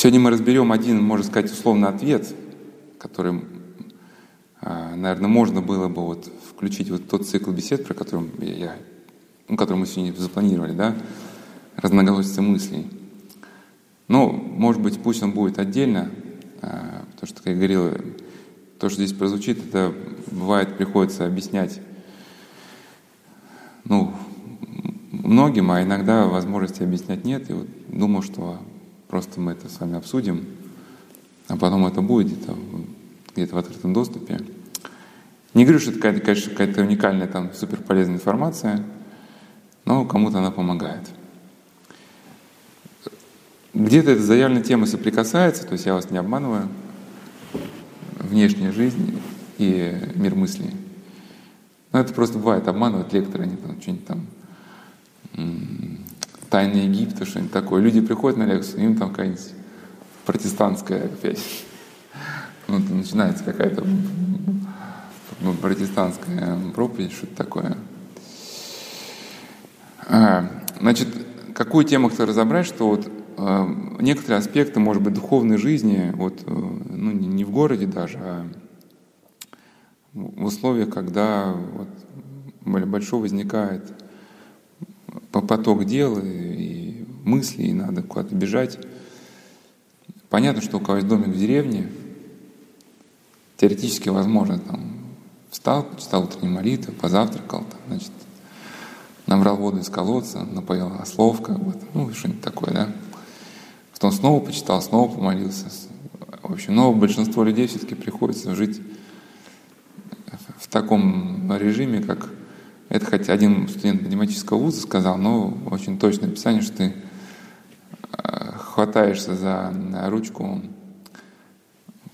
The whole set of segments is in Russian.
Сегодня мы разберем один, можно сказать, условный ответ, который, а, наверное, можно было бы вот включить вот тот цикл бесед, про который, я, ну, который мы сегодня запланировали, да, разноголосица мыслей. Но, может быть, пусть он будет отдельно, а, потому что, как я говорил, то, что здесь прозвучит, это бывает приходится объяснять ну, многим, а иногда возможности объяснять нет. И вот думал, что просто мы это с вами обсудим, а потом это будет где-то где в открытом доступе. Не говорю, что это, какая-то, конечно, какая-то уникальная, там, суперполезная информация, но кому-то она помогает. Где-то эта заявленная тема соприкасается, то есть я вас не обманываю, внешняя жизнь и мир мыслей. Но это просто бывает, обманывают лекторы, они там что-нибудь там тайны Египта, что-нибудь такое. Люди приходят на лекцию, им там какая-нибудь протестантская опять. Ну, начинается какая-то протестантская проповедь, что-то такое. А, значит, какую тему хотел разобрать, что вот э, некоторые аспекты, может быть, духовной жизни, вот, э, ну, не в городе даже, а в условиях, когда вот, большой возникает поток дел и мыслей, и надо куда-то бежать. Понятно, что у кого есть домик в деревне, теоретически возможно, там, встал, почитал утреннюю молитву, позавтракал, там, значит, набрал воду из колодца, напоил ослов, как бы, ну, что-нибудь такое, да. Потом снова почитал, снова помолился. В общем, но большинство людей все-таки приходится жить в таком режиме, как это хотя один студент математического вуза сказал, но очень точное описание, что ты э, хватаешься за ручку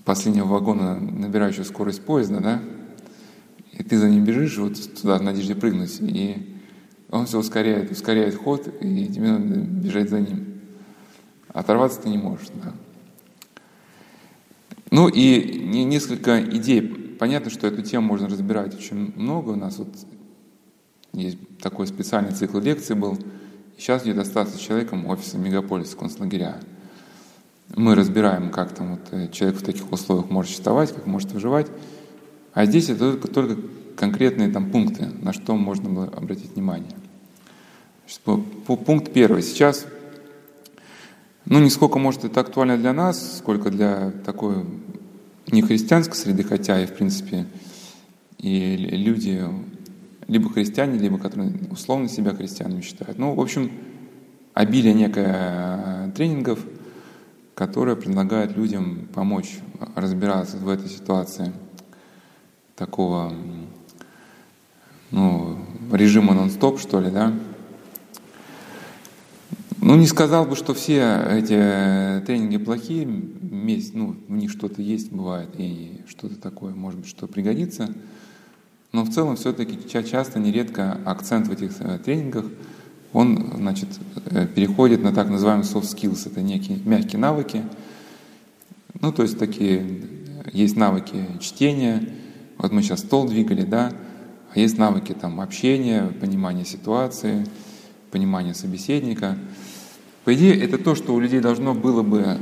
последнего вагона, набирающего скорость поезда, да, и ты за ним бежишь вот туда в надежде прыгнуть, и он все ускоряет, ускоряет ход, и тебе надо бежать за ним. Оторваться ты не можешь, да. Ну и несколько идей. Понятно, что эту тему можно разбирать очень много. У нас вот есть такой специальный цикл лекций был. Сейчас где-то остаться человеком офиса мегаполиса концлагеря. Мы разбираем, как там вот э, человек в таких условиях может существовать, как может выживать. А здесь это только, только конкретные там пункты, на что можно было обратить внимание. Значит, пункт первый. Сейчас, ну, не сколько, может, это актуально для нас, сколько для такой нехристианской среды, хотя и, в принципе, и люди либо христиане, либо которые условно себя христианами считают. Ну, в общем, обилие некое э, тренингов, которые предлагают людям помочь разбираться в этой ситуации такого ну, режима нон-стоп, что ли, да. Ну, не сказал бы, что все эти тренинги плохие, ну, в них что-то есть, бывает, и что-то такое, может быть, что пригодится – но в целом все-таки часто, нередко акцент в этих э, тренингах, он значит, э, переходит на так называемые soft skills, это некие мягкие навыки. Ну, то есть такие, э, есть навыки чтения, вот мы сейчас стол двигали, да, а есть навыки там общения, понимания ситуации, понимания собеседника. По идее, это то, что у людей должно было бы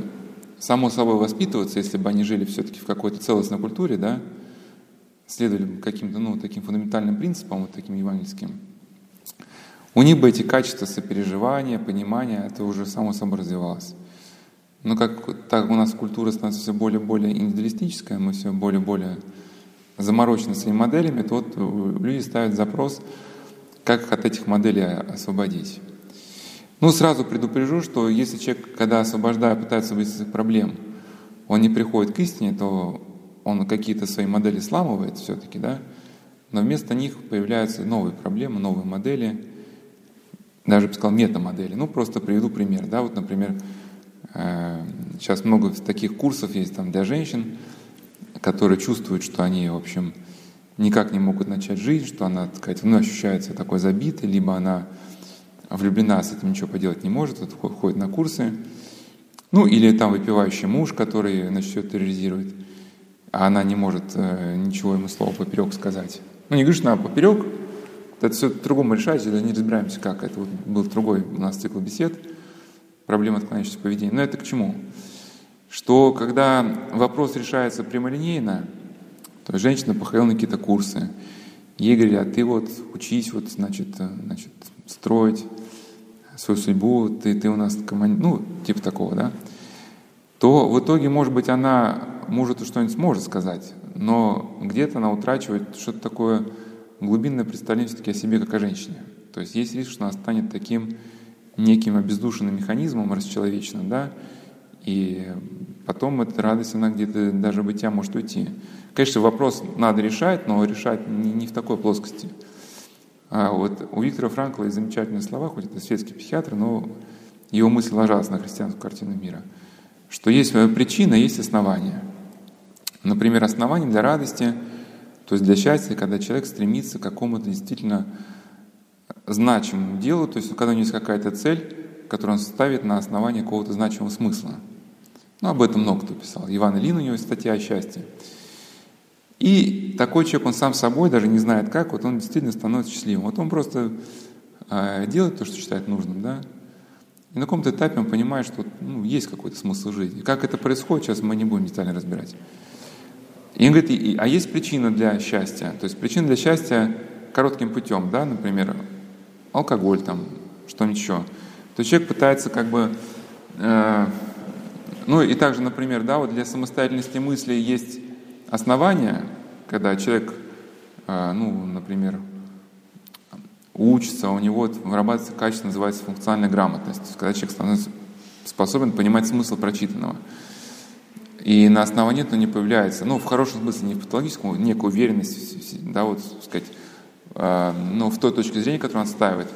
само собой воспитываться, если бы они жили все-таки в какой-то целостной культуре, да, следовали каким-то ну, таким фундаментальным принципам, вот таким евангельским, у них бы эти качества сопереживания, понимания, это уже само собой развивалось. Но как так у нас культура становится все более и более индивидуалистическая, мы все более и более заморочены своими моделями, то вот люди ставят запрос, как от этих моделей освободить. Ну, сразу предупрежу, что если человек, когда освобождая, пытается выйти из проблем, он не приходит к истине, то он какие-то свои модели сламывает все-таки, да, но вместо них появляются новые проблемы, новые модели, даже, бы сказал, метамодели. Ну, просто приведу пример, да, вот, например, э, сейчас много таких курсов есть там для женщин, которые чувствуют, что они, в общем, никак не могут начать жизнь, что она, так сказать, вновь ощущается такой забитой, либо она влюблена, с этим ничего поделать не может, вот, ходит на курсы, ну, или там выпивающий муж, который, значит, все терроризирует – а она не может э, ничего ему слова поперек сказать. Ну, не говоришь, на поперек, это все по-другому решается, да не разбираемся, как. Это вот был другой у нас цикл бесед, проблема отклоняющегося поведения. Но это к чему? что когда вопрос решается прямолинейно, то есть женщина походила на какие-то курсы, ей говорят, ты вот учись, вот, значит, значит, строить свою судьбу, ты, ты у нас команд... ну, типа такого, да, то в итоге, может быть, она может что-нибудь сможет сказать, но где-то она утрачивает что-то такое глубинное представление все-таки о себе как о женщине. То есть есть риск, что она станет таким неким обездушенным механизмом расчеловеченным, да, и потом эта радость, она где-то даже бытия может уйти. Конечно, вопрос надо решать, но решать не, не в такой плоскости. А вот у Виктора Франкла есть замечательные слова, хоть это светский психиатр, но его мысль ложалась на христианскую картину мира, что есть причина, есть основание. Например, основание для радости, то есть для счастья, когда человек стремится к какому-то действительно значимому делу, то есть когда у него есть какая-то цель, которую он ставит на основании какого-то значимого смысла. Ну, об этом много кто писал. Иван Ильин у него есть статья о счастье. И такой человек, он сам собой, даже не знает как, вот он действительно становится счастливым. Вот он просто э, делает то, что считает нужным, да, и на каком-то этапе он понимает, что ну, есть какой-то смысл жизни. Как это происходит, сейчас мы не будем детально разбирать. И он говорит, а есть причина для счастья. То есть причина для счастья коротким путем, да, например, алкоголь там, что-нибудь еще. То есть человек пытается как бы э, ну и также, например, да, вот для самостоятельности мысли есть основания, когда человек, а, ну, например, учится, у него вырабатывается качество, называется функциональная грамотность. То есть, когда человек становится способен понимать смысл прочитанного. И на основании этого не появляется, ну, в хорошем смысле, не в патологическом, некая уверенность, да, вот, сказать, э, ну, в той точке зрения, которую он отстаивает.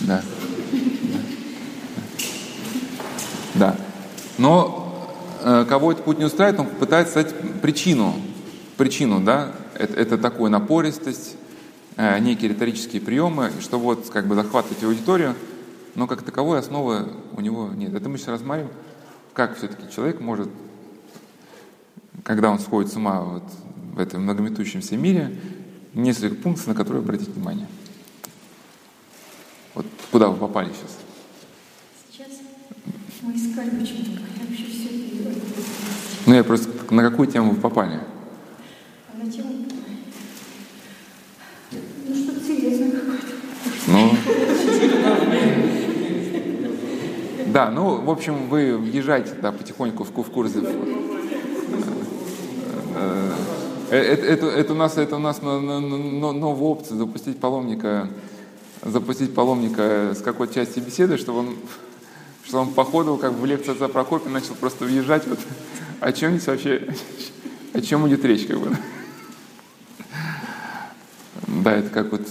Да. Да. Но э, кого этот путь не устраивает, он пытается дать причину, причину, да, это, это такую напористость, э, некие риторические приемы, чтобы вот как бы захватывать аудиторию, но как таковой основы у него нет. Это мы сейчас рассмотрим, как все-таки человек может, когда он сходит с ума вот в этом многометущемся мире, несколько пунктов, на которые обратить внимание. Вот куда вы попали сейчас? Мы искали много. Я вообще все Ну, я просто на какую тему вы попали? А на тему Ну. Да, ну, в общем, вы въезжаете да, потихоньку в, в курс. Э, э, это, это, это у нас, это у нас новая опция запустить паломника, запустить паломника с какой части беседы, чтобы он что он походу, как в лекции отца Прокопия, начал просто въезжать вот о чем здесь вообще, о чем идет речь, как бы. Да, это как вот,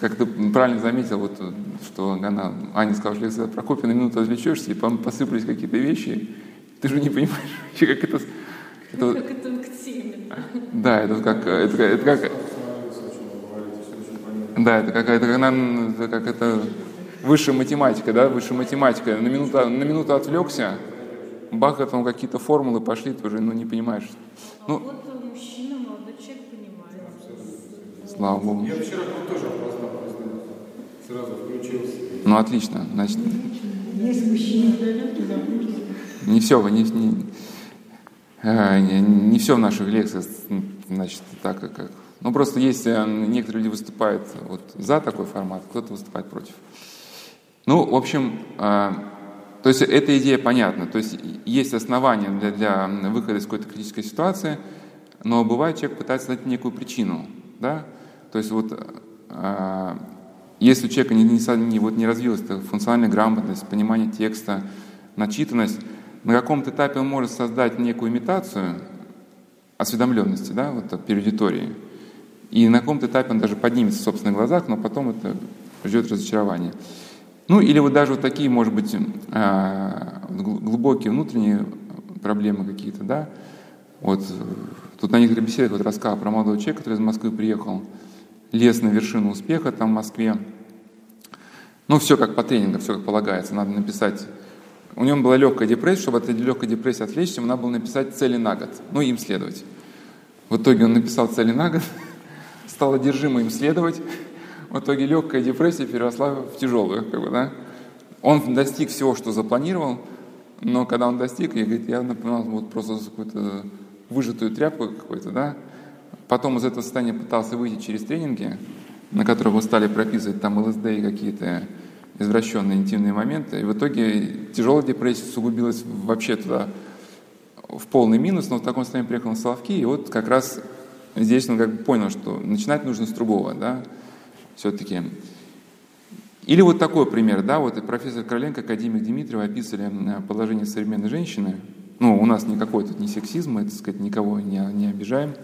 как ты правильно заметил, вот, что она, Аня сказала, что лекция Прокопия, на минуту отвлечешься, и посыпались какие-то вещи, ты же не понимаешь вообще, как это... это как это к теме. Да, это как, это, это как, да, это как, это, это, как это высшая математика, да, высшая математика, на минуту, на минуту отвлекся, бах, там какие-то формулы пошли, ты уже ну, не понимаешь. Ну, а вот мужчина, молодой человек понимает. Слава Богу. Я вчера тоже опоздал, сразу включился. Ну, отлично, значит... Есть Не все, не, не, э, не, не все в наших лекциях, значит, так как... Ну, просто есть, э, некоторые люди выступают вот за такой формат, кто-то выступает против. Ну, в общем, а, то есть эта идея понятна. То есть есть основания для, для выхода из какой-то критической ситуации, но бывает человек пытается найти некую причину. Да? То есть вот если у человека не, не, не, вот не развилась функциональная грамотность, понимание текста, начитанность, на каком-то этапе он может создать некую имитацию осведомленности да, вот, перед аудиторией. И на каком-то этапе он даже поднимется в собственных глазах, но потом это ждет разочарование. Ну или вот даже вот такие, может быть, а, глубокие внутренние проблемы какие-то, да. Вот тут на некоторых беседах вот рассказал про молодого человека, который из Москвы приехал, лез на вершину успеха там в Москве. Ну, все как по тренингу, все как полагается. Надо написать... У него была легкая депрессия, чтобы от этой легкой депрессии отвлечься, ему надо было написать цели на год, ну, им следовать. В итоге он написал цели на год, стал одержимо им следовать, в итоге легкая депрессия переросла в тяжелую, как бы, да. он достиг всего, что запланировал, но когда он достиг, я, говорит, я напоминал вот просто какую-то выжатую тряпку какой-то, да, потом из этого состояния пытался выйти через тренинги, на которых вы стали прописывать там ЛСД и какие-то извращенные интимные моменты, и в итоге тяжелая депрессия сугубилась вообще туда в полный минус, но в таком состоянии приехал на Соловки, и вот как раз здесь он как бы понял, что начинать нужно с другого, да, все-таки. Или вот такой пример, да, вот и профессор Короленко, академик Дмитриева описывали положение современной женщины. Ну, у нас никакой тут не сексизм, мы, так сказать, никого не, не обижаем.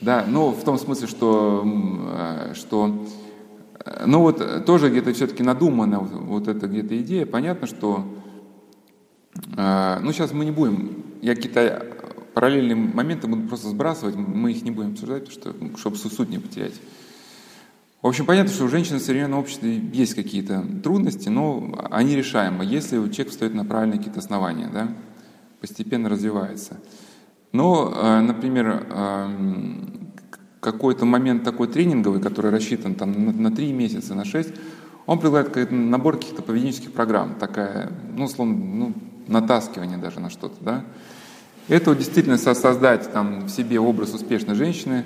Да, но в том смысле, что, э, что э, ну вот тоже где-то все-таки надумана вот эта где-то идея. Понятно, что, ну сейчас мы не будем, я какие-то параллельные моменты буду просто сбрасывать, мы их не будем обсуждать, что, чтобы суть не потерять. В общем, понятно, что у женщин в современном обществе есть какие-то трудности, но они решаемы, если человек встает на правильные какие-то основания, да, постепенно развивается. Но, э, например, эм, какой-то момент такой тренинговый, который рассчитан там на, на 3 месяца, на 6, он предлагает набор каких-то поведенческих программ, такая, ну, условно, ну, натаскивание даже на что-то, да. Это действительно создать там в себе образ успешной женщины,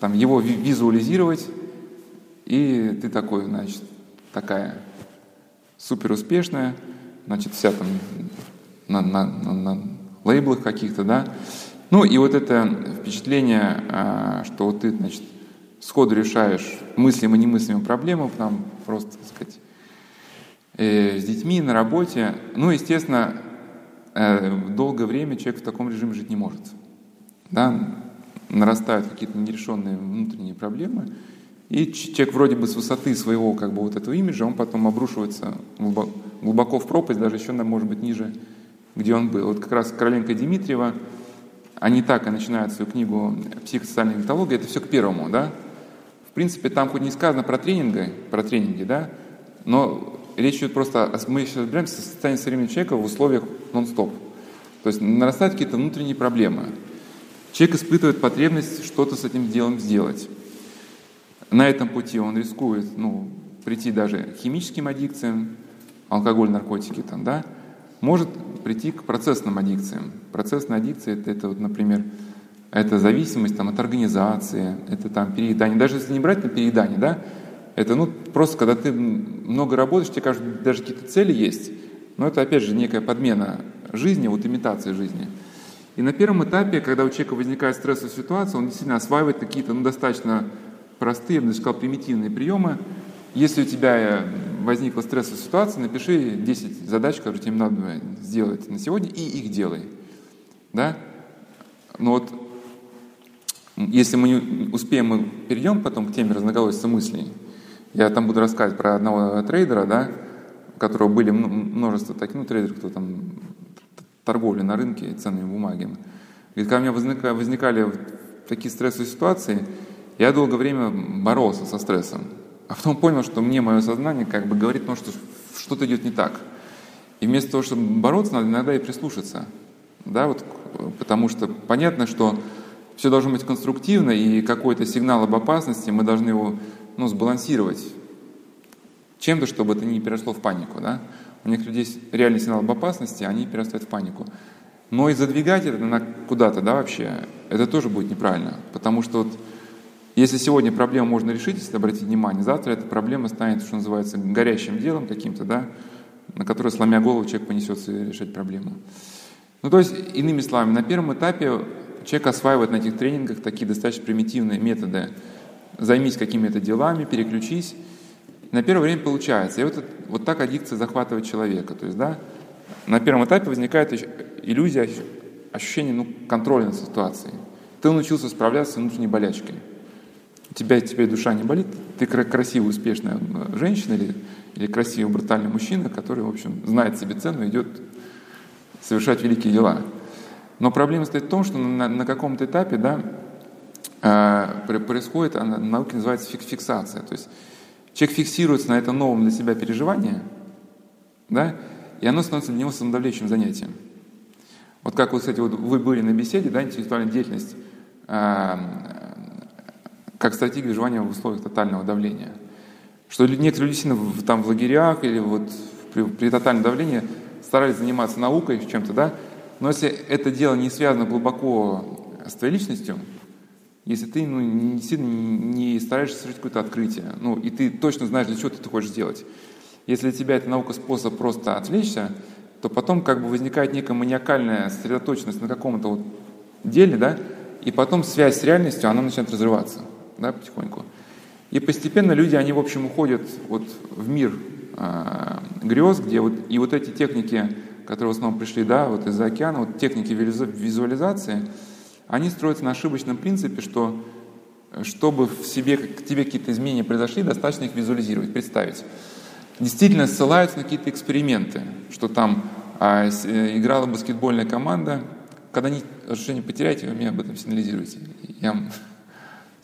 там его визуализировать, и ты такой, значит, такая супер успешная, значит, вся там на, на, на, на лейблах каких-то, да. Ну и вот это впечатление, а, что вот ты, значит, сходу решаешь мыслимо и немыслимые проблемы, там просто, так сказать, э, с детьми, на работе. Ну, естественно, э, долгое время человек в таком режиме жить не может. Да? Нарастают какие-то нерешенные внутренние проблемы, и человек вроде бы с высоты своего как бы вот этого имиджа, он потом обрушивается глубоко в пропасть, даже еще, может быть, ниже, где он был. Вот как раз Короленко Дмитриева, они так и начинают свою книгу «Психосоциальная диетология», это все к первому, да? В принципе, там хоть не сказано про тренинги, про тренинги, да, но речь идет просто, мы сейчас разбираемся в состоянии современного человека в условиях нон-стоп. То есть нарастают какие-то внутренние проблемы. Человек испытывает потребность что-то с этим делом сделать. На этом пути он рискует ну, прийти даже к химическим аддикциям, алкоголь, наркотики, там, да, может прийти к процессным аддикциям. Процессная аддикция это, это вот, например, это зависимость там, от организации, это там переедание. Даже если не брать на переедание, да, это ну, просто когда ты много работаешь, тебе кажется, даже какие-то цели есть, но это опять же некая подмена жизни, вот имитация жизни. И на первом этапе, когда у человека возникает стрессовая ситуация, он действительно осваивает какие-то ну, достаточно простые, я бы сказал, примитивные приемы. Если у тебя э, возникла стрессовая ситуация, напиши 10 задач, которые тебе надо сделать на сегодня, и их делай. Да? Но вот если мы не успеем, мы перейдем потом к теме разноголосия мыслей. Я там буду рассказывать про одного трейдера, да, у которого были множество таких, ну, трейдеров, кто там торговли на рынке ценными бумагами. Говорит, когда у меня возникали, возникали такие стрессовые ситуации, я долгое время боролся со стрессом, а потом понял, что мне мое сознание как бы говорит, ну, что что-то идет не так. И вместо того, чтобы бороться, надо иногда и прислушаться. Да, вот, потому что понятно, что все должно быть конструктивно, и какой-то сигнал об опасности мы должны его ну, сбалансировать чем-то, чтобы это не перешло в панику. Да? У некоторых людей реальный сигнал об опасности, они перерастают в панику. Но и задвигать это куда-то, да, вообще, это тоже будет неправильно. Потому что вот если сегодня проблему можно решить, если обратить внимание, завтра эта проблема станет, что называется, горящим делом каким-то, да, на которое, сломя голову, человек понесется решать проблему. Ну, то есть, иными словами, на первом этапе человек осваивает на этих тренингах такие достаточно примитивные методы. Займись какими-то делами, переключись. На первое время получается. И вот, вот так аддикция захватывает человека. То есть, да, на первом этапе возникает иллюзия, ощущение ну, контроля над ситуацией. Ты научился справляться с внутренней болячкой тебя теперь душа не болит, ты красивая, успешная э, женщина или, или красивый, брутальный мужчина, который, в общем, знает себе цену и идет совершать великие дела. Но проблема стоит в том, что на, на каком-то этапе да, э, происходит, она, на называется фиксация. То есть человек фиксируется на это новом для себя переживании, да, и оно становится для него самодавляющим занятием. Вот как вы, кстати, вот вы были на беседе, да, интеллектуальная деятельность, э, как стратегия выживания в условиях тотального давления. Что некоторые люди действительно там в лагерях или вот в при, при тотальном давлении старались заниматься наукой, чем-то, да, но если это дело не связано глубоко с твоей личностью, если ты ну, не, сильно не стараешься совершить какое-то открытие, ну, и ты точно знаешь, для чего ты это хочешь сделать. Если для тебя эта наука способ просто отвлечься, то потом как бы возникает некая маниакальная сосредоточенность на каком-то вот деле, да, и потом связь с реальностью, она начинает разрываться, да, потихоньку. И постепенно люди, они, в общем, уходят вот в мир э, грез, где вот, и вот эти техники, которые в основном пришли, да, вот из-за океана, вот техники визуализации, они строятся на ошибочном принципе, что чтобы в себе, к тебе какие-то изменения произошли, достаточно их визуализировать, представить. Действительно ссылаются на какие-то эксперименты, что там а, с, э, играла баскетбольная команда. Когда не, разрешение потеряете, вы мне об этом сигнализируете. Я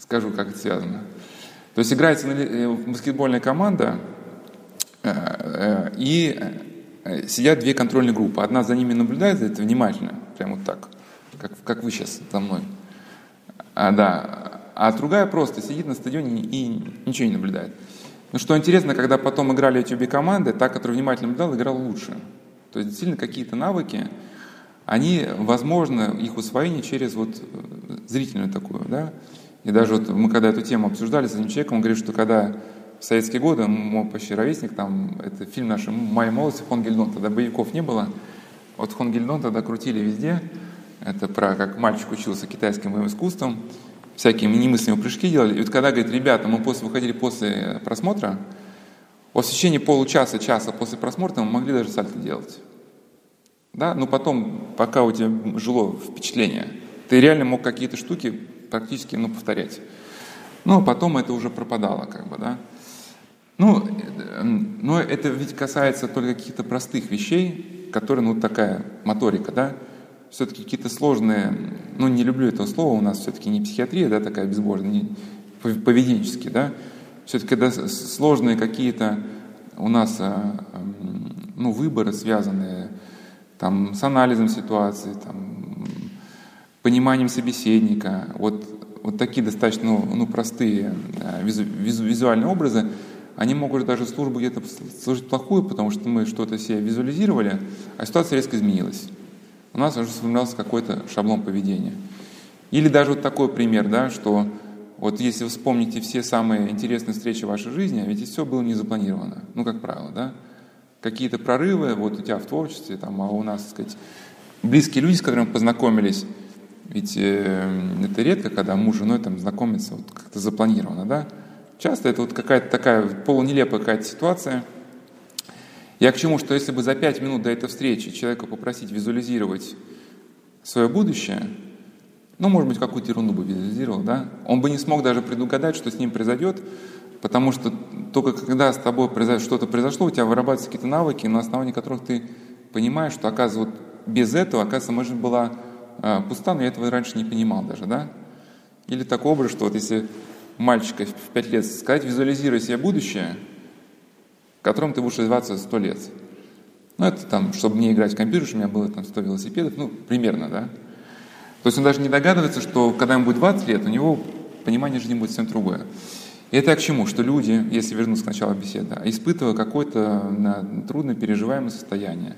скажу, как это связано. То есть играется э, баскетбольная команда, э, э, и сидят две контрольные группы. Одна за ними наблюдает за это внимательно, прямо вот так, как, как вы сейчас за мной. А, да. а другая просто сидит на стадионе и ничего не наблюдает. Но что интересно, когда потом играли эти обе команды, та, которая внимательно наблюдала, играла лучше. То есть действительно какие-то навыки, они, возможно, их усвоение через вот зрительную такую, да, и даже вот мы когда эту тему обсуждали с этим человеком, он говорит, что когда в советские годы, мой почти ровесник, там, это фильм наш «Моя молодость», Хонгельдон, тогда боевиков не было. Вот Хонгельдон тогда крутили везде. Это про как мальчик учился китайским боевым искусством, всякие немыслимые прыжки делали. И вот когда, говорит, ребята, мы после, выходили после просмотра, вот в течение получаса, часа после просмотра мы могли даже сальто делать. Да, но потом, пока у тебя жило впечатление, ты реально мог какие-то штуки практически ну, повторять. Но потом это уже пропадало, как бы, да. Ну, но это ведь касается только каких-то простых вещей, которые, ну, такая моторика, да. Все-таки какие-то сложные, ну, не люблю этого слова, у нас все-таки не психиатрия, да, такая безбожная, не, поведенчески, да. Все-таки да, сложные какие-то у нас, а, ну, выборы, связанные там, с анализом ситуации, там, пониманием собеседника. Вот, вот такие достаточно ну, ну, простые визу, визу, визуальные образы, они могут даже службу где-то служить плохую, потому что мы что-то себе визуализировали, а ситуация резко изменилась. У нас уже сформировался какой-то шаблон поведения. Или даже вот такой пример, да, что вот если вы вспомните все самые интересные встречи в вашей жизни, ведь все было не запланировано, ну, как правило, да. Какие-то прорывы, вот у тебя в творчестве, там, а у нас, так сказать, близкие люди, с которыми познакомились, ведь э, это редко, когда муж с женой там знакомятся вот как-то запланировано, да? Часто это вот какая-то такая полунелепая какая-то ситуация. Я к чему, что если бы за пять минут до этой встречи человека попросить визуализировать свое будущее, ну, может быть, какую-то ерунду бы визуализировал, да, он бы не смог даже предугадать, что с ним произойдет, потому что только когда с тобой что-то произошло, у тебя вырабатываются какие-то навыки, на основании которых ты понимаешь, что, оказывается, вот без этого, оказывается, может была а, пуста, но я этого раньше не понимал даже, да? Или такой образ, что вот если мальчика в 5 лет сказать, визуализируй себе будущее, в котором ты будешь развиваться 100 лет. Ну, это там, чтобы мне играть в компьютер, у меня было там 100 велосипедов, ну, примерно, да? То есть он даже не догадывается, что когда ему будет 20 лет, у него понимание жизни будет совсем другое. И это к чему? Что люди, если вернуться к началу беседы, испытывая какое-то трудно переживаемое состояние,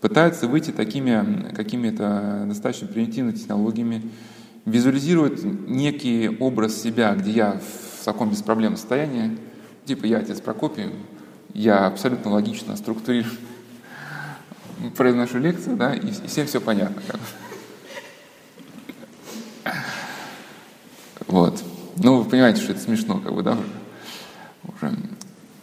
пытаются выйти такими какими-то достаточно примитивными технологиями, визуализируют некий образ себя, где я в таком беспроблемном состоянии, типа я отец Прокопий, я абсолютно логично структурирую, произношу лекцию, да, и, и всем все понятно. Как. Вот. Ну, вы понимаете, что это смешно, как бы, да, уже.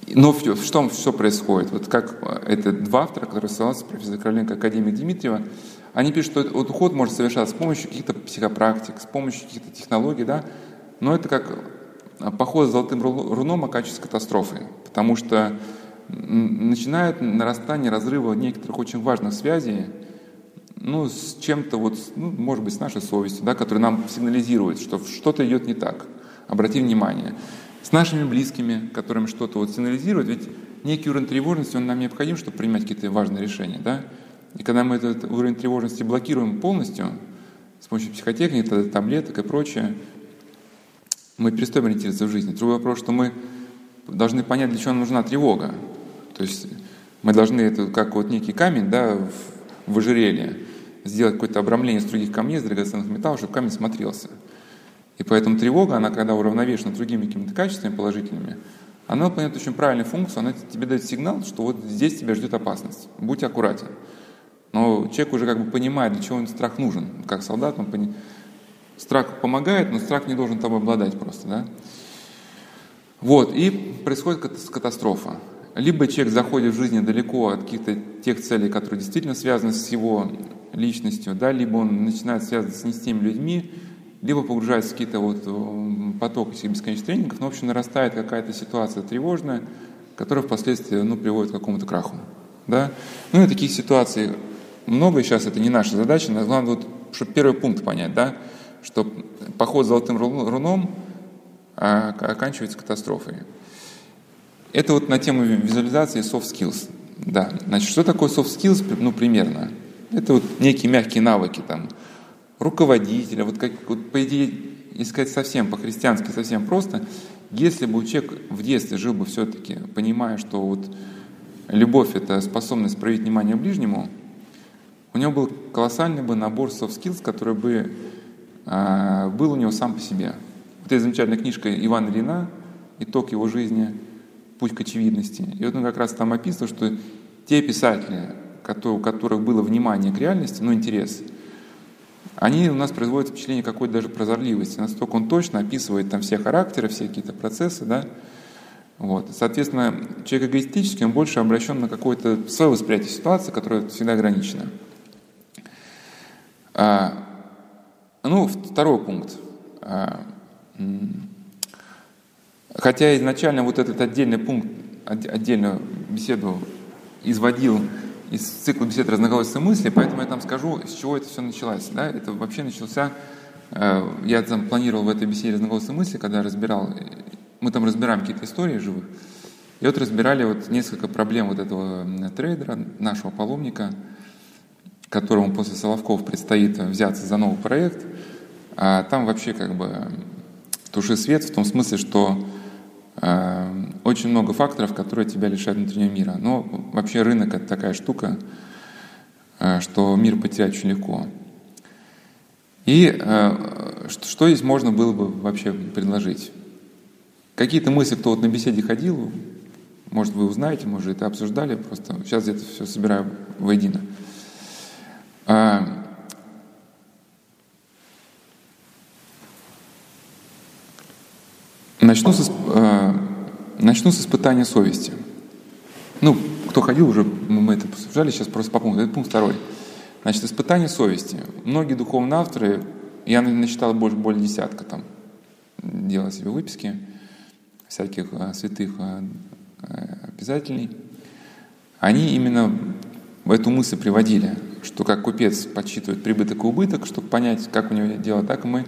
Но в, в том, что происходит? Вот как э, это два автора, которые ссылаются, профессор Короленко, академик Дмитриева, они пишут, что вот уход может совершаться с помощью каких-то психопрактик, с помощью каких-то технологий, да, но это как э, поход с золотым руном оканчивается катастрофой, потому что начинает нарастание разрыва некоторых очень важных связей, ну, с чем-то вот, ну, может быть, с нашей совестью, да, которая нам сигнализирует, что что-то идет не так. Обрати внимание с нашими близкими, которым что-то вот сигнализирует, ведь некий уровень тревожности, он нам необходим, чтобы принимать какие-то важные решения, да? И когда мы этот уровень тревожности блокируем полностью, с помощью психотехники, таблеток и прочее, мы перестаем ориентироваться в жизни. Другой вопрос, что мы должны понять, для чего нам нужна тревога. То есть Мы должны это как вот некий камень, да, в, ожерелье, сделать какое-то обрамление из других камней, из драгоценных металлов, чтобы камень смотрелся. И поэтому тревога, она когда уравновешена другими какими-то качествами положительными, она выполняет очень правильную функцию, она тебе дает сигнал, что вот здесь тебя ждет опасность, будь аккуратен. Но человек уже как бы понимает, для чего он страх нужен. Как солдат, он пони... страх помогает, но страх не должен тобой обладать просто, да? Вот, и происходит катастрофа. Либо человек заходит в жизни далеко от каких-то тех целей, которые действительно связаны с его личностью, да, либо он начинает связываться не с теми людьми, либо погружается в какие-то вот э, потоки этих бесконечных тренингов, но, в общем, нарастает какая-то ситуация тревожная, которая впоследствии ну, приводит к какому-то краху. Да? Ну и таких ситуаций много, сейчас это не наша задача, но главное, вот, чтобы первый пункт понять, да, что поход золотым руном а, оканчивается катастрофой. Это вот на тему визуализации soft skills. Да. Значит, что такое soft skills? Ну, примерно. Это вот некие мягкие навыки, там, руководителя, вот как, вот, по идее, если сказать совсем по-христиански, совсем просто, если бы человек в детстве жил бы все-таки, понимая, что вот любовь — это способность проявить внимание ближнему, у него был колоссальный бы набор soft skills, который бы э, был у него сам по себе. Вот эта замечательная книжка Ивана Ильина «Итог его жизни. Путь к очевидности». И вот он как раз там описывал, что те писатели, у которых было внимание к реальности, ну, интерес, они у нас производят впечатление какой-то даже прозорливости. Настолько он точно описывает там все характеры, все какие-то процессы, да. Вот. Соответственно, человек эгоистический, он больше обращен на какое-то свое восприятие ситуации, которое всегда ограничено. А, ну, второй пункт. А, Хотя изначально вот этот отдельный пункт, отдельную беседу изводил из цикла бесед разноголосия мысли, поэтому я там скажу, с чего это все началось. Да? Это вообще начался, э, я там планировал в этой беседе разноголосия мысли, когда разбирал, мы там разбираем какие-то истории живых, и вот разбирали вот несколько проблем вот этого трейдера, нашего паломника, которому после Соловков предстоит взяться за новый проект, а там вообще как бы туши свет в том смысле, что э, очень много факторов, которые тебя лишают внутреннего мира. Но вообще рынок это такая штука, э, что мир потерять очень легко. И э, что, здесь можно было бы вообще предложить? Какие-то мысли, кто вот на беседе ходил, может, вы узнаете, может, это обсуждали, просто сейчас где-то все собираю воедино. Начну с, э, начну с испытания совести. Ну, кто ходил уже, мы это обсуждали, сейчас просто по пункту. Это пункт второй. Значит, испытание совести. Многие духовные авторы, я насчитал больше, более десятка там, делал себе выписки всяких э, святых э, обязательней, они именно в эту мысль приводили, что как купец подсчитывает прибыток и убыток, чтобы понять, как у него дело, так и мы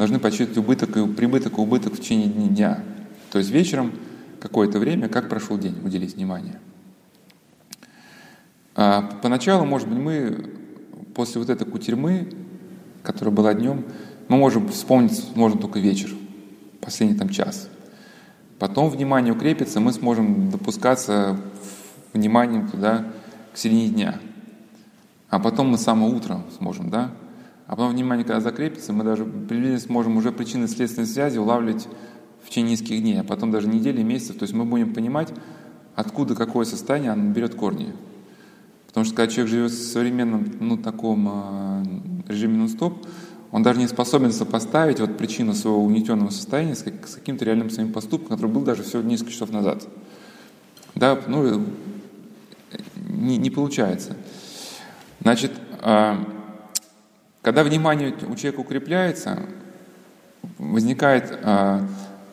должны подсчитывать убыток и прибыток и убыток в течение дня. То есть вечером какое-то время, как прошел день, уделить внимание. А поначалу, может быть, мы после вот этой кутерьмы, которая была днем, мы можем вспомнить, можно только вечер, последний там час. Потом внимание укрепится, мы сможем допускаться вниманием туда к середине дня. А потом мы самое утро сможем, да, а потом внимание, когда закрепится, мы даже приблизительно сможем уже причины следственной связи улавливать в течение нескольких дней, а потом даже недели, месяцев. То есть мы будем понимать, откуда какое состояние оно берет корни. Потому что когда человек живет в современном, ну, таком э, режиме нон-стоп, он даже не способен сопоставить вот причину своего угнетенного состояния с, как, с каким-то реальным своим поступком, который был даже всего несколько часов назад. Да, ну, не, не получается. Значит, э, когда внимание у человека укрепляется, возникает э,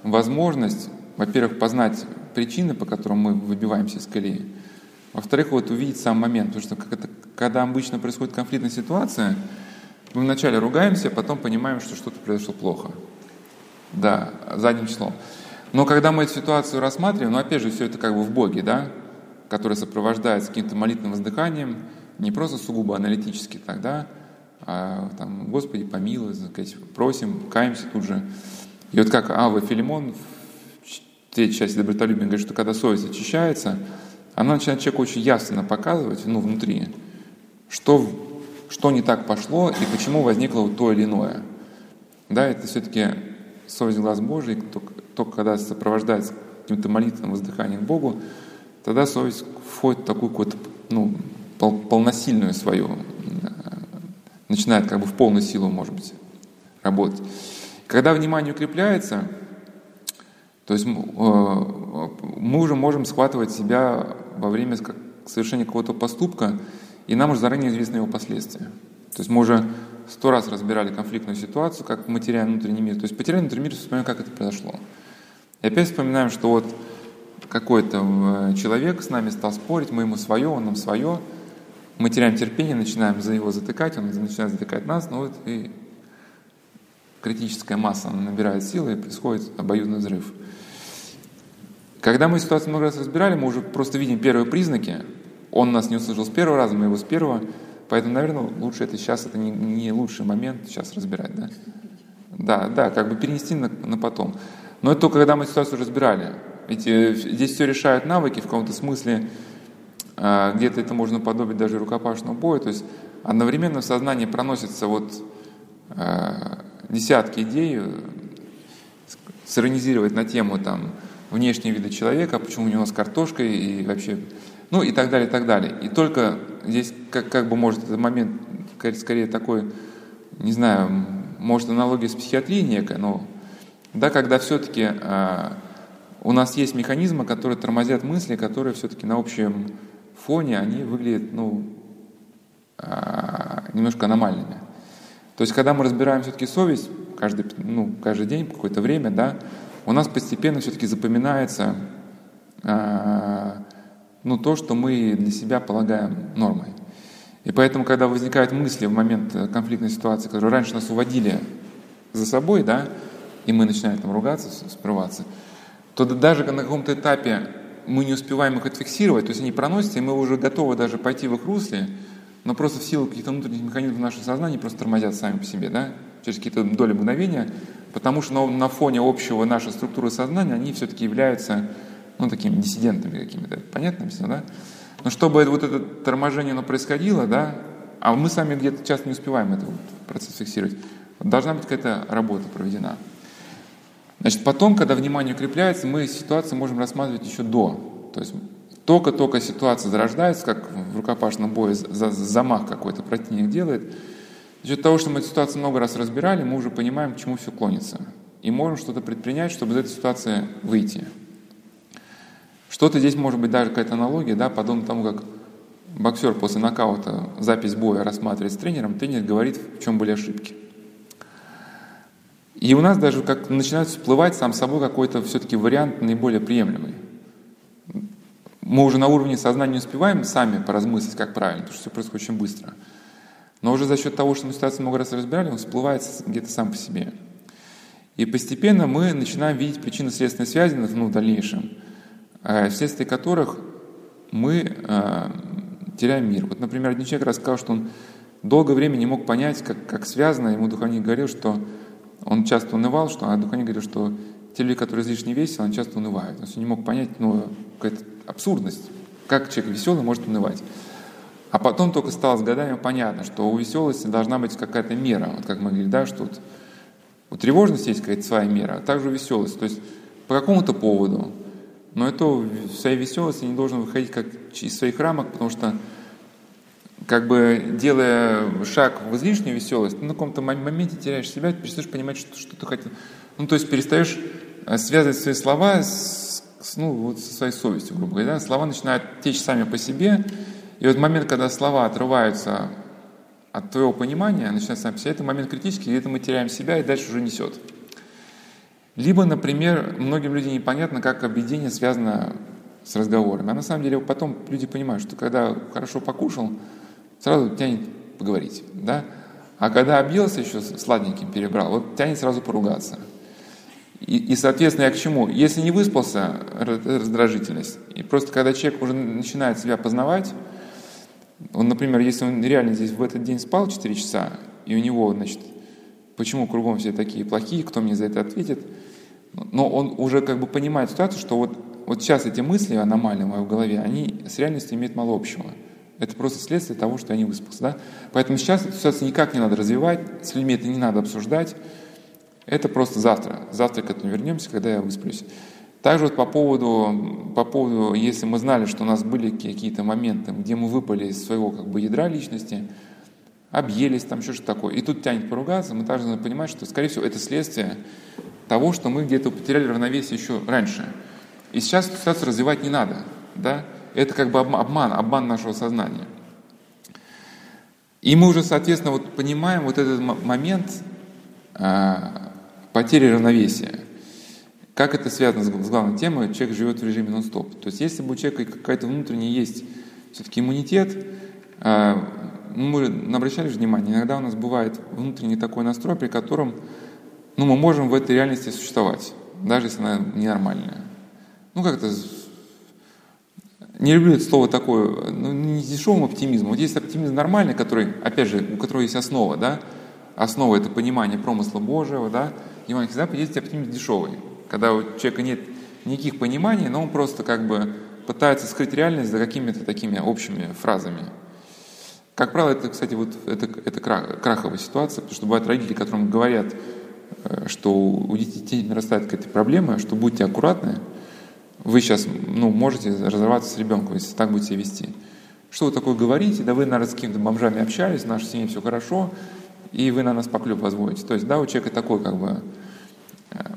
возможность, во-первых, познать причины, по которым мы выбиваемся из колеи. Во-вторых, вот увидеть сам момент, потому что это, когда обычно происходит конфликтная ситуация, мы вначале ругаемся, потом понимаем, что что-то произошло плохо. Да, задним числом. Но когда мы эту ситуацию рассматриваем, ну опять же, все это как бы в Боге, да, который сопровождается каким-то молитвенным воздыханием, не просто сугубо аналитически тогда, а, там, Господи, помилуй, сказать, просим, каемся тут же. И вот как Ава Филимон в третьей части добротолюбия говорит, что когда совесть очищается, она начинает человеку очень ясно показывать, ну, внутри, что, что не так пошло и почему возникло вот то или иное. Да, это все-таки совесть глаз Божий, только, только когда сопровождается каким-то молитвенным воздыханием Богу, тогда совесть входит в такую какую-то, ну, пол, полносильную свою, начинает как бы в полную силу, может быть, работать. Когда внимание укрепляется, то есть э, мы уже можем схватывать себя во время совершения какого-то поступка, и нам уже заранее известны его последствия. То есть мы уже сто раз разбирали конфликтную ситуацию, как мы теряем внутренний мир. То есть потеряли внутренний мир, вспоминаем, как это произошло. И опять вспоминаем, что вот какой-то э, человек с нами стал спорить, мы ему свое, он нам свое. Мы теряем терпение, начинаем за его затыкать, он начинает затыкать нас, ну вот и критическая масса набирает силы, и происходит обоюдный взрыв. Когда мы ситуацию много раз разбирали, мы уже просто видим первые признаки. Он нас не услышал с первого раза, мы его с первого. Поэтому, наверное, лучше это сейчас, это не, не лучший момент сейчас разбирать, да? Да, да, как бы перенести на, на потом. Но это только когда мы ситуацию разбирали. Ведь э, здесь все решают навыки в каком-то смысле, где-то это можно подобить даже рукопашному бою, то есть одновременно в сознании проносятся вот а, десятки идей, сиронизировать на тему там внешние виды человека, почему у него с картошкой и вообще, ну и так далее, и так далее. И только здесь как, как бы может этот момент, скорее такой, не знаю, может аналогия с психиатрией некая, но да, когда все-таки а, у нас есть механизмы, которые тормозят мысли, которые все-таки на общем фоне, они выглядят, ну, а, немножко аномальными. То есть, когда мы разбираем все-таки совесть, каждый, ну, каждый день, какое-то время, да, у нас постепенно все-таки запоминается а, ну, то, что мы для себя полагаем нормой. И поэтому, когда возникают мысли в момент конфликтной ситуации, которые раньше нас уводили за собой, да, и мы начинаем там ругаться, скрываться, то даже на каком-то этапе мы не успеваем их отфиксировать, то есть они проносятся, и мы уже готовы даже пойти в их русле, но просто в силу каких-то внутренних механизмов нашего сознания просто тормозят сами по себе, да, через какие-то доли мгновения, потому что на, фоне общего нашей структуры сознания они все-таки являются, ну, такими диссидентами какими-то. Понятно все, да? Но чтобы вот это торможение оно происходило, да, а мы сами где-то часто не успеваем этот вот процесс фиксировать, должна быть какая-то работа проведена. Значит, потом, когда внимание укрепляется, мы ситуацию можем рассматривать еще до. То есть только-только ситуация зарождается, как в рукопашном бое замах какой-то противник делает. За счет того, что мы эту ситуацию много раз разбирали, мы уже понимаем, к чему все клонится. И можем что-то предпринять, чтобы из этой ситуации выйти. Что-то здесь может быть даже какая-то аналогия, да, подобно тому, как боксер после нокаута запись боя рассматривает с тренером, тренер говорит, в чем были ошибки. И у нас даже как начинает всплывать сам собой какой-то все-таки вариант наиболее приемлемый. Мы уже на уровне сознания успеваем сами поразмыслить, как правильно, потому что все происходит очень быстро. Но уже за счет того, что мы ситуацию много раз разбирали, он всплывает где-то сам по себе. И постепенно мы начинаем видеть причинно-следственные связи ну, в дальнейшем, э, вследствие которых мы э, теряем мир. Вот, например, один человек рассказал, что он долгое время не мог понять, как, как связано, ему духовник говорил, что он часто унывал, что, а духовник говорил, что те люди, которые излишне веселы, они часто унывают. Он не мог понять, ну, какая-то абсурдность. Как человек веселый может унывать? А потом только стало с годами понятно, что у веселости должна быть какая-то мера. Вот как мы говорили, да, что вот у тревожности есть какая-то своя мера, а также у веселости. То есть по какому-то поводу. Но это в своей веселости не должен выходить как из своих рамок, потому что как бы делая шаг в излишнюю веселость, на каком-то моменте теряешь себя, перестаешь понимать, что, что ты хотел. Ну, то есть перестаешь э, связывать свои слова с, ну, вот со своей совестью, грубо говоря. Да? Слова начинают течь сами по себе, и вот момент, когда слова отрываются от твоего понимания, начинается сам по себе, это момент критический, это мы теряем себя, и дальше уже несет. Либо, например, многим людям непонятно, как объединение связано с разговорами. А на самом деле потом люди понимают, что когда хорошо покушал, сразу тянет поговорить, да? А когда объелся еще сладеньким перебрал, вот тянет сразу поругаться. И, и соответственно, я к чему? Если не выспался, раздражительность. И просто когда человек уже начинает себя познавать, он, например, если он реально здесь в этот день спал 4 часа, и у него, значит, почему кругом все такие плохие, кто мне за это ответит, но он уже как бы понимает ситуацию, что вот вот сейчас эти мысли аномальные в моей голове, они с реальностью имеют мало общего. Это просто следствие того, что я не выспался. Да? Поэтому сейчас ситуацию никак не надо развивать, с людьми это не надо обсуждать. Это просто завтра. Завтра к этому вернемся, когда я высплюсь. Также вот по поводу, по поводу, если мы знали, что у нас были какие-то моменты, где мы выпали из своего как бы ядра личности, объелись, там еще что-то такое, и тут тянет поругаться, мы также надо понимать, что, скорее всего, это следствие того, что мы где-то потеряли равновесие еще раньше. И сейчас ситуацию развивать не надо. Да? Это как бы обман, обман нашего сознания. И мы уже, соответственно, вот понимаем вот этот момент а, потери равновесия. Как это связано с главной темой? Человек живет в режиме нон-стоп. То есть если бы у человека какая-то внутренняя есть все-таки иммунитет, а, мы обращали внимание, иногда у нас бывает внутренний такой настрой, при котором ну, мы можем в этой реальности существовать, даже если она ненормальная. Ну, как-то не люблю это слово такое, ну, не дешевым оптимизмом. Вот есть оптимизм нормальный, который, опять же, у которого есть основа, да, основа это понимание промысла Божьего, да, Евангелие всегда есть оптимизм дешевый когда у человека нет никаких пониманий, но он просто как бы пытается скрыть реальность за какими-то такими общими фразами. Как правило, это, кстати, вот это, это краховая ситуация, потому что бывают родители, которым говорят, э, что у детей нарастает какая-то проблема, что будьте аккуратны, вы сейчас ну, можете разорваться с ребенком, если так будете вести. Что вы такое говорите? Да вы, наверное, с какими-то бомжами общались, в нашей семье все хорошо, и вы на нас поклеп позволите. То есть, да, у человека такой как бы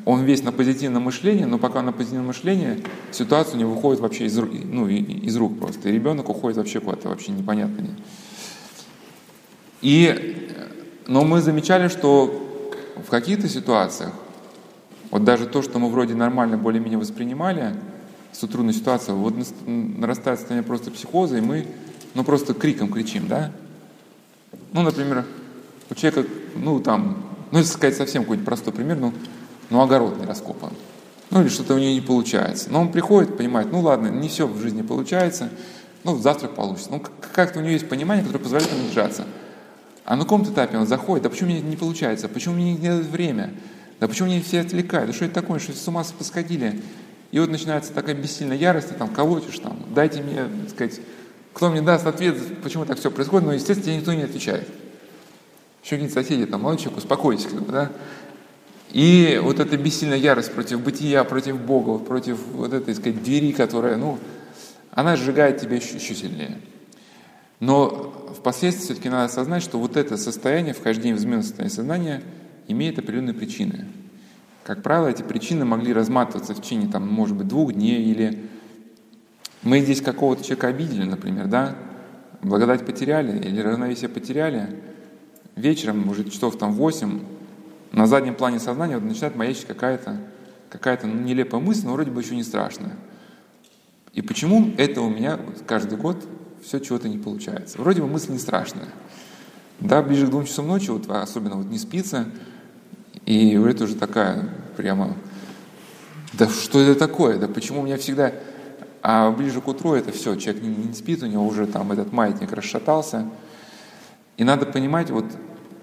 он весь на позитивном мышлении, но пока на позитивном мышлении ситуация у него выходит вообще из, ну, из рук просто. И ребенок уходит вообще куда-то вообще непонятно. И, но мы замечали, что в каких-то ситуациях, вот даже то, что мы вроде нормально более-менее воспринимали, с трудной ситуацией, вот нарастает состояние просто психоза, и мы ну, просто криком кричим, да? Ну, например, у человека, ну, там, ну, если сказать совсем какой-нибудь простой пример, ну, ну огород не раскопан. Ну или что-то у нее не получается. Но он приходит, понимает, ну ладно, не все в жизни получается, ну завтра получится. Ну как-то у него есть понимание, которое позволяет ему держаться. А на каком-то этапе он заходит, да почему мне не получается, почему мне не дают время, да почему мне все отвлекают, да что это такое, что с ума посходили. И вот начинается такая бессильная ярость, ты там колотишь, там, дайте мне, так сказать, кто мне даст ответ, почему так все происходит, но, естественно, никто не отвечает. Еще какие-то соседи, там, молодой человек, успокойтесь, да, и вот эта бессильная ярость против бытия, против Бога, против вот этой, так сказать, двери, которая, ну, она сжигает тебя еще, еще сильнее. Но впоследствии все-таки надо осознать, что вот это состояние, вхождение в измененное состояние сознания, имеет определенные причины. Как правило, эти причины могли разматываться в течение, там, может быть, двух дней, или мы здесь какого-то человека обидели, например, да, благодать потеряли, или равновесие потеряли, вечером, уже часов там 8, на заднем плане сознания вот начинает маячить какая-то какая-то ну, нелепая мысль, но вроде бы еще не страшная. И почему это у меня каждый год все чего-то не получается? Вроде бы мысль не страшная. Да, ближе к двум часам ночи, вот особенно вот не спится, и это уже такая прямо, да что это такое, да почему у меня всегда, а ближе к утру это все, человек не, не спит, у него уже там этот маятник расшатался, и надо понимать, вот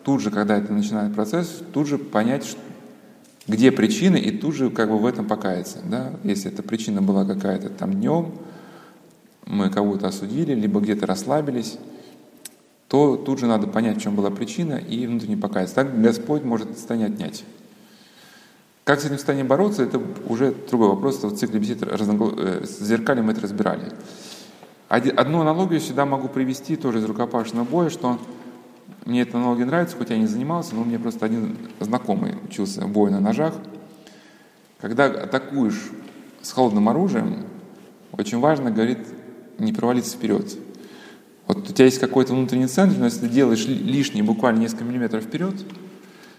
тут же, когда это начинает процесс, тут же понять, где причины, и тут же как бы в этом покаяться. Да? Если эта причина была какая-то там днем, мы кого-то осудили, либо где-то расслабились, то тут же надо понять, в чем была причина, и внутренне покаяться. Так Господь может состояние отнять. Как с этим состоянием бороться, это уже другой вопрос. Это в цикле бесед э, с мы это разбирали. Одну аналогию сюда могу привести тоже из рукопашного боя, что мне эта аналогия нравится, хоть я не занимался, но мне просто один знакомый учился бою на ножах. Когда атакуешь с холодным оружием, очень важно, говорит, не провалиться вперед. Вот у тебя есть какой-то внутренний центр, но если ты делаешь лишние буквально несколько миллиметров вперед,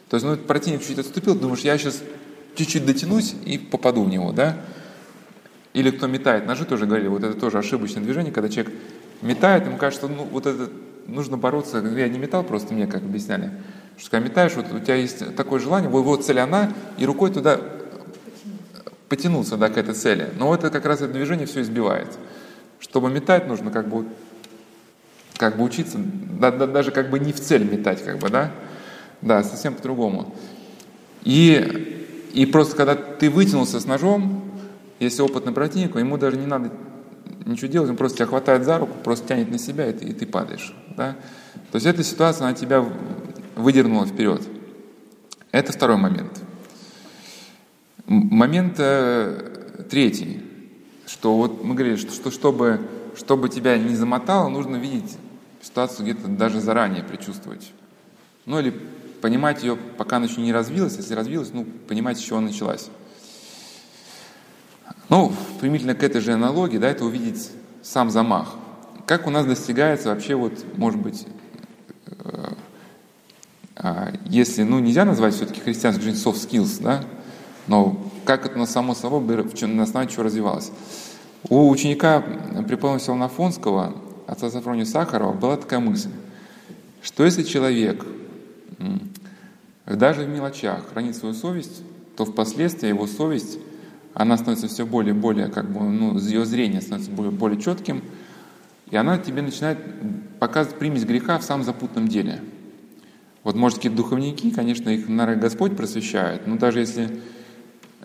то есть, ну, противник чуть-чуть отступил, думаешь, я сейчас чуть-чуть дотянусь и попаду в него, да? Или кто метает ножи, тоже говорили, вот это тоже ошибочное движение, когда человек метает, ему кажется, ну, вот этот нужно бороться, я не метал, просто мне как объясняли, что когда метаешь, вот у тебя есть такое желание, вот, вот цель она, и рукой туда потянуться да, к этой цели. Но это как раз это движение все избивает. Чтобы метать, нужно как бы, как бы учиться, да, да, даже как бы не в цель метать, как бы, да? Да, совсем по-другому. И, и просто когда ты вытянулся с ножом, если опытный противник, ему даже не надо ничего делать, он просто тебя хватает за руку, просто тянет на себя, и ты, и ты падаешь. Да? То есть эта ситуация, она тебя выдернула вперед. Это второй момент. Момент э, третий, что вот мы говорили, что, что чтобы, чтобы тебя не замотало, нужно видеть ситуацию где-то даже заранее предчувствовать. Ну или понимать ее, пока она еще не развилась, если развилась, ну, понимать, с чего она началась. Ну, примительно к этой же аналогии, да, это увидеть сам замах. Как у нас достигается вообще, вот, может быть, э, э, если, ну, нельзя назвать все-таки христианской жизнь soft skills, да, но как это на само собой, на основании чего развивалось. У ученика преподобного Афонского, отца Сафрония Сахарова, была такая мысль, что если человек даже в мелочах хранит свою совесть, то впоследствии его совесть, она становится все более и более, как бы, ну, ее зрение становится более, более четким, и она тебе начинает показывать примесь греха в самом запутанном деле. Вот, может, какие-то духовники, конечно, их, наверное, Господь просвещает, но даже если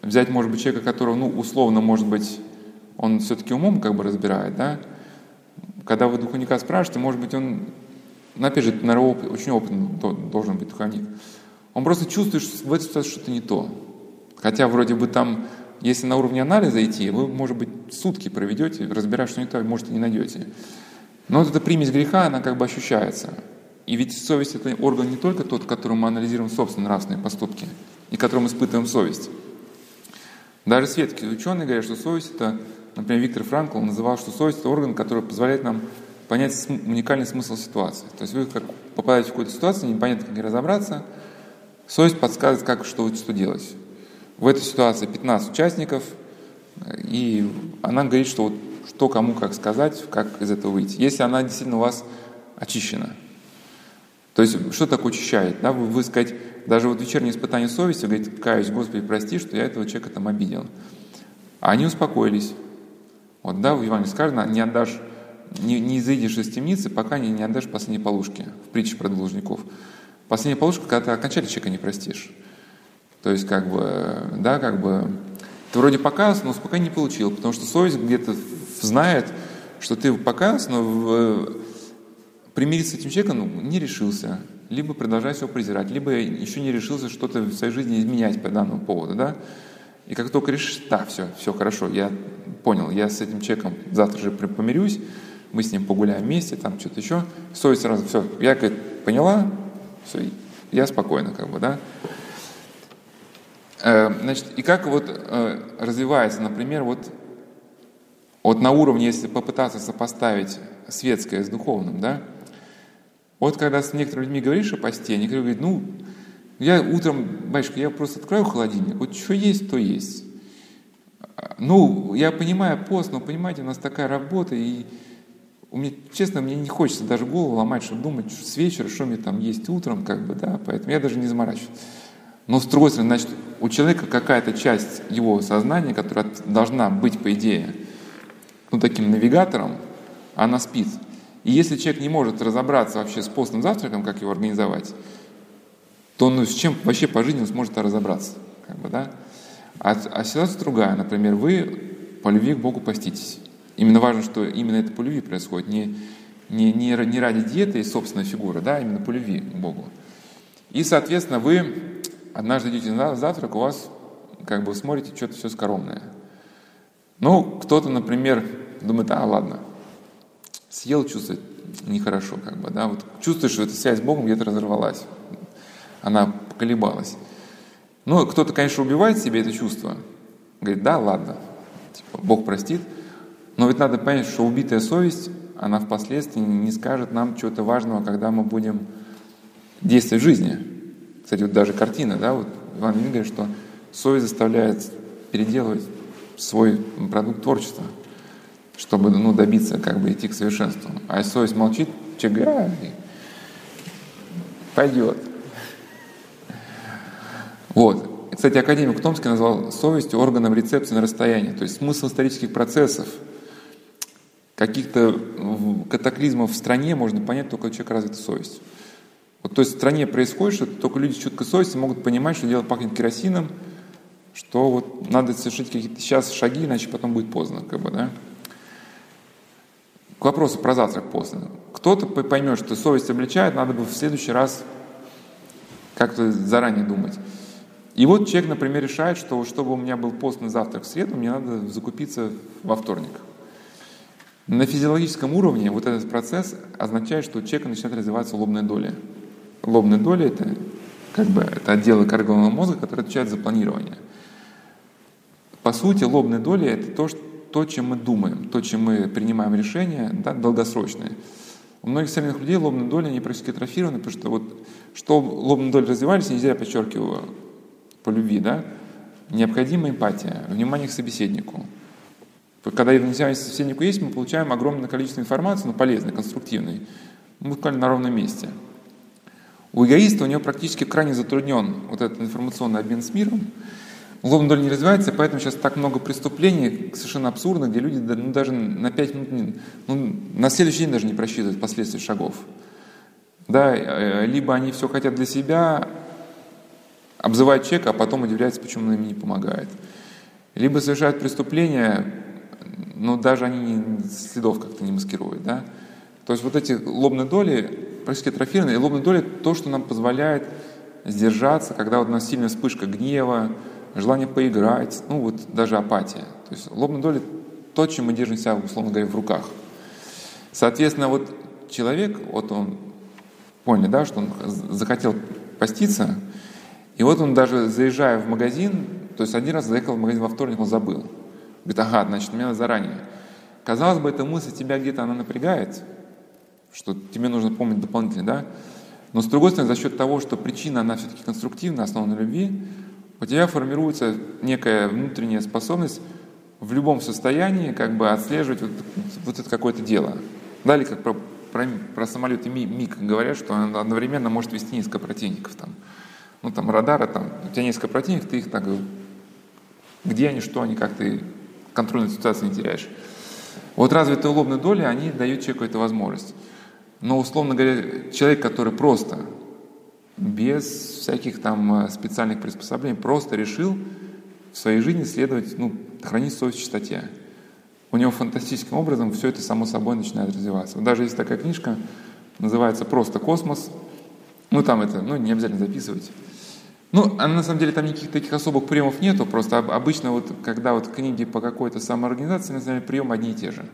взять, может быть, человека, которого, ну, условно, может быть, он все-таки умом как бы разбирает, да, когда вы духовника спрашиваете, может быть, он, ну, опять же, наверное, очень опытный должен быть духовник, он просто чувствует, что в этой ситуации что-то не то. Хотя вроде бы там, если на уровне анализа идти, вы, может быть, сутки проведете, разбирая, что не то, может, и не найдете. Но вот эта примесь греха, она как бы ощущается. И ведь совесть – это орган не только тот, которым мы анализируем собственные нравственные поступки, и которым испытываем совесть. Даже светские ученые говорят, что совесть – это, например, Виктор Франкл называл, что совесть – это орган, который позволяет нам понять уникальный смысл ситуации. То есть вы как попадаете в какую-то ситуацию, непонятно, как разобраться – Совесть подсказывает, как что, что делать. В этой ситуации 15 участников, и она говорит, что вот что кому как сказать, как из этого выйти. Если она действительно у вас очищена. То есть, что такое очищает? Да? Вы, вы сказать, даже вот вечернее испытание совести, говорит, каюсь, Господи, прости, что я этого человека там обидел. А они успокоились. Вот, да, в Евангелии сказано, не отдашь, не, не изыдешь из темницы, пока не, не отдашь последние полушки в притче про должников. Последняя полушка, когда ты окончательно человека не простишь. То есть, как бы, да, как бы, ты вроде покаялся, но успокоение не получил, потому что совесть где-то знает, что ты покаялся, но в, примириться с этим человеком ну, не решился. Либо продолжать его презирать, либо еще не решился что-то в своей жизни изменять по данному поводу, да. И как только решишь, да, все, все хорошо, я понял, я с этим человеком завтра же помирюсь, мы с ним погуляем вместе, там что-то еще, совесть сразу, все, я, говорит, поняла, все, я спокойно, как бы, да. Э, значит, и как вот э, развивается, например, вот, вот на уровне, если попытаться сопоставить светское с духовным, да, вот когда с некоторыми людьми говоришь о посте, они говорят, ну, я утром, батюшка, я просто открою холодильник, вот что есть, то есть. Ну, я понимаю пост, но понимаете, у нас такая работа, и меня, честно, мне не хочется даже голову ломать, чтобы думать с вечера, что мне там есть утром, как бы, да, поэтому я даже не заморачиваюсь. Но стороны, значит, у человека какая-то часть его сознания, которая должна быть, по идее, ну, таким навигатором, она спит. И если человек не может разобраться вообще с постным завтраком, как его организовать, то ну, с чем вообще по жизни он сможет разобраться. Как бы, да? а, а ситуация другая. Например, вы по любви к Богу поститесь. Именно важно, что именно это по любви происходит, не, не, не, не ради диеты и собственной фигуры, да, а именно по любви к Богу. И, соответственно, вы однажды идете на завтрак, у вас как бы смотрите что-то все скоромное. Ну, кто-то, например, думает, а, ладно, съел, чувствует нехорошо, как бы, да, вот чувствуешь, что эта связь с Богом где-то разорвалась, она поколебалась. Ну, кто-то, конечно, убивает себе это чувство, говорит, да, ладно, типа, Бог простит, но ведь надо понять, что убитая совесть, она впоследствии не скажет нам чего-то важного, когда мы будем действовать в жизни. Кстати, вот даже картина, да, вот Иван Ильин говорит, что совесть заставляет переделывать свой продукт творчества, чтобы ну, добиться, как бы идти к совершенству. А если совесть молчит, человек говорит, а, пойдет. Вот. Кстати, академик Томский назвал совесть органом рецепции на расстоянии. То есть смысл исторических процессов – каких-то катаклизмов в стране можно понять только у человека развита совесть. Вот, то есть в стране происходит что-то, только люди с чуткой совести могут понимать, что дело пахнет керосином, что вот надо совершить какие-то сейчас шаги, иначе потом будет поздно, как бы, да. К вопросу про завтрак поздно. Кто-то поймет, что совесть обличает, надо бы в следующий раз как-то заранее думать. И вот человек, например, решает, что чтобы у меня был постный завтрак в среду, мне надо закупиться во вторник. На физиологическом уровне вот этот процесс означает, что у человека начинает развиваться лобная доля. Лобная доля – это как бы это отделы коры мозга, которые отвечают за планирование. По сути, лобная доля – это то, что, то, чем мы думаем, то, чем мы принимаем решения, да, долгосрочные. У многих современных людей лобная доля не практически атрофирована, потому что вот что лобная доля развивались, я подчеркиваю, по любви, да, необходима эмпатия, внимание к собеседнику. Когда внимание к собеседнику есть, мы получаем огромное количество информации, но полезной, конструктивной. Мы буквально на ровном месте. У эгоиста у него практически крайне затруднен вот этот информационный обмен с миром. Лобная доля не развивается, поэтому сейчас так много преступлений, совершенно абсурдных, где люди ну, даже на 5 минут, ну, на следующий день даже не просчитывают последствия шагов. Да, э, либо они все хотят для себя, обзывают человека, а потом удивляются, почему он им не помогает. Либо совершают преступления, но даже они следов как-то не маскируют. Да? То есть вот эти лобные доли практически атрофированы, и лобные доли – то, что нам позволяет сдержаться, когда вот у нас сильная вспышка гнева, желание поиграть, ну вот даже апатия. То есть лобные доли – то, чем мы держим себя, условно говоря, в руках. Соответственно, вот человек, вот он понял, да, что он захотел поститься, и вот он даже заезжая в магазин, то есть один раз заехал в магазин во вторник, он забыл. Говорит, ага, значит, мне надо заранее. Казалось бы, эта мысль тебя где-то она напрягает, что тебе нужно помнить дополнительно, да? Но с другой стороны, за счет того, что причина, она все-таки конструктивна, основана на любви, у тебя формируется некая внутренняя способность в любом состоянии как бы отслеживать вот, вот это какое-то дело. Далее, как про, про, про самолеты МиГ говорят, что он одновременно может вести несколько противников там ну там радары, там, у тебя несколько противников, ты их так, где они, что они, как ты контроль над ситуацией не теряешь. Вот развитые лобные доли, они дают человеку эту возможность. Но, условно говоря, человек, который просто, без всяких там э, специальных приспособлений, просто решил в своей жизни следовать, ну, хранить совесть в чистоте. У него фантастическим образом все это само собой начинает развиваться. даже есть такая книжка, называется «Просто космос». Ну, там это, ну, не обязательно записывать. Ну, а на самом деле там никаких таких особых приемов нету, просто обычно вот, когда вот книги по какой-то самоорганизации, на самом деле приемы одни и те же.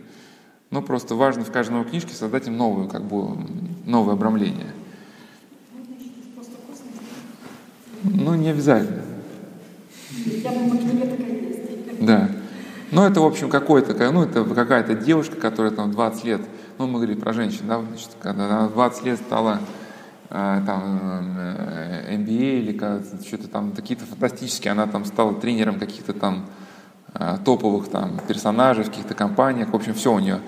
Но просто важно в каждой новой книжке создать им новую, как бы, новое обрамление. Ну, не обязательно. Я думаю, книга такая есть. Да. Ну, это, в общем, какой-то, ну, это какая-то девушка, которая там 20 лет, ну, мы говорили про женщин, да, значит, когда она 20 лет стала там MBA э, или что-то там какие-то фантастические, она там стала тренером каких-то там э, топовых там персонажей в каких-то компаниях, в общем, все у нее.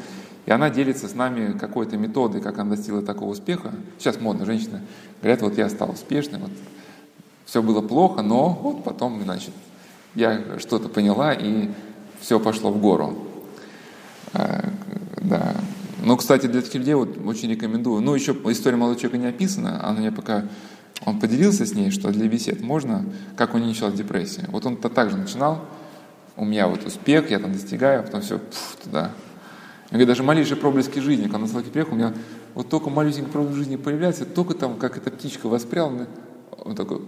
И она делится с нами какой-то методой, как она достигла такого успеха. Сейчас модно, женщины говорят, вот я стал успешным, вот все было плохо, но вот потом, значит, я что-то поняла, и все пошло в гору. Да. Ну, кстати, для таких людей вот очень рекомендую. Ну, еще история молодого человека не описана, она мне пока... Он поделился с ней, что для бесед можно, как у него началась депрессия. Вот он-то так же начинал, у меня вот успех, я там достигаю, а потом все пфф, туда. Я говорю, даже малейшие проблески жизни, когда на Славке приехал, у меня вот только маленький проблеск жизни появляется, только там, как эта птичка воспряла, он такой...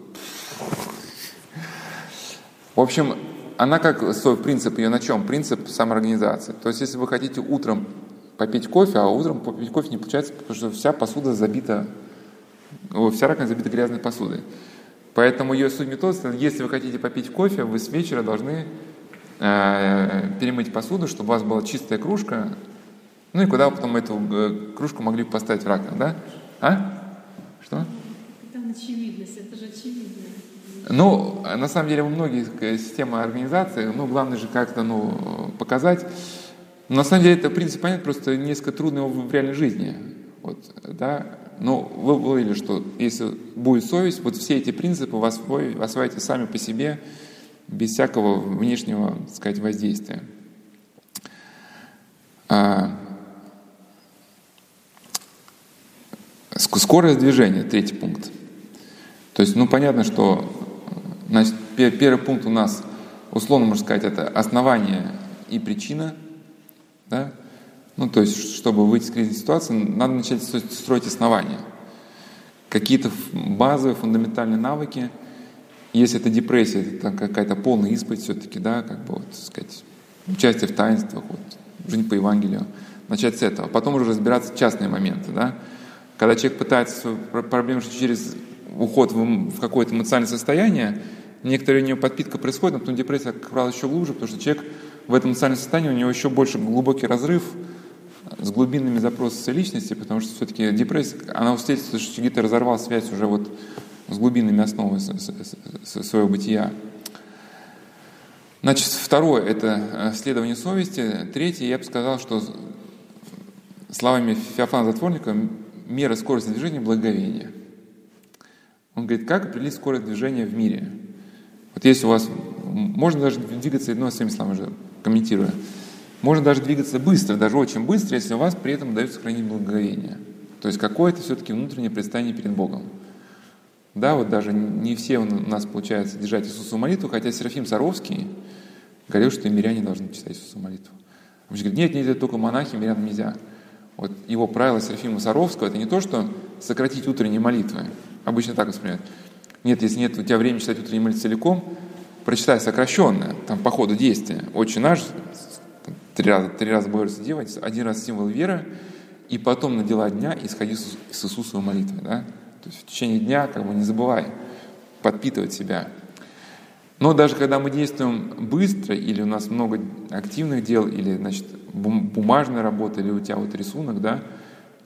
В общем, она как свой принцип ее на чем? Принцип самоорганизации. То есть, если вы хотите утром попить кофе, а утром попить кофе не получается, потому что вся посуда забита, вся раковина забита грязной посудой. Поэтому ее суть метода, если вы хотите попить кофе, вы с вечера должны э, перемыть посуду, чтобы у вас была чистая кружка, ну и куда вы потом эту э, кружку могли поставить в раковину, да? А? Что? Это очевидность, это же очевидно. Ну, на самом деле, у многих э, системы организации, ну, главное же как-то, ну, показать, но на самом деле это принцип понять просто несколько трудно его в реальной жизни. Вот, да? Но вы говорили, что если будет совесть, вот все эти принципы вы освоите сами по себе, без всякого внешнего, так сказать, воздействия. А, скорость движения, третий пункт. То есть, ну, понятно, что значит, первый пункт у нас – условно можно сказать, это основание и причина, да? Ну, то есть, чтобы выйти из кризисной ситуации, надо начать строить основания. Какие-то базовые, фундаментальные навыки. Если это депрессия, это какая-то полная исповедь все-таки, да, как бы, вот, так сказать, участие в таинствах, вот, жизнь по Евангелию. Начать с этого. Потом уже разбираться частные моменты, да. Когда человек пытается свою проблему через уход в, в какое-то эмоциональное состояние, некоторая у него подпитка происходит, но потом депрессия, как правило, еще глубже, потому что человек в этом эмоциональном состоянии, у него еще больше глубокий разрыв с глубинными запросами личности, потому что все-таки депрессия, она свидетельствует, что где-то разорвал связь уже вот с глубинными основами своего бытия. Значит, второе – это э, следование совести. Третье, я бы сказал, что словами Феофана Затворника, мера скорости движения – благоговение. Он говорит, как определить скорость движения в мире? Вот если у вас, можно даже двигаться, ну, своими словами комментируя, можно даже двигаться быстро, даже очень быстро, если у вас при этом удается сохранить благоговение. То есть какое-то все-таки внутреннее предстание перед Богом. Да, вот даже не все у нас получается держать Иисусу молитву, хотя Серафим Саровский говорил, что и миряне должны читать Иисусу молитву. Он говорит, нет, нет, только монахи, мирянам нельзя. Вот его правило Серафима Саровского – это не то, что сократить утренние молитвы. Обычно так воспринимают. Нет, если нет у тебя времени читать утренние молитвы целиком, прочитай сокращенное, там по ходу действия. Очень наш, три раза, три раза Богородица делать, один раз символ веры, и потом на дела дня исходи с Иисусовой молитвой. Да? То есть в течение дня как бы не забывай подпитывать себя. Но даже когда мы действуем быстро, или у нас много активных дел, или значит, бумажная работа, или у тебя вот рисунок, да,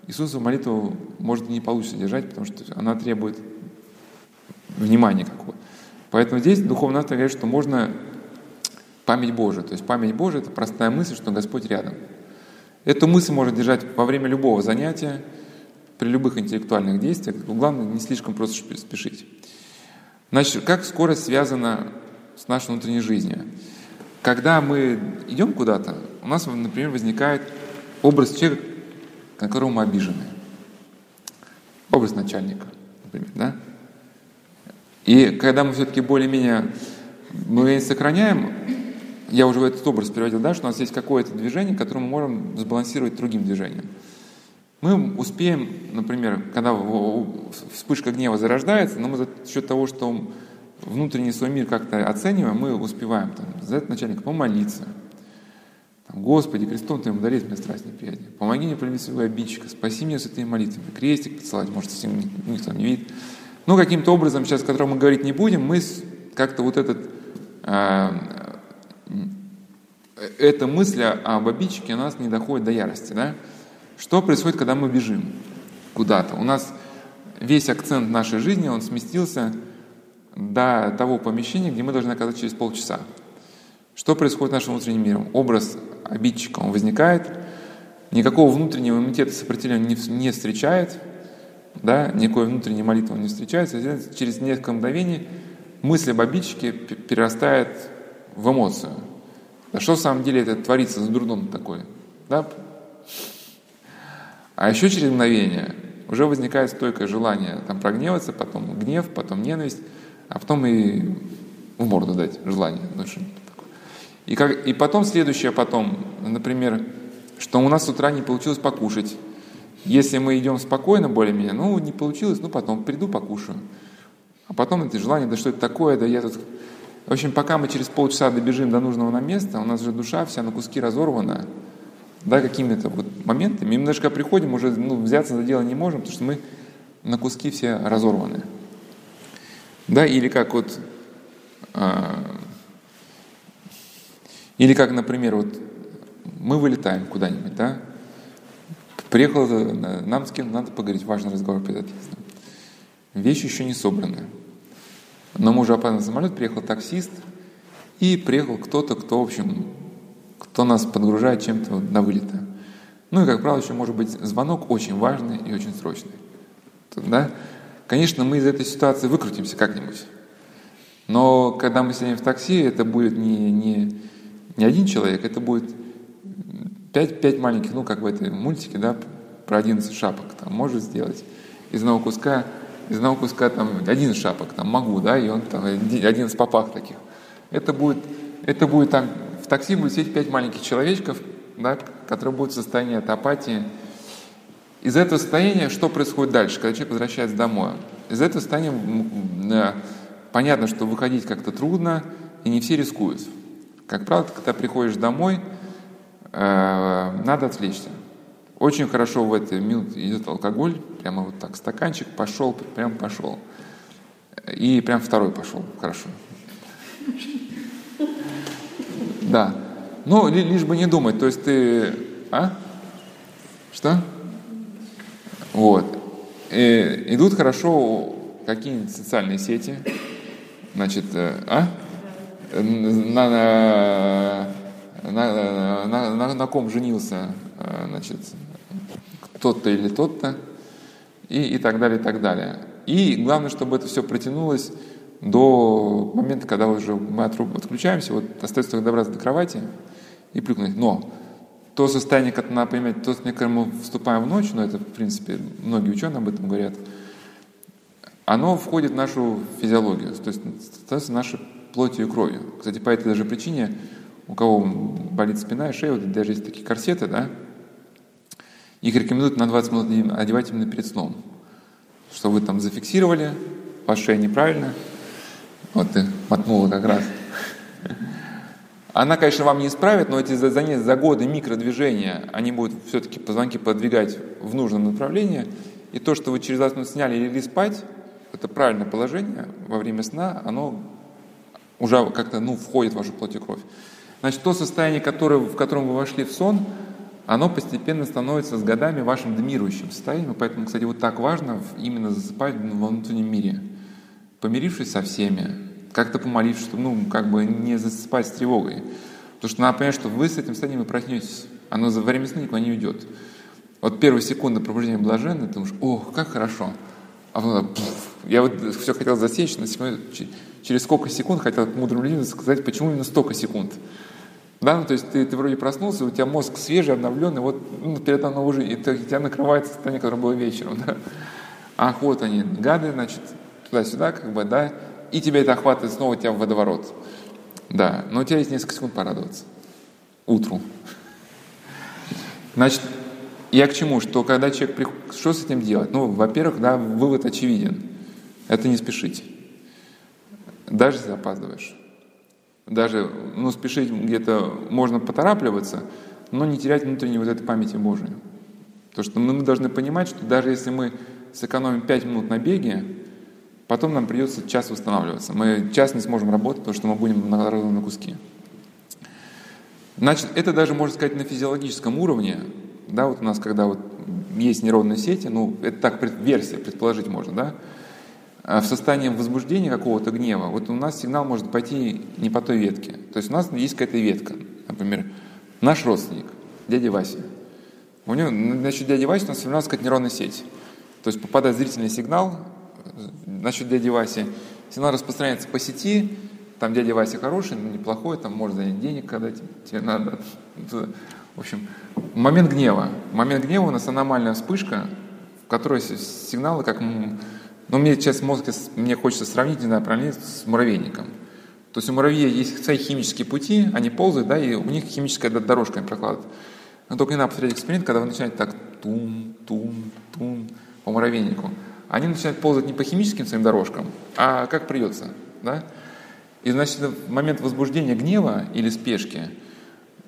Иисусову молитву может не получится держать, потому что она требует внимания какого-то. Поэтому здесь духовный автор говорит, что можно память Божия. То есть память Божия – это простая мысль, что Господь рядом. Эту мысль можно держать во время любого занятия, при любых интеллектуальных действиях. Главное, не слишком просто спешить. Значит, как скорость связана с нашей внутренней жизнью? Когда мы идем куда-то, у нас, например, возникает образ человека, на которого мы обижены. Образ начальника, например, да? И когда мы все-таки более-менее мы сохраняем, я уже в этот образ переводил, да, что у нас есть какое-то движение, которое мы можем сбалансировать другим движением. Мы успеем, например, когда вспышка гнева зарождается, но мы за счет того, что внутренний свой мир как-то оцениваем, мы успеваем там, за этот начальник помолиться. Там, Господи, крестом Ты ударить мне страсть неприятнее. Помоги мне полюбить своего обидчика, спаси меня с этой молитвой. Крестик поцеловать, может, никто не видит. Ну, каким-то образом, сейчас, о котором мы говорить не будем, мы как-то вот этот, э, эта мысль об обидчике у нас не доходит до ярости. Да? Что происходит, когда мы бежим куда-то? У нас весь акцент нашей жизни, он сместился до того помещения, где мы должны оказаться через полчаса. Что происходит с нашим внутренним миром? Образ обидчика, он возникает, никакого внутреннего иммунитета сопротивления не встречает, да, никакой внутренней молитвы не встречается, через несколько мгновений мысль об обидчике перерастает в эмоцию. Да что в самом деле это творится за дурдом такой? Да? А еще через мгновение уже возникает стойкое желание там прогневаться, потом гнев, потом ненависть, а потом и в морду дать желание. И, как, и потом следующее потом, например, что у нас с утра не получилось покушать, если мы идем спокойно более-менее, ну, не получилось, ну, потом приду, покушаю. А потом это желание, да что это такое, да я тут... В общем, пока мы через полчаса добежим до нужного нам места, у нас же душа вся на куски разорвана, да, какими-то вот моментами. И мы даже когда приходим, уже ну, взяться за дело не можем, потому что мы на куски все разорваны. Да, или как вот... А, или как, например, вот мы вылетаем куда-нибудь, да, Приехал, э, нам с кем надо поговорить, важный разговор перед отъездом. Вещи еще не собраны. Но мы уже опаздываем самолет, приехал таксист, и приехал кто-то, кто, в общем, кто нас подгружает чем-то на вылета. Ну и, как правило, еще может быть звонок очень важный и очень срочный. Да? Конечно, мы из этой ситуации выкрутимся как-нибудь. Но когда мы сидим в такси, это будет не, не, не один человек, это будет Пять, пять маленьких, ну, как в этой мультике, да, про 11 шапок, там, может сделать. Из одного куска, из одного куска, там, один шапок, там, могу, да, и он там, один из попах таких. Это будет это будет там, в такси будет сидеть пять маленьких человечков, да, которые будут в состоянии от апатии. Из этого состояния что происходит дальше, когда человек возвращается домой? Из этого состояния понятно, что выходить как-то трудно, и не все рискуют. Как правило, когда приходишь домой, надо отвлечься. Очень хорошо в этой минуте идет алкоголь, прямо вот так, стаканчик пошел, прям пошел. И прям второй пошел, хорошо. Да. Ну, лишь бы не думать, то есть ты... А? Что? Вот. И идут хорошо какие-нибудь социальные сети, значит, э, а? На, на, на, на, на, на ком женился, э, значит, тот-то или тот-то, и, и так далее, и так далее. И главное, чтобы это все протянулось до момента, когда уже мы отключаемся, вот остается только добраться до кровати и плюнуть. Но то состояние, как надо понимать, то когда мы вступаем в ночь, но это, в принципе, многие ученые об этом говорят, оно входит в нашу физиологию, то есть становится нашей плотью и кровью. Кстати, по этой даже причине, у кого болит спина и шея, вот даже есть такие корсеты, да, их рекомендуют на 20 минут одевать именно перед сном, что вы там зафиксировали, ваша шея неправильно, вот ты мотнула как раз. Она, конечно, вам не исправит, но эти за, за, годы микродвижения, они будут все-таки позвонки подвигать в нужном направлении. И то, что вы через 20 минут сняли и легли спать, это правильное положение во время сна, оно уже как-то ну, входит в вашу плоть и кровь. Значит, то состояние, которое, в котором вы вошли в сон, оно постепенно становится с годами вашим домирующим состоянием. Поэтому, кстати, вот так важно именно засыпать во внутреннем мире. Помирившись со всеми, как-то помолившись, чтобы, ну, как бы не засыпать с тревогой. Потому что надо понять, что вы с этим состоянием и проснетесь. Оно за время сна никуда не уйдет. Вот первые секунды пробуждения блаженны, ты думаешь, ох, как хорошо. А потом, я вот все хотел засечь, но через сколько секунд хотел мудрым людям сказать, почему именно столько секунд. Да, ну, то есть ты, ты вроде проснулся, у тебя мозг свежий, обновленный, вот ну, перед тобой уже, и тебя накрывает состояние, которое было вечером. Да? Ах, вот они, гады, значит, туда-сюда, как бы, да, и тебя это охватывает снова тебя в водоворот. Да, но у тебя есть несколько секунд порадоваться. Утру. Значит, я к чему? Что когда человек приходит, что с этим делать? Ну, во-первых, да, вывод очевиден. Это не спешить. Даже если опаздываешь. Даже, ну, спешить где-то можно поторапливаться, но не терять внутренней вот этой памяти Божией. Потому что мы должны понимать, что даже если мы сэкономим 5 минут на беге, потом нам придется час восстанавливаться. Мы час не сможем работать, потому что мы будем разорваны на куски. Значит, это даже, можно сказать, на физиологическом уровне, да, вот у нас, когда вот есть нейронные сети, ну, это так версия, предположить можно, да, в состоянии возбуждения какого-то гнева, вот у нас сигнал может пойти не по той ветке. То есть у нас есть какая-то ветка, например, наш родственник, дядя Вася. У него, значит, дядя Вася у нас формируется как нейронная сеть. То есть попадает зрительный сигнал, насчет дяди Васи, сигнал распространяется по сети, там дядя Вася хороший, неплохой, там занять денег, когда тебе надо. В общем, момент гнева. Момент гнева у нас аномальная вспышка, в которой сигналы как но мне сейчас мозг, мне хочется сравнить, не знаю, параллельно с муравейником. То есть у муравья есть свои химические пути, они ползают, да, и у них химическая дорожка им прокладывает. Но только не надо повторять эксперимент, когда вы начинаете так тум, тум, тум по муравейнику. Они начинают ползать не по химическим своим дорожкам, а как придется, да. И значит, в момент возбуждения гнева или спешки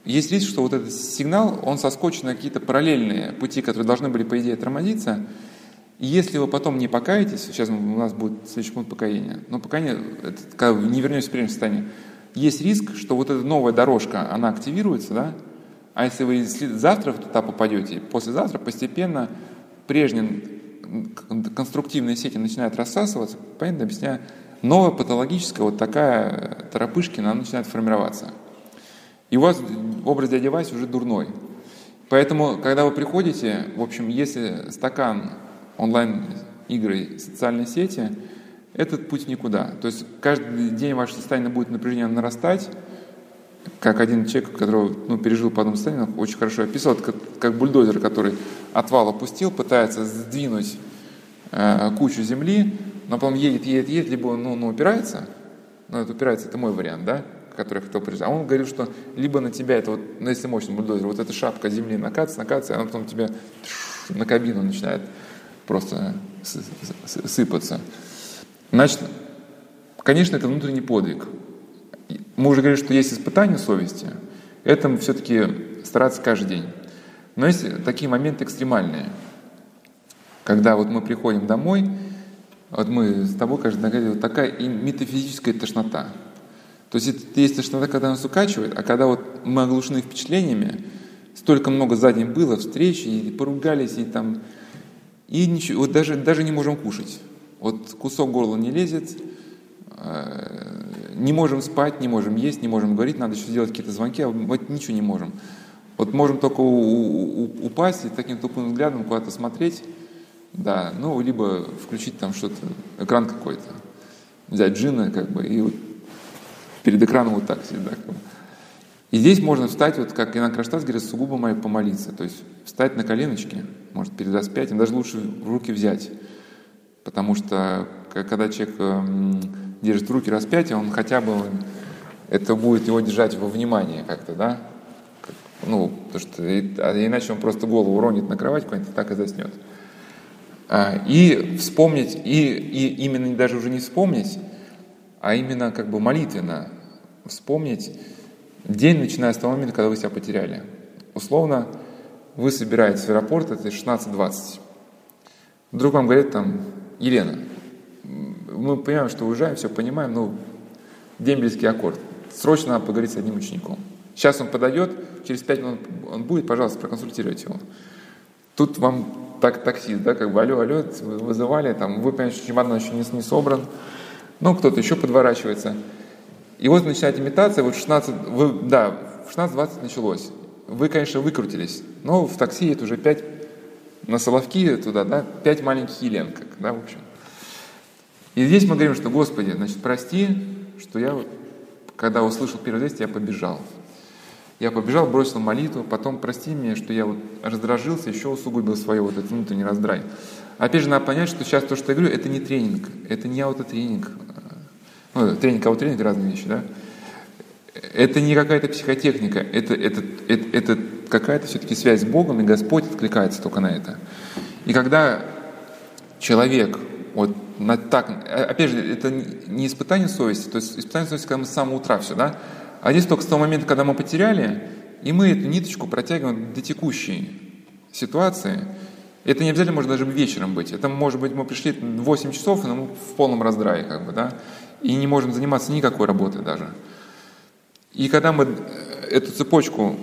есть риск, что вот этот сигнал, он соскочит на какие-то параллельные пути, которые должны были, по идее, тормозиться, и если вы потом не покаетесь, сейчас у нас будет следующий пункт покаяния, но покаяние, это, когда вы не вернетесь в прежнее состояние, есть риск, что вот эта новая дорожка, она активируется, да, а если вы завтра туда попадете, послезавтра постепенно прежние конструктивные сети начинают рассасываться, понятно, объясняю, новая патологическая вот такая торопышкина, она начинает формироваться. И у вас образ дяди Васи уже дурной. Поэтому, когда вы приходите, в общем, если стакан онлайн-игры, социальные сети, этот путь никуда. То есть каждый день ваше состояние будет напряжение нарастать, как один человек, который ну, пережил подобное состояние, очень хорошо описывал, как, как бульдозер, который отвал опустил, пытается сдвинуть э, кучу земли, но потом едет, едет, едет, либо ну, ну, упирается, ну, это упирается, это мой вариант, да, которую я хотел прежде. А он говорил, что либо на тебя это вот, ну если мощный бульдозер, вот эта шапка земли накатывается, накатывается, и она потом тебя на кабину начинает просто сыпаться. Значит, конечно, это внутренний подвиг. Мы уже говорили, что есть испытание совести. Это все-таки стараться каждый день. Но есть такие моменты экстремальные, когда вот мы приходим домой, вот мы с тобой, кажется, наговорили, вот такая и метафизическая тошнота. То есть это есть тошнота, когда нас укачивает, а когда вот мы оглушены впечатлениями, столько много за день было, встречи, и поругались, и там, и ничего, вот даже, даже не можем кушать. Вот кусок горла не лезет, э, не можем спать, не можем есть, не можем говорить, надо еще сделать какие-то звонки, а вот ничего не можем. Вот можем только упасть и таким тупым взглядом куда-то смотреть, да, ну, либо включить там что-то, экран какой-то, взять джина, как бы, и вот перед экраном вот так сидеть, да, как бы. И здесь можно встать, вот как Инан Краштас говорит, сугубо помолиться, то есть встать на коленочки, может, перед распятием, даже лучше в руки взять, потому что когда человек эм, держит в руки распятие, он хотя бы, это будет его держать во внимание как-то, да, ну, потому что а иначе он просто голову уронит на кровать, куда-нибудь так и заснет. А, и вспомнить, и, и именно даже уже не вспомнить, а именно как бы молитвенно вспомнить день, начиная с того момента, когда вы себя потеряли. Условно, вы собираетесь в аэропорт, это 16.20. Вдруг вам говорят там, Елена, мы понимаем, что уезжаем, все понимаем, но дембельский аккорд. Срочно надо поговорить с одним учеником. Сейчас он подойдет, через пять минут он будет, пожалуйста, проконсультируйте его. Тут вам так, таксист, да, как бы, алло, алло, вызывали, там, вы понимаете, что чемодан еще не, не собран, ну, кто-то еще подворачивается. И вот начинает имитация, вот 16, вы, да, в 16.20 началось. Вы, конечно, выкрутились, но в такси это уже 5 на Соловки туда, да, 5 маленьких Елен, как, да, в общем. И здесь мы говорим, что, Господи, значит, прости, что я, когда услышал первое известие, я побежал. Я побежал, бросил молитву, потом прости меня, что я вот раздражился, еще усугубил свое вот этот внутренний раздрай. Опять же, надо понять, что сейчас то, что я говорю, это не тренинг, это не аутотренинг. Ну, тренинг, аутотренинг – разные вещи, да? Это не какая-то психотехника, это, это, это, это какая-то все-таки связь с Богом, и Господь откликается только на это. И когда человек вот на так, опять же, это не испытание совести, то есть испытание совести, когда мы с самого утра все, да, а здесь только с того момента, когда мы потеряли, и мы эту ниточку протягиваем до текущей ситуации. Это не обязательно может даже вечером быть. Это может быть, мы пришли в 8 часов, но мы в полном раздрае, как бы, да, и не можем заниматься никакой работой даже. И когда мы э, эту цепочку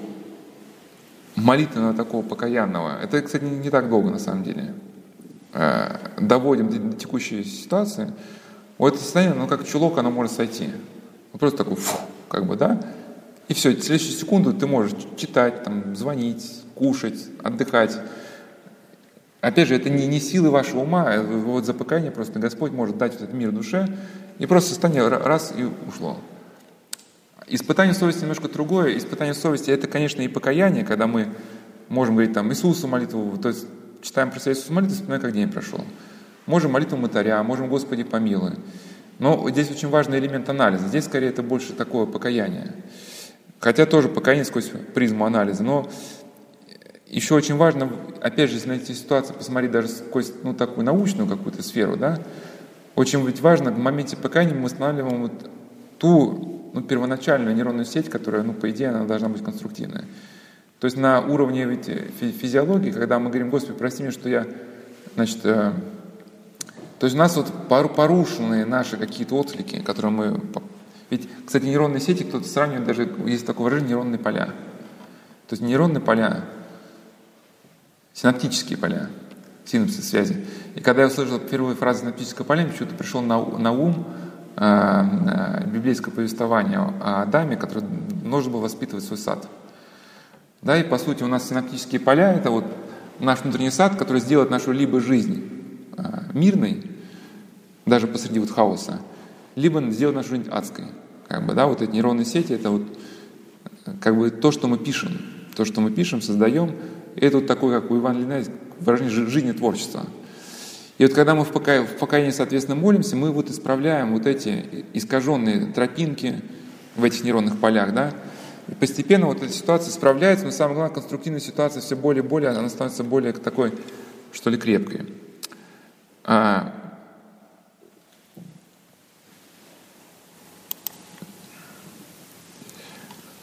молитвенного такого покаянного, это, кстати, не так долго на самом деле, э, доводим до текущей ситуации, вот это состояние, ну, как чулок, оно может сойти. Вот просто такой, фу, как бы, да, и все, в следующую секунду ты можешь читать, там, звонить, кушать, отдыхать. Опять же, это не, не силы вашего ума, а вот за покаяние просто Господь может дать этот мир душе, и просто состояние раз и ушло. Испытание совести немножко другое. Испытание совести – это, конечно, и покаяние, когда мы можем говорить там Иисусу молитву, то есть читаем про себя молитву, вспоминаем, как день прошел. Можем молитву Матаря, можем Господи помилуй. Но здесь очень важный элемент анализа. Здесь скорее это больше такое покаяние. Хотя тоже покаяние сквозь призму анализа. Но еще очень важно, опять же, если на эти посмотреть даже сквозь ну, такую научную какую-то сферу, да, очень ведь важно, в моменте покаяния мы устанавливаем вот ту ну, первоначальную нейронную сеть, которая, ну, по идее, она должна быть конструктивная. То есть на уровне ведь физиологии, когда мы говорим, Господи, прости меня, что я, значит, э, то есть у нас вот порушенные наши какие-то отклики, которые мы... Ведь, кстати, нейронные сети кто-то сравнивает, даже есть такое выражение нейронные поля. То есть нейронные поля, синаптические поля, синапсы связи. И когда я услышал первую фразу синаптическое поля, почему-то пришел на, на ум э, э, библейское повествование о Адаме, который нужно было воспитывать свой сад. Да, и по сути у нас синаптические поля – это вот наш внутренний сад, который сделает нашу либо жизнь а, мирной, даже посреди вот хаоса, либо сделать нашу жизнь адской. Как бы, да, вот эти нейронные сети, это вот как бы то, что мы пишем, то, что мы пишем, создаем, это вот такое, как у Ивана Ильина выражение жизни творчества. И вот когда мы в, пока, в покаянии, соответственно, молимся, мы вот исправляем вот эти искаженные тропинки, в этих нейронных полях, да. И постепенно вот эта ситуация справляется, но самое главное, конструктивная ситуация все более и более, она становится более такой, что ли, крепкой. А,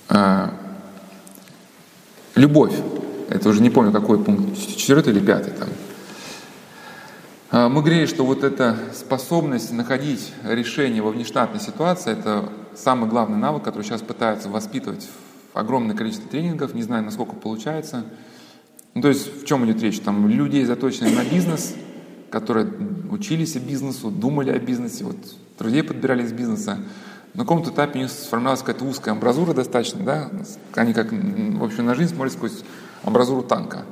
а, любовь. Это уже не помню, какой пункт, четвертый или пятый там. А, мы говорили, что вот эта способность находить решение во внештатной ситуации, это самый главный навык, который сейчас пытаются воспитывать в огромное количество тренингов, не знаю, насколько получается. Ну, то есть в чем идет речь? Там людей заточенных на бизнес, которые учились бизнесу, думали о бизнесе, вот друзей подбирали из бизнеса. На каком-то этапе у них сформировалась какая-то узкая амбразура достаточно, да? Они как, в общем, на жизнь смотрят сквозь амбразуру танка.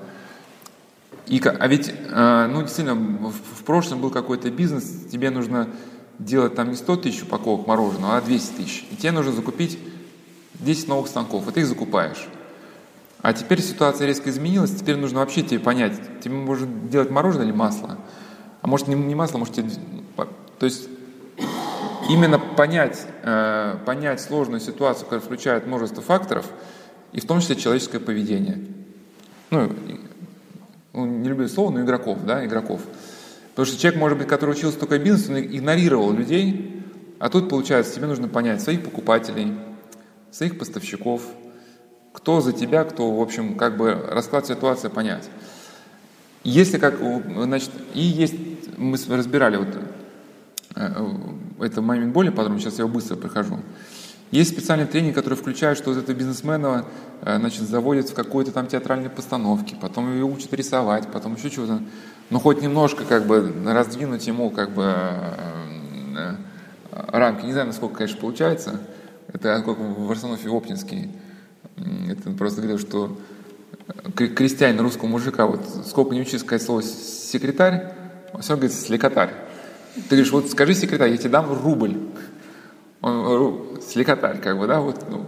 И, а ведь, э, ну, действительно, в прошлом был какой-то бизнес, тебе нужно делать там не 100 тысяч упаковок мороженого, а 200 тысяч. И тебе нужно закупить 10 новых станков, и ты их закупаешь. А теперь ситуация резко изменилась, теперь нужно вообще тебе понять, тебе может делать мороженое или масло. А может не, масло, может тебе... То есть именно понять, э, понять сложную ситуацию, которая включает множество факторов, и в том числе человеческое поведение. Ну, ну не люблю слово, но игроков, да, игроков. Потому что человек, может быть, который учился только бизнесу, он игнорировал людей, а тут, получается, тебе нужно понять своих покупателей, своих поставщиков, кто за тебя, кто, в общем, как бы расклад ситуации понять. Если как, значит, и есть, мы разбирали вот э, это момент более подробно, сейчас я его быстро прохожу. Есть специальный тренинг, который включает, что вот этого бизнесмена э, значит, заводят в какой-то там театральной постановке, потом его учат рисовать, потом еще чего-то. Ну, хоть немножко как бы раздвинуть ему как бы э, рамки. Не знаю, насколько, конечно, получается. Это как в Арсенофе Оптинский. Это просто говорил, что крестьянин русского мужика, вот сколько не учи сказать слово секретарь, он все говорит сликотарь. Ты говоришь, вот скажи секретарь, я тебе дам рубль. Он, сликотарь, как бы, да, вот, ну.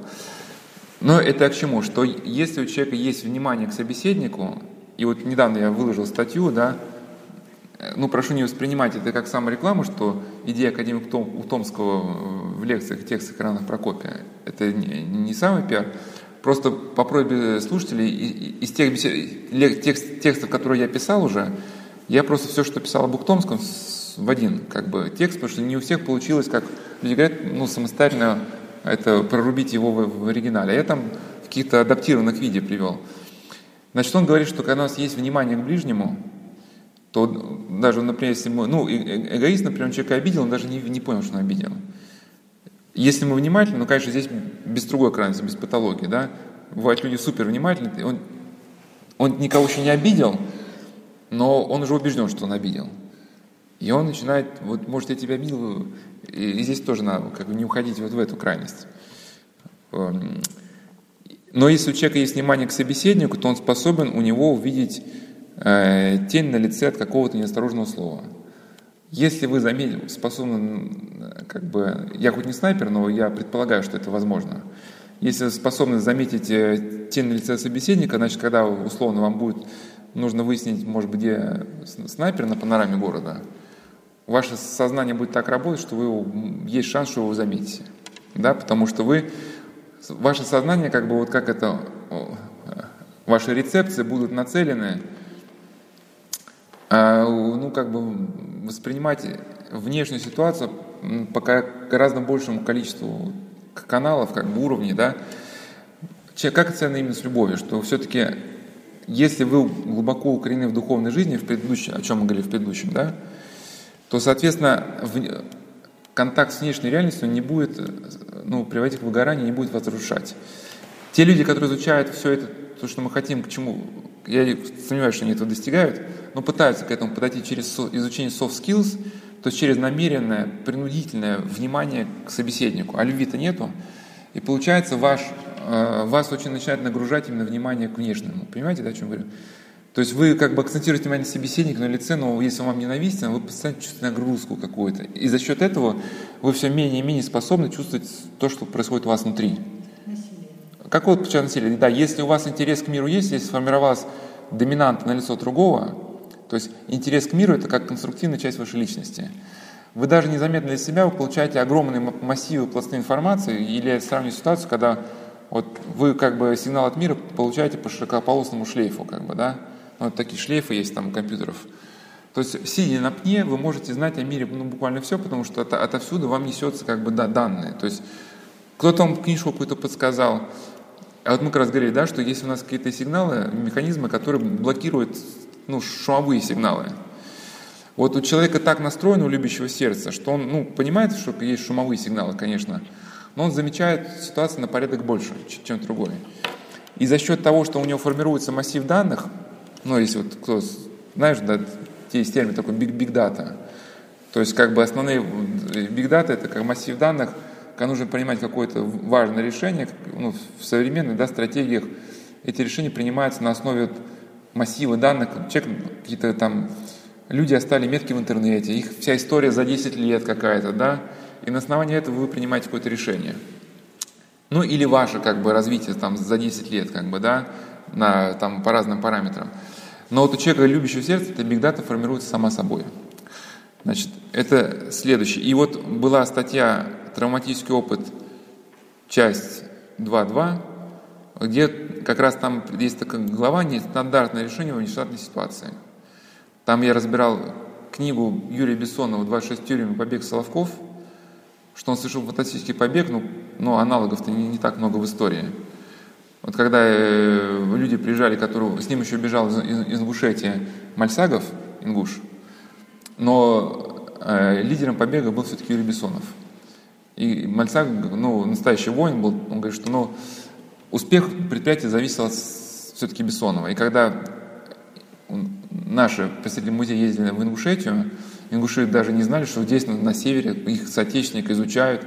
Но это к чему? Что если у человека есть внимание к собеседнику, и вот недавно я выложил статью, да, ну, прошу не воспринимать это как саморекламу, что идея академика Том, у Томского в лекциях, текстах Иранов Прокопия, это не, не самый пиар. Просто по просьбе слушателей, из тех текст, текстов, которые я писал уже, я просто все, что писал об Ухтомском, в один как бы текст, потому что не у всех получилось, как люди говорят, ну, самостоятельно это прорубить его в, в оригинале. Я там в каких-то адаптированных виде привел. Значит, он говорит, что когда у нас есть внимание к ближнему, то даже, например, если мы, ну, э, э, эгоист, например, человека обидел, он даже не, не понял, что он обидел. Если мы внимательны, ну, конечно, здесь без другой крайности, без патологии, да, бывают люди супер внимательные, он, он никого еще не обидел, но он уже убежден, что он обидел. И он начинает, вот, может, я тебя обидел, и, здесь тоже надо как бы не уходить вот в эту крайность. Эм, но если у человека есть внимание к собеседнику, то он способен у него увидеть э, тень на лице от какого-то неосторожного слова. Если вы заметили, способны, как бы, я хоть не снайпер, но я предполагаю, что это возможно. Если способны заметить э, тень на лице собеседника, значит, когда условно вам будет нужно выяснить, может быть, где снайпер на панораме города, ваше сознание будет так работать, что вы, есть шанс, что вы его заметите. Да? Потому что вы, ваше сознание, как бы вот как это, ваши рецепции будут нацелены, а, ну, как бы воспринимать внешнюю ситуацию по гораздо большему количеству каналов, как бы уровней, да. Как это именно с любовью, что все-таки если вы глубоко укореneны в духовной жизни, в предыдущем, о чем мы говорили в предыдущем, да, то, соответственно, в, контакт с внешней реальностью не будет ну, приводить к выгоранию, не будет разрушать. Те люди, которые изучают все это, то, что мы хотим, к чему, я сомневаюсь, что они этого достигают, но пытаются к этому подойти через изучение soft skills, то есть через намеренное, принудительное внимание к собеседнику. А любви-то нету. И получается, ваш, э, вас очень начинает нагружать именно внимание к внешнему. Понимаете, да, о чем говорю? То есть вы как бы акцентируете внимание собеседника на лице, но если он вам ненавистен, вы постоянно чувствуете нагрузку какую-то. И за счет этого вы все менее и менее способны чувствовать то, что происходит у вас внутри. Насилие. Какое вот насилие? Да, если у вас интерес к миру есть, если сформировалась доминанта на лицо другого, то есть интерес к миру – это как конструктивная часть вашей личности. вы даже незаметно для себя вы получаете огромные массивы пласты информации, или я сравниваю ситуацию, когда вот вы как бы сигнал от мира получаете по широкополосному шлейфу, как бы, да, вот такие шлейфы есть там у компьютеров. То есть, сидя на пне, вы можете знать о мире ну, буквально все, потому что это, отовсюду вам несется как бы да, данные. То есть, кто-то вам книжку какую-то подсказал. А вот мы как раз говорили, да, что есть у нас какие-то сигналы, механизмы, которые блокируют ну, шумовые сигналы. Вот у человека так настроено, у любящего сердца, что он ну, понимает, что есть шумовые сигналы, конечно, но он замечает ситуацию на порядок больше, чем другой. И за счет того, что у него формируется массив данных, ну, если вот кто, знаешь, да, есть термин такой big, big data, то есть как бы основные big data это как массив данных, когда нужно принимать какое-то важное решение, ну, в современных да, стратегиях эти решения принимаются на основе массива данных, человек какие-то там люди оставили метки в интернете, их вся история за 10 лет какая-то, да, и на основании этого вы принимаете какое-то решение. Ну или ваше как бы развитие там за 10 лет, как бы, да, на, там, по разным параметрам. Но вот у человека, любящего сердца, эта бигдата формируется сама собой. Значит, это следующее. И вот была статья «Травматический опыт», часть 2.2, где как раз там есть такая глава «Нестандартное решение в нештатной ситуации». Там я разбирал книгу Юрия Бессонова «26 тюрем побег Соловков», что он совершил фантастический побег, ну, но аналогов-то не, не так много в истории. Вот когда э, люди приезжали, которые, с ним еще бежал из, из, из Ингушетии Мальсагов, ингуш, но э, лидером побега был все-таки Юрий Бессонов. И Мальцаг, ну, настоящий воин был, он говорит, что ну, успех предприятия зависел от все-таки Бессонова. И когда наши представители музея ездили в Ингушетию, ингуши даже не знали, что здесь, на, на севере, их соотечественник изучают.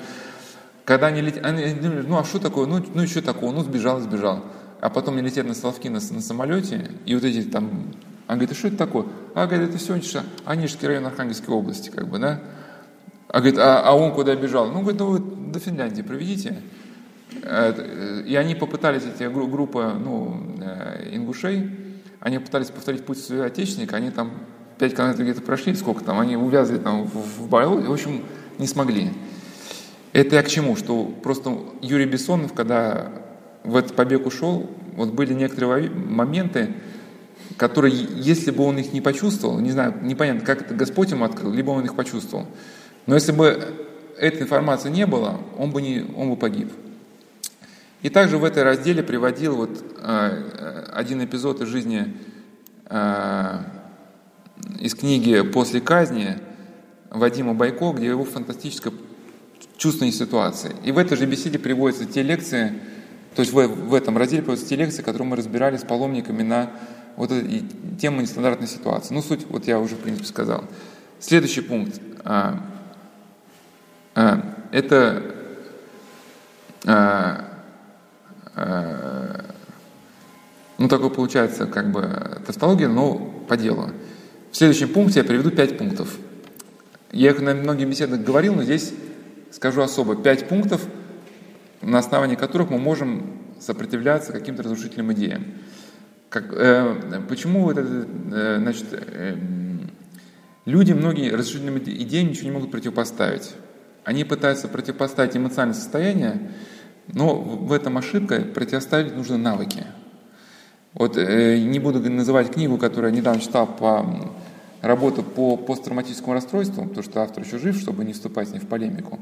Когда они летят, они ну а что такое, ну, ну что такого, ну сбежал, сбежал. А потом они летят на Соловки на, на самолете, и вот эти там, он говорит, а что это такое? А, говорит, это все Анежский район Архангельской области, как бы, да? А, говорит, а, а он куда бежал? Ну, говорит, ну вы до Финляндии проведите. Э, и они попытались, эти группа ну, э, ингушей, они пытались повторить путь своего отечественника, они там 5 километров где-то прошли, сколько там, они увязли там в, в и, в общем, не смогли. Это я к чему? Что просто Юрий Бессонов, когда в этот побег ушел, вот были некоторые моменты, которые, если бы он их не почувствовал, не знаю, непонятно, как это Господь ему открыл, либо он их почувствовал. Но если бы этой информации не было, он бы, не, он бы погиб. И также в этой разделе приводил вот э, один эпизод из жизни э, из книги «После казни» Вадима Байко, где его фантастическое чувственной ситуации. И в этой же беседе приводятся те лекции, то есть в, в этом разделе приводятся те лекции, которые мы разбирали с паломниками на вот эту тему нестандартной ситуации. Ну, суть, вот я уже, в принципе, сказал. Следующий пункт. А, а, это а, а, ну, такое получается, как бы, тавтология, но по делу. В следующем пункте я приведу пять пунктов. Я их на многих беседах говорил, но здесь скажу особо. Пять пунктов, на основании которых мы можем сопротивляться каким-то разрушительным идеям. Как, э, почему это, э, значит, э, люди многие разрушительным идеям ничего не могут противопоставить. Они пытаются противопоставить эмоциональное состояние, но в этом ошибка, противоставить нужны навыки. Вот э, не буду называть книгу, которую я недавно читал по работу по посттравматическому расстройству, потому что автор еще жив, чтобы не вступать с ним в полемику.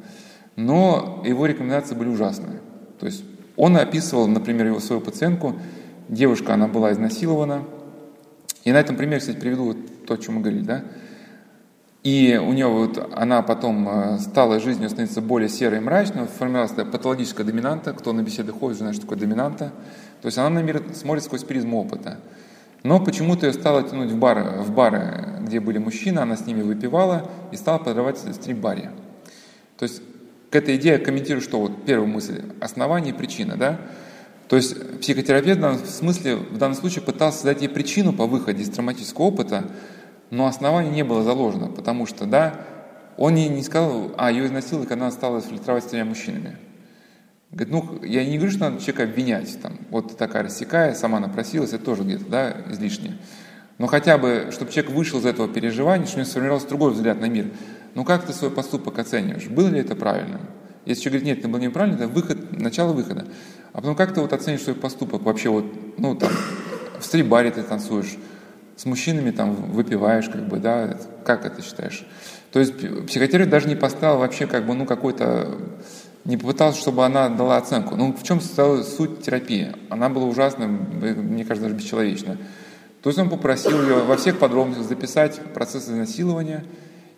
Но его рекомендации были ужасные. То есть он описывал, например, его свою пациентку, девушка, она была изнасилована. И на этом примере, кстати, приведу вот то, о чем мы говорили, да. И у нее вот она потом э, стала жизнью становиться более серой и мрачной, формировалась патологическая доминанта. Кто на беседы ходит, знает, что такое доминанта. То есть она на мир смотрит сквозь призму опыта. Но почему-то ее стало тянуть в бары, в бары, где были мужчины, она с ними выпивала и стала продавать в стрип-баре. То есть к этой идее я комментирую, что вот первая мысль – основание и причина, да? То есть психотерапевт в данном смысле, в данном случае пытался создать ей причину по выходе из травматического опыта, но основание не было заложено, потому что, да, он ей не сказал, а, ее изнасиловали, когда она стала фильтровать с тремя мужчинами. Говорит, ну, я не говорю, что надо человека обвинять, там, вот такая рассекая, сама напросилась, это тоже где-то, да, излишнее. Но хотя бы, чтобы человек вышел из этого переживания, чтобы у него сформировался другой взгляд на мир. ну как ты свой поступок оцениваешь? Было ли это правильным? Если человек говорит, нет, это было неправильно, это выход, начало выхода. А потом как ты вот оценишь свой поступок вообще вот, ну там, в стрибаре ты танцуешь, с мужчинами там выпиваешь, как бы, да, как это считаешь? То есть психотерапевт даже не поставил вообще как бы, ну, какой-то, не попытался, чтобы она дала оценку. Ну, в чем суть терапии? Она была ужасна, мне кажется, даже бесчеловечна. То есть он попросил ее во всех подробностях записать процесс изнасилования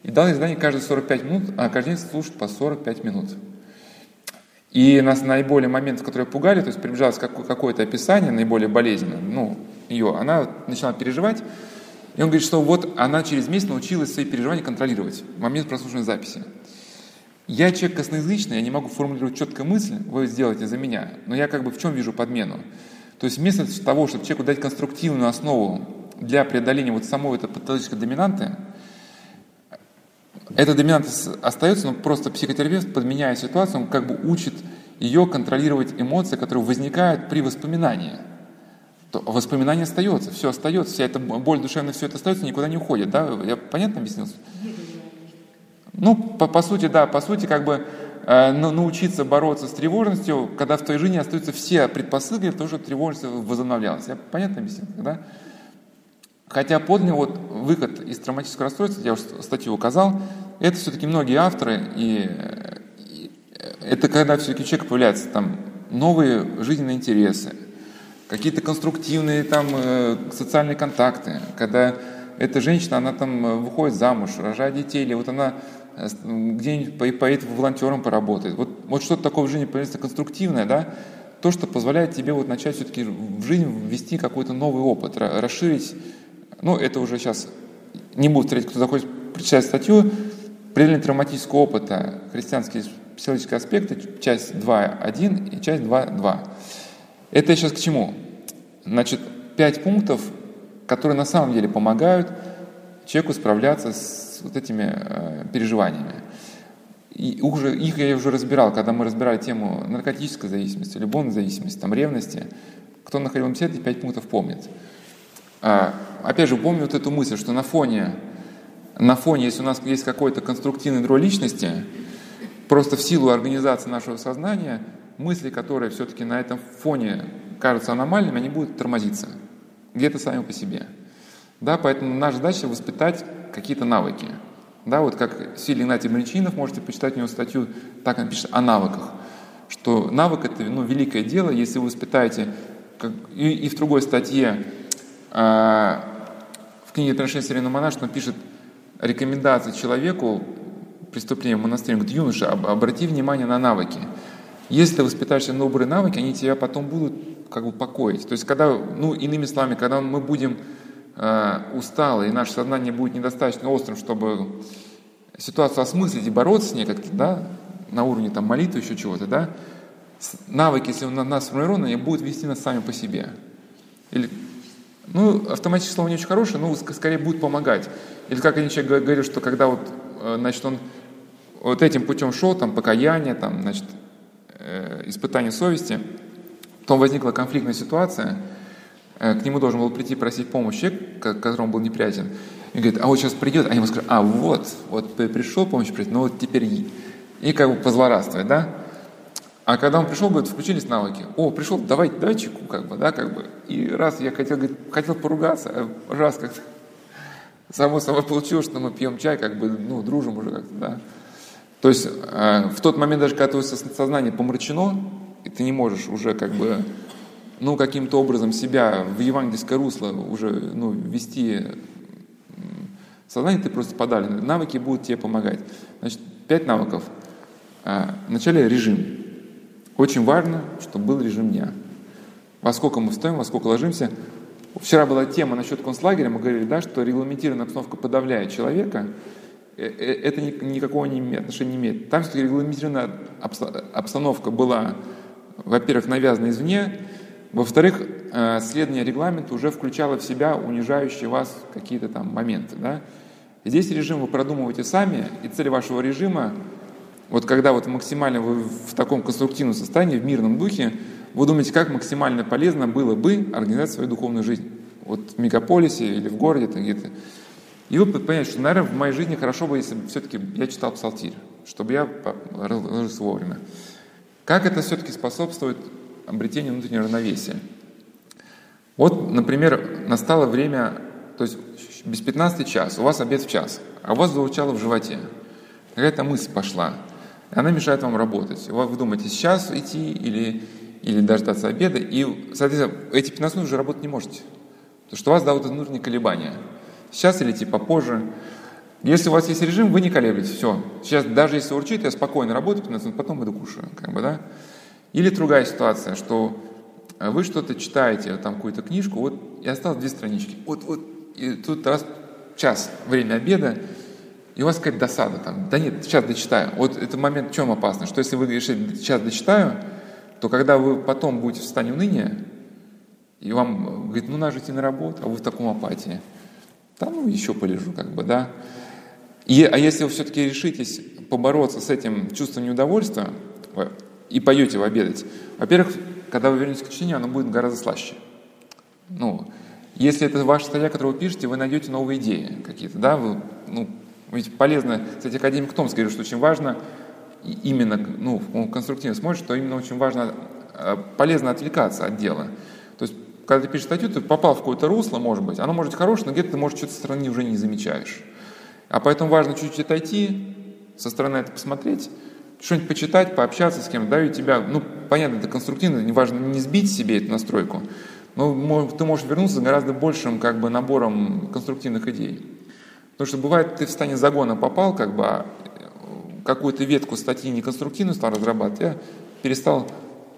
и дал ей задание каждые 45 минут, а каждый день слушать по 45 минут. И нас наиболее моменты, которые пугали, то есть приближалось какое-то описание, наиболее болезненное, ну, ее, она начала переживать, и он говорит, что вот она через месяц научилась свои переживания контролировать в момент прослушивания записи. Я человек косноязычный, я не могу формулировать четко мысль, вы сделаете за меня, но я как бы в чем вижу подмену? То есть вместо того, чтобы человеку дать конструктивную основу для преодоления вот самой этой патологической доминанты, эта доминанта остается, но просто психотерапевт, подменяя ситуацию, он как бы учит ее контролировать эмоции, которые возникают при воспоминании. То воспоминание остается, все остается, вся эта боль душевная, все это остается, никуда не уходит. Да? Я понятно объяснил? Ну, по, по сути, да, по сути, как бы э, научиться бороться с тревожностью, когда в твоей жизни остаются все предпосылки для того, чтобы тревожность возобновлялась. Я понятно объяснил? Да? Хотя подлинный вот выход из травматического расстройства, я уже статью указал, это все-таки многие авторы, и, и это когда все-таки у человека появляются там новые жизненные интересы, какие-то конструктивные там э, социальные контакты, когда эта женщина, она там э, выходит замуж, рожает детей, или вот она где-нибудь поедет волонтером поработает. Вот, вот что-то такое в жизни появляется конструктивное, да, то, что позволяет тебе вот начать все-таки в жизнь ввести какой-то новый опыт, расширить ну, это уже сейчас не буду треть, кто захочет прочитать статью, преодоление травматического опыта, христианские психологические аспекты, часть 2.1 и часть 2.2. Это сейчас к чему? Значит, пять пунктов, которые на самом деле помогают человеку справляться с вот этими э, переживаниями. И уже, их я уже разбирал, когда мы разбирали тему наркотической зависимости, любовной зависимости, там, ревности. Кто находил все эти пять пунктов помнит. А, опять же, помню вот эту мысль, что на фоне, на фоне, если у нас есть какой-то конструктивный дрой личности, просто в силу организации нашего сознания, мысли, которые все-таки на этом фоне кажутся аномальными, они будут тормозиться где-то сами по себе. Да, поэтому наша задача воспитать какие-то навыки. Да, вот как Силий Игнатий Бринчинов, можете почитать у него статью, так он пишет о навыках, что навык это ну, великое дело, если вы воспитаете, как, и, и в другой статье а, в книге «Отношения современного монашества» он пишет рекомендации человеку преступления в монастыре. Он говорит, юноша, обрати внимание на навыки. Если ты воспитаешь добрые навыки, они тебя потом будут как бы покоить. То есть, когда, ну, иными словами, когда мы будем э, усталы, и наше сознание будет недостаточно острым, чтобы ситуацию осмыслить и бороться с ней как-то, да, на уровне там молитвы, еще чего-то, да, навыки, если у нас сформированы, они будут вести нас сами по себе. Или ну, автоматическое слово не очень хорошее, но скорее будет помогать. Или как один человек говорит, что когда вот, э, значит, он вот этим путем шел, там, покаяние, там, значит, э, испытание совести, потом возникла конфликтная ситуация, к нему должен был прийти просить помощи человек, которому был неприятен, и говорит, а вот сейчас придет, а ему скажут, а вот, вот пришел помощь просить, ну вот теперь и, и как бы позлорадствовать, да? А когда он пришел, говорит, включились навыки. О, пришел, давай, давай чеку, как бы, да, как бы. И раз я хотел, говорит, хотел поругаться, а раз как-то само собой получилось, что мы пьем чай, как бы, ну, дружим уже как-то, да. То есть э, в тот момент, даже когда твое сознание помрачено, и ты не можешь уже как бы, ну, каким-то образом себя в евангельское русло уже, ну, вести сознание, ты просто подален. Навыки будут тебе помогать. Значит, пять навыков. Э, вначале режим. Очень важно, чтобы был режим дня. Во сколько мы встаем, во сколько ложимся. Вчера была тема насчет концлагеря, мы говорили, да, что регламентированная обстановка подавляет человека. Э, э, это никакого отношения не имеет. Там все-таки регламентированная обстановка была, во-первых, навязана извне, во-вторых, э, следование регламента уже включало в себя унижающие вас какие-то там моменты. Да? Здесь режим вы продумываете сами, и цель вашего режима вот когда вот максимально вы в таком конструктивном состоянии, в мирном духе, вы думаете, как максимально полезно было бы организовать свою духовную жизнь. Вот в мегаполисе или в городе где-то. И вы понимаете, что, наверное, в моей жизни хорошо бы, если бы все-таки я читал псалтирь, чтобы я ложился вовремя. Как это все-таки способствует обретению внутреннего равновесия? Вот, например, настало время, то есть без 15 час, у вас обед в час, а у вас звучало в животе. Какая-то мысль пошла, и она мешает вам работать. Вы думаете, сейчас идти или, или дождаться обеда, и, соответственно, эти 15 минут уже работать не можете. Потому что у вас, да, вот внутренние колебания. Сейчас или идти попозже. Если у вас есть режим, вы не колеблетесь, все. Сейчас даже если урчит, я спокойно работаю 15 минут, потом иду кушаю. Как бы, да? Или другая ситуация, что вы что-то читаете, там какую-то книжку, вот и осталось две странички. Вот, вот, и тут раз час, время обеда, и у вас какая-то досада там. Да нет, сейчас дочитаю. Вот этот момент в чем опасно? Что если вы решите, сейчас дочитаю, то когда вы потом будете в состоянии уныния, и вам говорит, ну надо идти на работу, а вы в таком апатии. Да, ну еще полежу, как бы, да. И, а если вы все-таки решитесь побороться с этим чувством неудовольствия и пойдете вы обедать, во-первых, когда вы вернетесь к чтению, оно будет гораздо слаще. Ну, если это ваша статья, которую вы пишете, вы найдете новые идеи какие-то, да, вы, ну, ведь полезно, кстати, академик Томс говорит, что очень важно именно, ну, он конструктивно смотрит, что именно очень важно, э, полезно отвлекаться от дела. То есть, когда ты пишешь статью, ты попал в какое-то русло, может быть, оно может быть хорошее, но где-то ты, может, что-то со стороны уже не замечаешь. А поэтому важно чуть-чуть отойти, со стороны это посмотреть, что-нибудь почитать, пообщаться с кем-то, да, тебя, ну, понятно, это конструктивно, не важно не сбить себе эту настройку, но ты можешь вернуться с гораздо большим, как бы, набором конструктивных идей. Потому что бывает, ты в стане загона попал, как бы, а какую-то ветку статьи неконструктивную стал разрабатывать, я перестал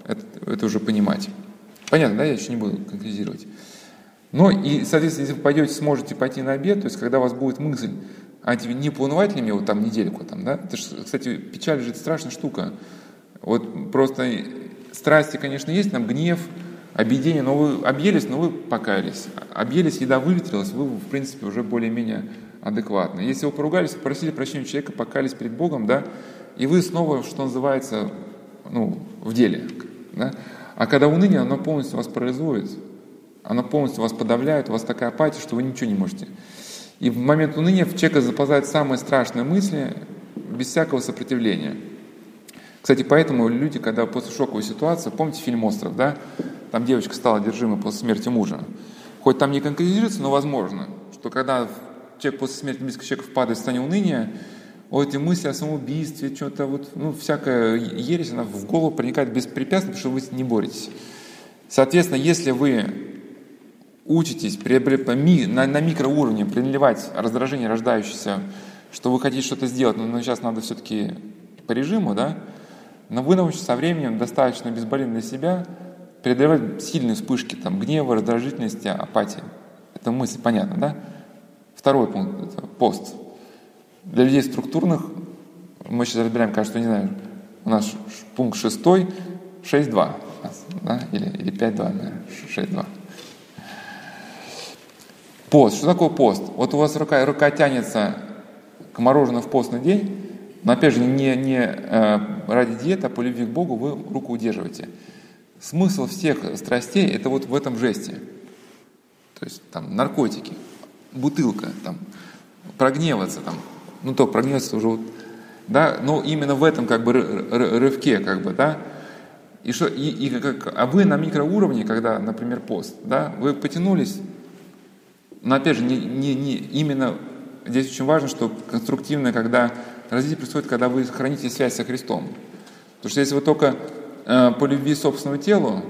это, это уже понимать. Понятно, да, я еще не буду конкретизировать. Но и, соответственно, если вы пойдете, сможете пойти на обед, то есть когда у вас будет мысль, а тебе не планувать ли вот там недельку, там, да? Это ж, кстати, печаль же это страшная штука. Вот просто страсти, конечно, есть, там гнев, объедение, но вы объелись, но вы покаялись. Объелись, еда выветрилась, вы, в принципе, уже более-менее адекватны. Если вы поругались, попросили прощения человека, покаялись перед Богом, да, и вы снова, что называется, ну, в деле, да. А когда уныние, оно полностью вас парализует, оно полностью вас подавляет, у вас такая апатия, что вы ничего не можете. И в момент уныния в человека заползают самые страшные мысли без всякого сопротивления. Кстати, поэтому люди, когда после шоковой ситуации, помните фильм «Остров», да? Там девочка стала одержимой после смерти мужа. Хоть там не конкретизируется, но возможно, что когда человек после смерти близкого человека впадает в состояние уныния, вот эти мысли о самоубийстве, что-то вот, ну, всякая ересь, она в голову проникает беспрепятственно, потому что вы не боретесь. Соответственно, если вы учитесь на, на микроуровне преодолевать раздражение, рождающееся, что вы хотите что-то сделать, но сейчас надо все-таки по режиму, да, но вы научитесь со временем достаточно безболезненно для себя преодолевать сильные вспышки там, гнева, раздражительности, апатии. Это мысль, понятно, да? Второй пункт – это пост. Для людей структурных, мы сейчас разбираем, кажется, не знаю, у нас пункт шестой, 6.2, да? или, или 5.2, наверное, 6.2. Пост. Что такое пост? Вот у вас рука, рука тянется к мороженому в постный день, но опять же не, не э, ради диеты, а по любви к Богу вы руку удерживаете. Смысл всех страстей это вот в этом жесте. То есть там наркотики, бутылка, там, прогневаться, там, ну то прогневаться уже вот, да, но именно в этом как бы рывке, как бы, да, и что, и, и как, а вы на микроуровне, когда, например, пост, да, вы потянулись, но опять же, не, не, не, именно здесь очень важно, что конструктивное, когда развитие происходит, когда вы храните связь со Христом. Потому что если вы только э, по любви собственному телу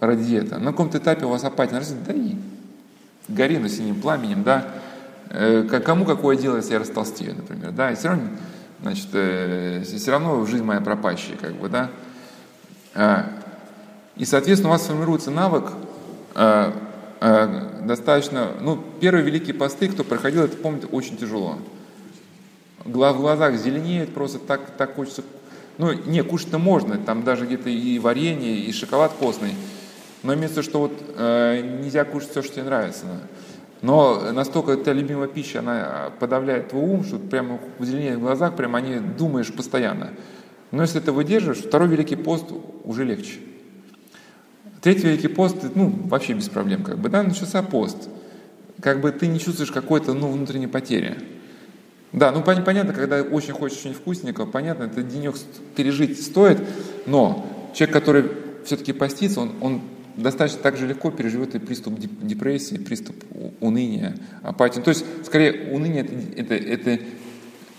ради этого, на каком-то этапе у вас апатия да и гори на синим пламенем, да, э, кому какое дело, если я растолстею, например, да, и все равно, значит, э, все равно жизнь моя пропащая, как бы, да. Э, и, соответственно, у вас формируется навык э, э, достаточно, ну, первые великие посты, кто проходил, это помнит очень тяжело. В глазах зеленеет, просто так, так хочется, ну, не, кушать-то можно, там даже где-то и варенье, и шоколад постный, но имеется, что вот э, нельзя кушать все, что тебе нравится. Но настолько эта любимая пища, она подавляет твой ум, что прямо зеленеет в глазах, прямо они думаешь постоянно. Но если ты выдерживаешь, второй великий пост уже легче. Третий великий пост, ну, вообще без проблем, как бы, да, начался пост. как бы ты не чувствуешь какой-то ну, внутренней потери. Да, ну пон- понятно, когда очень хочешь очень вкусненького, понятно, это денек пережить стоит, но человек, который все-таки постится, он, он достаточно так же легко переживет и приступ деп- депрессии, приступ уныния, апатии. То есть, скорее, уныние это, это, это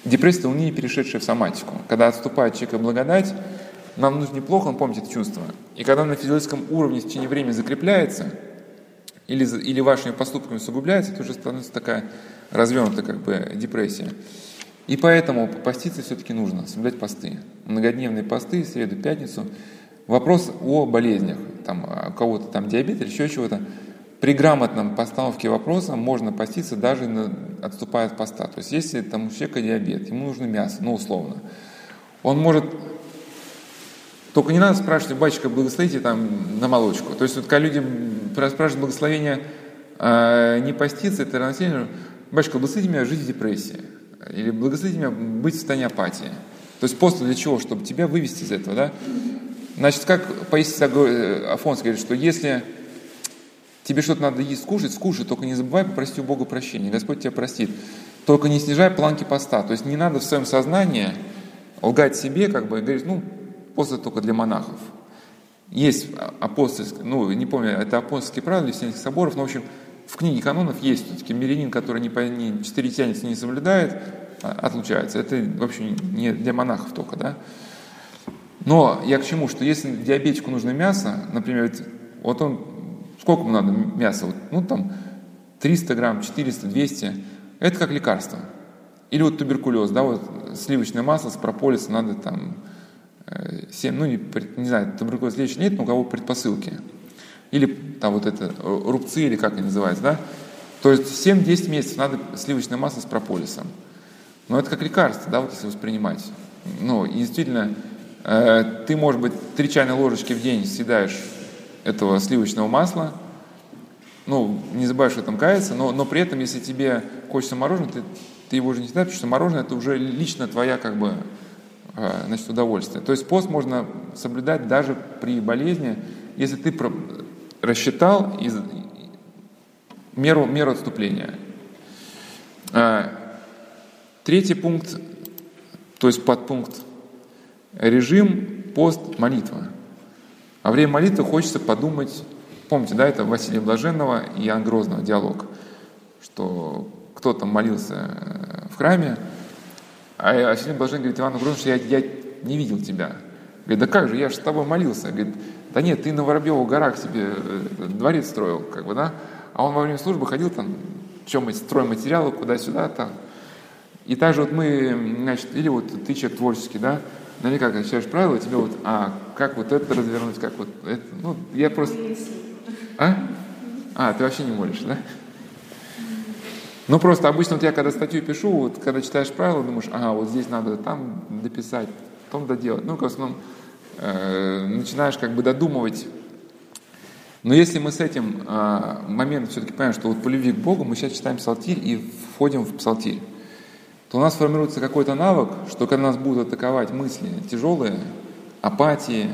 депрессия, это уныние, перешедшее в соматику. Когда отступает человека благодать, нам нужно неплохо, он помнит это чувство. И когда на физическом уровне в течение времени закрепляется, или, или вашими поступками усугубляется, это уже становится такая развернутая как бы депрессия. И поэтому поститься все-таки нужно, соблюдать посты. Многодневные посты, среду, пятницу. Вопрос о болезнях. Там, а у кого-то там диабет или еще чего-то. При грамотном постановке вопроса можно поститься даже на- отступая от поста. То есть если там у человека диабет, ему нужно мясо, ну условно, он может только не надо спрашивать, батюшка, благословите там на молочку. То есть вот когда люди спрашивают благословение э, не поститься, это равносильно, батюшка, благословите меня жить в депрессии. Или благословите меня быть в состоянии апатии. То есть пост для чего? Чтобы тебя вывести из этого, да? Значит, как Паисий э, Афонский говорит, что если тебе что-то надо есть, скушать, скушай, только не забывай попросить у Бога прощения, Господь тебя простит. Только не снижай планки поста. То есть не надо в своем сознании лгать себе, как бы, говорить, ну, пост только для монахов. Есть апостольские, ну, не помню, это апостольские правила или Вселенских соборов, но, в общем, в книге канонов есть все-таки мирянин, который не, не четыретянец не соблюдает, а, отлучается. Это вообще не для монахов только, да. Но я к чему, что если диабетику нужно мясо, например, вот он, сколько ему надо мяса, вот, ну там 300 грамм, 400, 200, это как лекарство. Или вот туберкулез, да, вот сливочное масло с прополисом надо там 7, ну не, не знаю, туберкулез лечит нет, но у кого предпосылки. Или там вот это, э, рубцы, или как они называются, да. То есть 7-10 месяцев надо сливочное масло с прополисом. Но это как лекарство, да, вот если воспринимать. Ну, и действительно, э, ты, может быть, три чайные ложечки в день съедаешь этого сливочного масла, ну, не забываешь в этом каяться, но, но при этом, если тебе хочется мороженого, ты, ты его уже не съедаешь, потому что мороженое это уже лично твоя, как бы, э, значит, удовольствие. То есть пост можно соблюдать даже при болезни, если ты рассчитал из, меру, меру отступления. А, Третий пункт, то есть подпункт, режим, пост, молитва. Во время молитвы хочется подумать, помните, да, это Василия Блаженного и Иоанн Грозного диалог, что кто-то молился э, в храме, а Василий Блаженный говорит Ивану Грозному, что я, я не видел тебя. Говорит, да как же, я же с тобой молился. Говорит, да нет, ты на Воробьевых горах себе э, дворец строил, как бы, да? А он во время службы ходил там, чем стройматериалы, куда-сюда, там. И также вот мы, значит, или вот ты человек творческий, да, наверняка, когда читаешь правила, тебе вот, а, как вот это развернуть, как вот это, ну, я просто... А? А, ты вообще не молишь, да? Ну, просто обычно вот я, когда статью пишу, вот когда читаешь правила, думаешь, ага, вот здесь надо там дописать, потом доделать. Ну, в основном э, начинаешь как бы додумывать. Но если мы с этим э, моментом все-таки понимаем, что вот по любви к Богу мы сейчас читаем псалтирь и входим в псалтирь, то у нас формируется какой-то навык, что когда нас будут атаковать мысли тяжелые, апатии,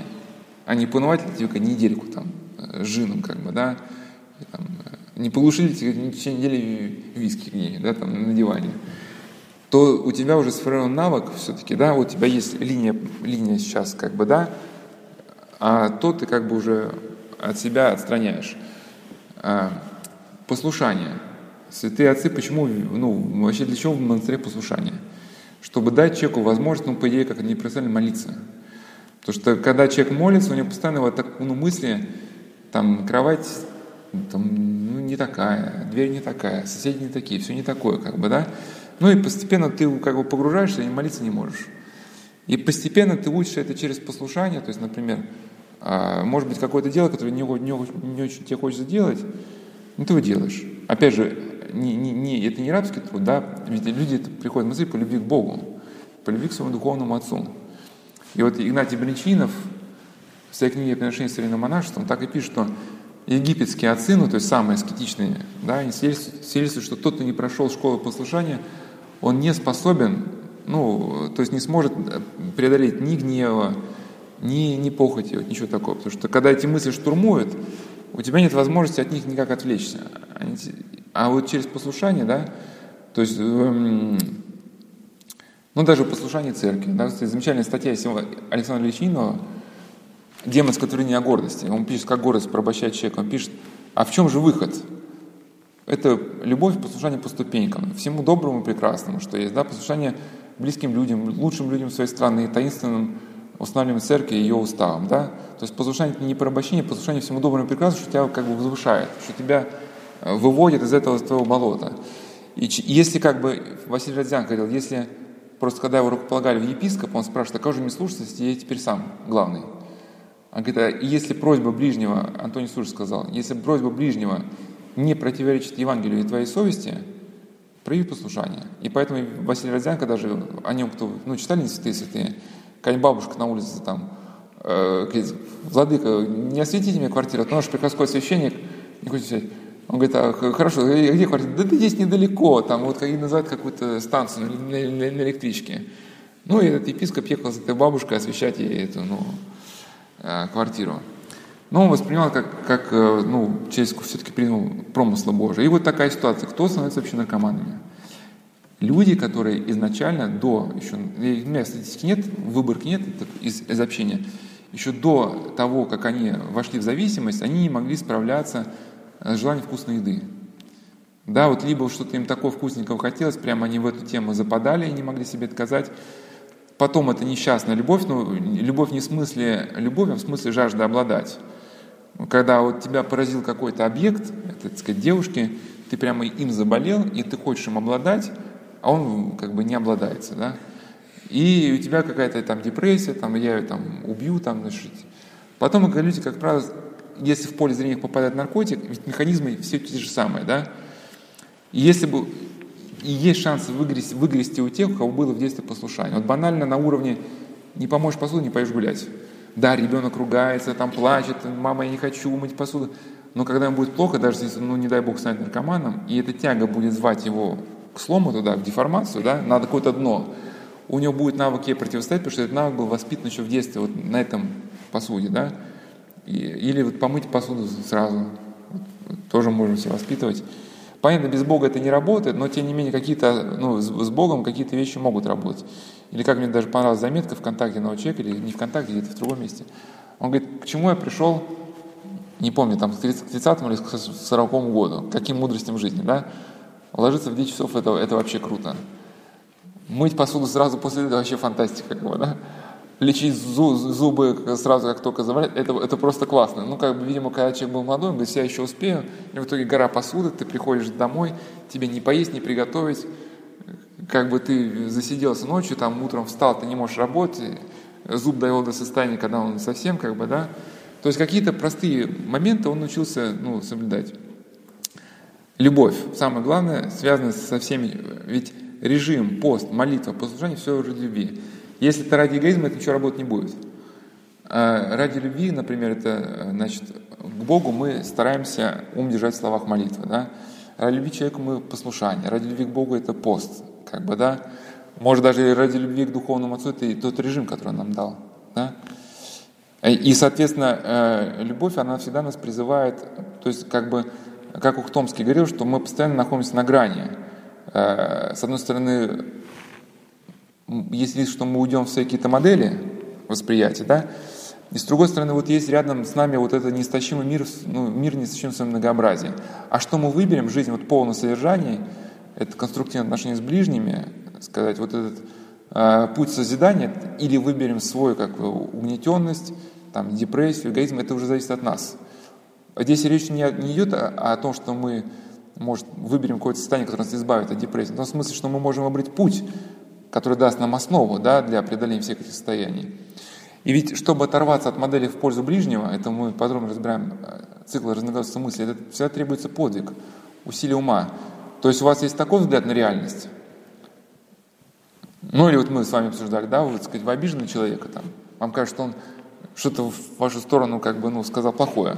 а не понывать ли тебе недельку там э, жином, как бы, да, и там, не полушили тебе в течение недели виски гнили, да, там на диване, то у тебя уже сформирован навык все-таки, да, у тебя есть линия, линия сейчас, как бы, да, а то ты как бы уже от себя отстраняешь. А, послушание. Святые отцы, почему, ну, вообще для чего в монастыре послушание? Чтобы дать человеку возможность, ну, по идее, как непрофессионально молиться. Потому что когда человек молится, у него постоянно вот так, ну, мысли, там, кровать там, не такая, дверь не такая, соседи не такие, все не такое, как бы, да. Ну и постепенно ты как бы погружаешься и молиться не можешь. И постепенно ты учишь это через послушание, то есть, например, а, может быть, какое-то дело, которое не, не, не очень тебе хочется делать, ну ты его делаешь. Опять же, не, не, не, это не рабский труд, да, ведь люди приходят в монастырь по любви к Богу, по любви к своему духовному отцу. И вот Игнатий Бринчинов в своей книге «Приношение современного монашества» он так и пишет, что египетские отцы, ну то есть самые аскетичные, да, они свидетельствуют, что тот, кто не прошел школу послушания, он не способен, ну, то есть не сможет преодолеть ни гнева, ни, ни похоти, вот, ничего такого. Потому что когда эти мысли штурмуют, у тебя нет возможности от них никак отвлечься. А вот через послушание, да, то есть, эм, ну, даже послушание церкви, да, замечательная статья Александра Ильичинова «Демонское творение о гордости». Он пишет, как гордость порабощает человека. Он пишет, а в чем же выход? Это любовь, послушание по ступенькам, всему доброму и прекрасному, что есть, да, послушание близким людям, лучшим людям своей страны, таинственным устанавливаем церкви и ее уставом, да. То есть послушание это не порабощение, послушание всему доброму и прекрасному, что тебя как бы возвышает, что тебя э, выводит из этого твоего болота. И если как бы Василий Радзян говорил, если просто когда его рукополагали в епископ, он спрашивает, а как же мне слушаться, если я теперь сам главный? Он говорит, а если просьба ближнего, Антоний Суш сказал, если просьба ближнего не противоречит Евангелию и твоей совести, прояви послушание. И поэтому Василий Родзянко даже о нем, кто ну, читали святые святые, какая бабушка на улице там, э, говорит, Владыка, не осветите мне квартиру, а то наш приходской священник не хочет взять. Он говорит, а, хорошо, где квартира? Да ты здесь недалеко, там вот как называют какую-то станцию на, на, на электричке. Ну, и этот епископ ехал за этой бабушкой освещать ей эту, ну, э, квартиру. Но он воспринимал как, как э, ну, через все-таки принял промысла Божия. И вот такая ситуация. Кто становится вообще наркоманами? Люди, которые изначально до, еще, у меня статистики нет, выборки нет из, из общения, еще до того, как они вошли в зависимость, они не могли справляться с желанием вкусной еды. Да, вот либо что-то им такого вкусненького хотелось, прямо они в эту тему западали и не могли себе отказать, Потом это несчастная любовь, ну, любовь не в смысле любовь, а в смысле жажда обладать. Когда вот тебя поразил какой-то объект, это, так сказать, девушки, ты прямо им заболел, и ты хочешь им обладать, а он как бы не обладается, да. И у тебя какая-то там депрессия, там я ее там убью, там, значит. Потом люди, как правило, если в поле зрения попадает наркотик, ведь механизмы все те же самые, да. И если бы и есть шанс выгрести, выгрести у тех, у кого было в детстве послушание. Вот банально на уровне не помочь посуду, не поешь гулять. Да, ребенок ругается, там плачет, мама, я не хочу мыть посуду. Но когда ему будет плохо, даже если, ну, не дай бог, станет наркоманом, и эта тяга будет звать его к слому туда, к деформацию, да, надо какое-то дно, у него будет навык ей противостоять, потому что этот навык был воспитан еще в детстве вот на этом посуде, да, и, или вот помыть посуду сразу, вот, тоже можем все воспитывать. Понятно, без Бога это не работает, но тем не менее какие-то, ну, с, Богом какие-то вещи могут работать. Или как мне даже понравилась заметка ВКонтакте одного человека, или не ВКонтакте, где-то в другом месте. Он говорит, к чему я пришел, не помню, там, к 30 или к 40 году, каким мудростям жизни, да? Ложиться в 10 часов это, это вообще круто. Мыть посуду сразу после этого вообще фантастика, как бы, да? Лечить зубы сразу, как только заболеет, это, это просто классно. Ну, как бы, видимо, когда человек был молодой, он говорит, я еще успею, и в итоге гора посуды, ты приходишь домой, тебе не поесть, не приготовить, как бы ты засиделся ночью, там утром встал, ты не можешь работать, зуб довел до состояния, когда он совсем, как бы, да. То есть какие-то простые моменты он научился, ну, соблюдать. Любовь, самое главное, связано со всеми, ведь режим, пост, молитва, послушание, все ради любви. Если это ради эгоизма, это ничего работать не будет. А ради любви, например, это, значит, к Богу мы стараемся ум держать в словах молитвы, да. Ради любви человеку мы послушание, ради любви к Богу это пост, как бы, да. Может, даже ради любви к духовному отцу это и тот режим, который он нам дал, да. И, соответственно, э, любовь, она всегда нас призывает, то есть, как бы, как Ухтомский говорил, что мы постоянно находимся на грани. Э, с одной стороны, если что мы уйдем в свои какие-то модели восприятия, да, и с другой стороны, вот есть рядом с нами вот этот неистощимый мир, ну, мир неистощимый в своем многообразии. А что мы выберем, жизнь вот полное содержание, это конструктивное отношение с ближними, сказать, вот этот э, путь созидания, или выберем свой, как угнетенность, там, депрессию, эгоизм, это уже зависит от нас. Здесь речь не, не идет о, о том, что мы, может, выберем какое-то состояние, которое нас избавит от депрессии, в том смысле, что мы можем выбрать путь, который даст нам основу да, для преодоления всех этих состояний. И ведь, чтобы оторваться от модели в пользу ближнего, это мы подробно разбираем э, цикл разногласия мысли, это всегда требуется подвиг, усилие ума. То есть у вас есть такой взгляд на реальность, ну или вот мы с вами обсуждали, да, вы, так сказать, вы обижены человека там, вам кажется, что он что-то в вашу сторону как бы, ну, сказал плохое.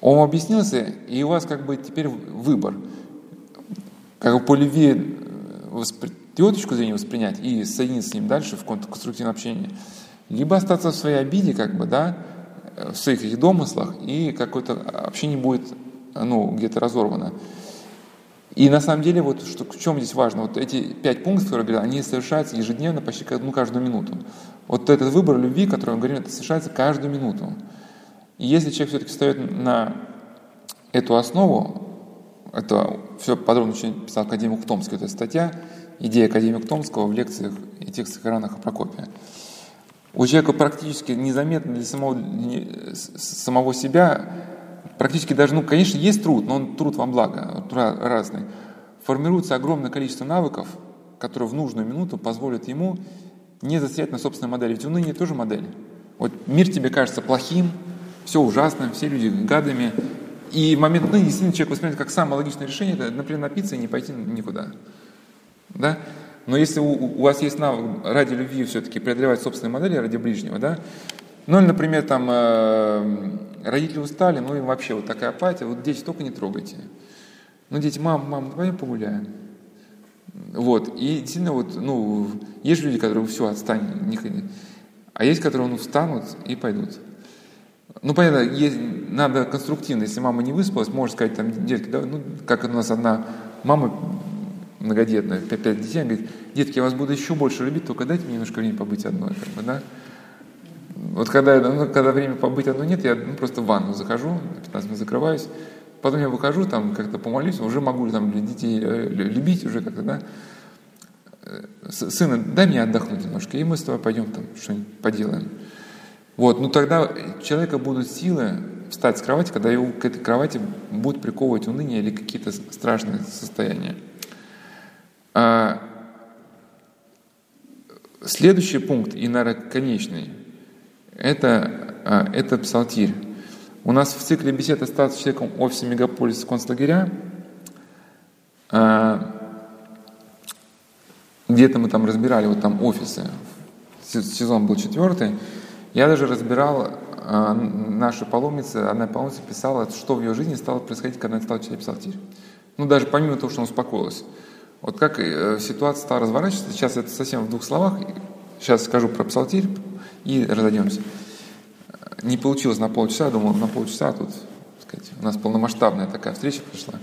Он объяснился, и у вас как бы теперь выбор. Как бы по любви э, воспри его точку зрения воспринять и соединиться с ним дальше в конструктивном общении, либо остаться в своей обиде, как бы, да, в своих этих домыслах, и какое-то общение будет, ну, где-то разорвано. И на самом деле, вот что, в чем здесь важно, вот эти пять пунктов, которые говорят, они совершаются ежедневно, почти ну, каждую минуту. Вот этот выбор любви, который он говорит, это совершается каждую минуту. И если человек все-таки встает на эту основу, это все подробно очень писал академик Томский, это статья, идея академика Томского в лекциях и текстах Иранах о Прокопе. У человека практически незаметно для самого, для самого себя, практически даже, ну, конечно, есть труд, но он труд во благо, разный. Формируется огромное количество навыков, которые в нужную минуту позволят ему не застрять на собственной модели. Ведь уныние тоже модель. Вот мир тебе кажется плохим, все ужасно, все люди гадами, и момент уныния действительно человек воспринимает как самое логичное решение, это, например, напиться и не пойти никуда. Да? Но если у, у вас есть навык ради любви все-таки преодолевать собственные модели ради ближнего, да, ну например, там э, родители устали, ну и вообще вот такая апатия, вот дети только не трогайте. Ну, дети, мам, мам, давай погуляем. Вот, и действительно вот, ну, есть люди, которые все, отстань, не ходи. А есть, которые, ну, встанут и пойдут. Ну, понятно, есть, надо конструктивно. Если мама не выспалась, можно сказать, там, детки, да, ну, как у нас одна мама многодетная, пять, детей, она говорит, детки, я вас буду еще больше любить, только дайте мне немножко времени побыть одной, как бы, да. Вот когда, ну, когда время побыть одной нет, я ну, просто в ванну захожу, на 15 минут закрываюсь, потом я выхожу, там, как-то помолюсь, уже могу там детей э, любить уже как-то, да. Э, сына, дай мне отдохнуть немножко, и мы с тобой пойдем там что-нибудь поделаем. Вот, ну тогда человека будут силы встать с кровати, когда его к этой кровати будут приковывать уныние или какие-то страшные состояния. А следующий пункт, и, наверное, конечный, это, а, это псалтирь. У нас в цикле бесед остаться человеком офисе мегаполиса концлагеря. А, где-то мы там разбирали вот там офисы. Сезон был четвертый. Я даже разбирал нашу паломницу, одна паломница писала, что в ее жизни стало происходить, когда она стала читать псалтирь. Ну, даже помимо того, что она успокоилась. Вот как э, ситуация стала разворачиваться, сейчас это совсем в двух словах, сейчас скажу про псалтирь и разойдемся. Не получилось на полчаса, я думал, на полчаса тут, сказать, у нас полномасштабная такая встреча пришла.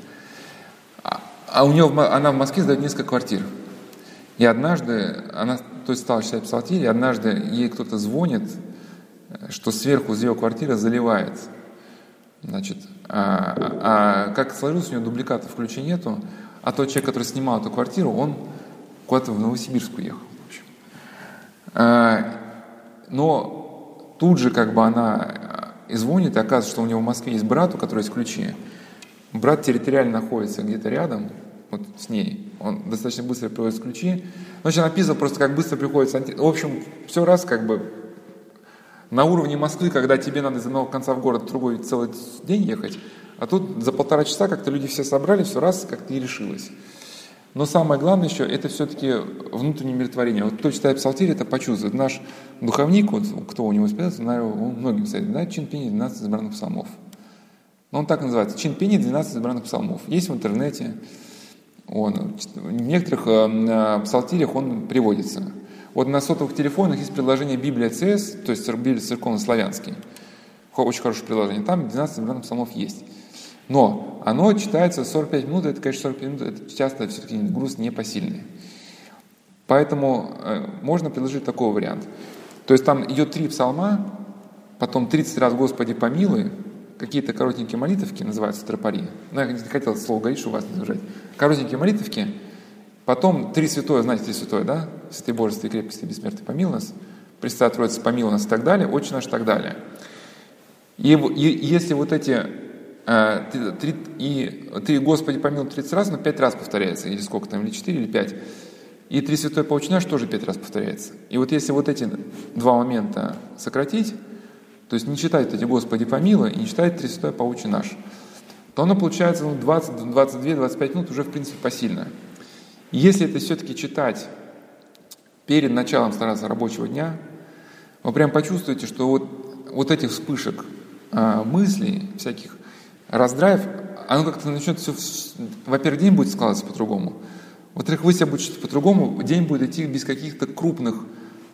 А, а у нее, она в Москве сдает несколько квартир. И однажды она то есть стала читать псалтирь, и однажды ей кто-то звонит, что сверху из ее квартиры заливает. Значит, а, а как сложилось, у нее дубликата в ключе нету, а тот человек, который снимал эту квартиру, он куда-то в Новосибирск уехал. В общем. А, но тут же как бы она и звонит, и оказывается, что у него в Москве есть брат, у которого есть ключи. Брат территориально находится где-то рядом, вот с ней. Он достаточно быстро приводит ключи. Но очень написано просто, как быстро приходится. В общем, все раз как бы на уровне Москвы, когда тебе надо из одного конца в город в другой целый день ехать, а тут за полтора часа как-то люди все собрали, все раз как-то и решилось. Но самое главное еще, это все-таки внутреннее миротворение. Вот кто читает псалтирь, это почувствует. Наш духовник, вот, кто у него исповедуется, он многим советует, да, чин пения 12 избранных псалмов. Но он так называется, чин пения 12 избранных псалмов. Есть в интернете, он, в некоторых э, псалтирях он приводится. Вот на сотовых телефонах есть приложение Библия ЦС, то есть Библия церковно-славянский. Очень хорошее приложение. Там 12 избранных псалмов есть. Но оно читается 45 минут, это, конечно, 45 минут, это часто все-таки груз непосильный. Поэтому э, можно предложить такой вариант. То есть там идет три псалма, потом 30 раз «Господи помилуй», какие-то коротенькие молитвки, называются тропари. Ну, я не хотел слово говорить, чтобы вас не держать. Коротенькие молитвки, потом три святое, знаете, три святое, да? Святый святый крепкости, бессмертный, помилуй нас. Пресвятая Троица, помилуй нас и так далее, очень наш и так далее. И, и если вот эти три, и три Господи помилуй 30 раз, но ну, пять раз повторяется, или сколько там, или четыре, или пять. И три святое поучинаш тоже пять раз повторяется. И вот если вот эти два момента сократить, то есть не читать эти «Господи помилуй» и не читать «Три святой паучи наш», то оно получается ну, 20, 22, 25 минут уже в принципе посильно. Если это все-таки читать перед началом стараться рабочего дня, вы прям почувствуете, что вот, вот этих вспышек а, мыслей, всяких раздраев, оно как-то начнет все, во-первых, день будет складываться по-другому, во-вторых, вы себя будете по-другому, день будет идти без каких-то крупных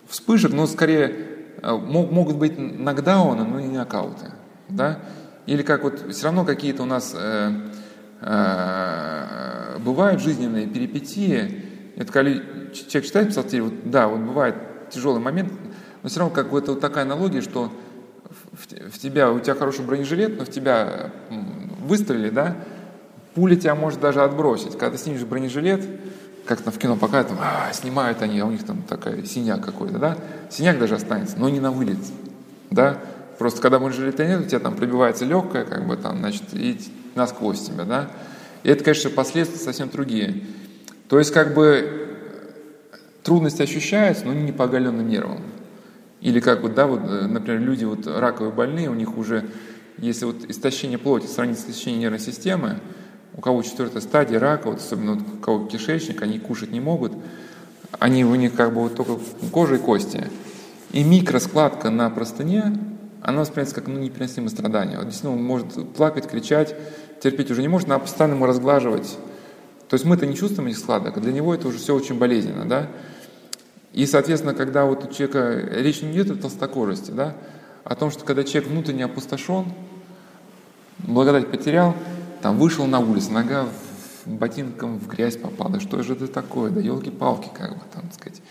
вспышек, но скорее Э, могут быть нокдауны, но не нокауты. Да? Или как вот все равно какие-то у нас э, э, бывают жизненные перипетии, это когда человек читает псалтирь, вот, да, вот бывает тяжелый момент, но все равно как это вот такая аналогия, что в, в тебя, у тебя хороший бронежилет, но в тебя выстрелили, да, пуля тебя может даже отбросить. Когда ты снимешь бронежилет, как там в кино показывают, там, а, снимают они, а у них там такая синяк какой-то, да, синяк даже останется, но не на вылет, да, просто когда бронежилета нет, у тебя там пробивается легкая, как бы там, значит, и насквозь тебя, да, и это, конечно, последствия совсем другие. То есть, как бы, трудности ощущаются, но не по оголенным нервам. Или как вот, да, вот, э, например, люди вот раковые больные, у них уже, если вот истощение плоти сравнить с истощением нервной системы, у кого четвертая стадия рака, вот особенно вот у кого кишечник, они кушать не могут, они у них как бы вот только кожа и кости. И микроскладка на простыне, она воспринимается как ну, непереносимое страдание. Вот действительно он может плакать, кричать, терпеть уже не может, надо постоянно ему разглаживать то есть мы-то не чувствуем этих складок, а для него это уже все очень болезненно, да. И, соответственно, когда вот у человека речь не идет о толстокожести, да, о том, что когда человек внутренне опустошен, благодать потерял, там вышел на улицу, нога ботинком в грязь попала, что же это такое, да елки-палки, как бы там сказать,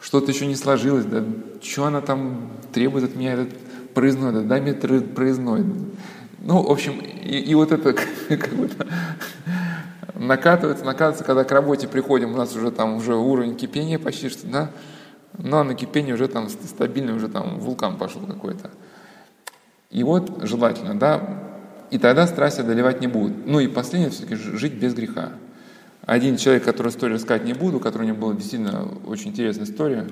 что-то еще не сложилось, да, что она там требует от меня этот проездной, да, дай мне проездной. Ну, в общем, и, и вот это как бы накатывается, накатывается, когда к работе приходим, у нас уже там уже уровень кипения почти что, да, но на кипение уже там стабильно, уже там вулкан пошел какой-то. И вот желательно, да, и тогда страсти одолевать не будут. Ну и последнее, все-таки жить без греха. Один человек, который историю рассказать не буду, который у него была действительно очень интересная история,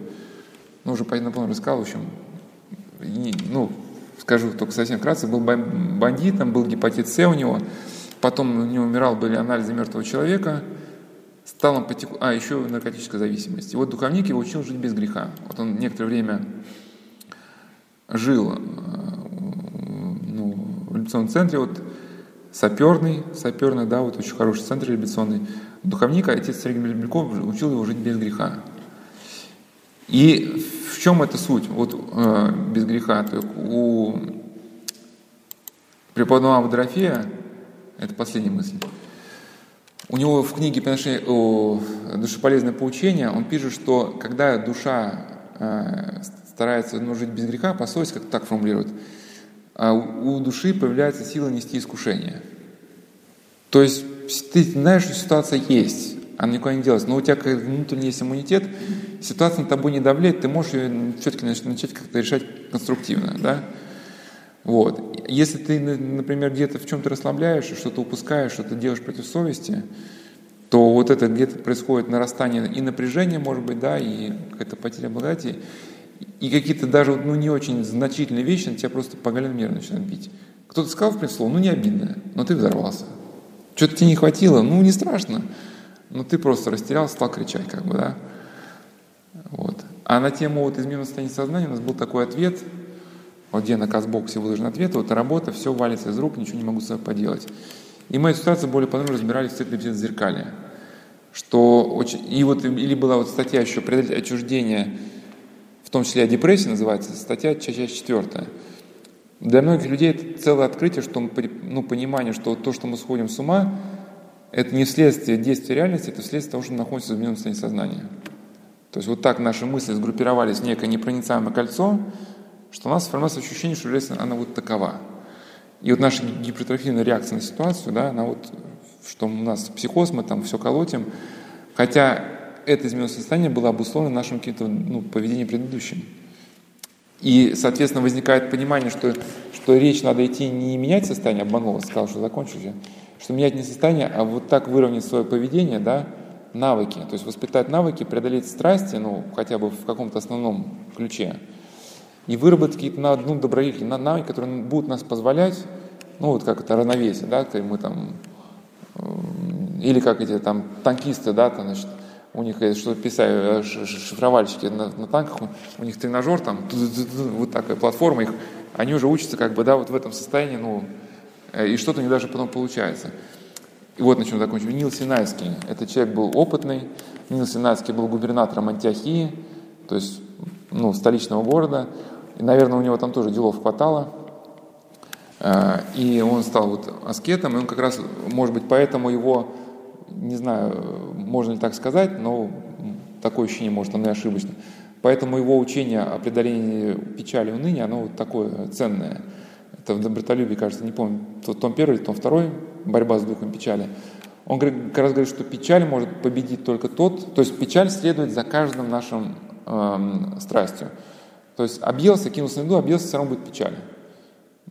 ну уже по одному рассказал, в общем, и, ну, скажу только совсем вкратце, был бандитом, был гепатит С у него, потом него умирал, были анализы мертвого человека, стал он потеку... А, еще наркотическая зависимость. И вот духовник его учил жить без греха. Вот он некоторое время жил э, ну, в революционном центре, вот саперный, саперный, да, вот очень хороший центр революционный. Духовник, отец Сергей Мельбельков учил его жить без греха. И в чем эта суть? Вот э, без греха. Есть у преподобного Дорофея это последняя мысль. У него в книге «Душеполезное поучение» он пишет, что когда душа э, старается ну, жить без греха, по совести, как так формулирует, а у души появляется сила нести искушение. То есть ты знаешь, что ситуация есть, она никуда не делась, но у тебя как внутренний есть иммунитет, ситуация на тобой не давляет, ты можешь ее все-таки начать как-то решать конструктивно. Да? Вот. Если ты, например, где-то в чем-то расслабляешь, что-то упускаешь, что-то делаешь против совести, то вот это где-то происходит нарастание и напряжения, может быть, да, и какая-то потеря благодати, и какие-то даже ну, не очень значительные вещи на тебя просто по мерам начинают бить. Кто-то сказал, в принципе, слово, ну не обидно, но ты взорвался. Что-то тебе не хватило, ну не страшно, но ты просто растерялся, стал кричать, как бы, да. Вот. А на тему вот измены состояния сознания у нас был такой ответ – вот где на Казбоксе выложен ответ, вот работа, все валится из рук, ничего не могу с собой поделать. И мы эту ситуацию более подробно разбирали в беседы зеркали. Что очень, и вот, или была вот статья еще «Преодолеть отчуждение», в том числе о депрессии называется, статья часть четвертая. Для многих людей это целое открытие, что ну, понимание, что то, что мы сходим с ума, это не следствие действия реальности, это следствие того, что мы находимся в измененном состоянии сознания. То есть вот так наши мысли сгруппировались в некое непроницаемое кольцо, что у нас формируется ощущение, что жизнь, она вот такова. И вот наша гипертрофийная реакция на ситуацию, да, она вот, что у нас психоз, мы там все колотим, хотя это измененное состояние было обусловлено нашим каким-то ну, поведением предыдущим. И, соответственно, возникает понимание, что, что речь надо идти не менять состояние, обманул, сказал, что закончили, что менять не состояние, а вот так выровнять свое поведение, да, навыки, то есть воспитать навыки, преодолеть страсти, ну, хотя бы в каком-то основном ключе – и выработать какие-то ну, добродетели, навыки, которые будут нас позволять, ну вот как это равновесие, да, когда мы там, э, или как эти там танкисты, да, там, значит, у них что писали, э, шифровальщики на, на танках, у них тренажер там, вот такая платформа, их, они уже учатся как бы, да, вот в этом состоянии, ну, э, и что-то у них даже потом получается. И вот на чем закончим. Нил Синайский, этот человек был опытный, Нил Синайский был губернатором Антиохии, то есть, ну, столичного города, наверное, у него там тоже делов хватало. Э, и он стал вот аскетом, и он как раз, может быть, поэтому его не знаю, можно ли так сказать, но такое ощущение, может, оно и ошибочно. Поэтому его учение о преодолении печали и уныния, оно вот такое ценное. Это в добротолюбии, кажется, не помню, том первый том второй, борьба с духом печали. Он как раз говорит, что печаль может победить только тот, то есть печаль следует за каждым нашим эм, страстью. То есть объелся, кинулся на еду, объелся, все равно будет печаль.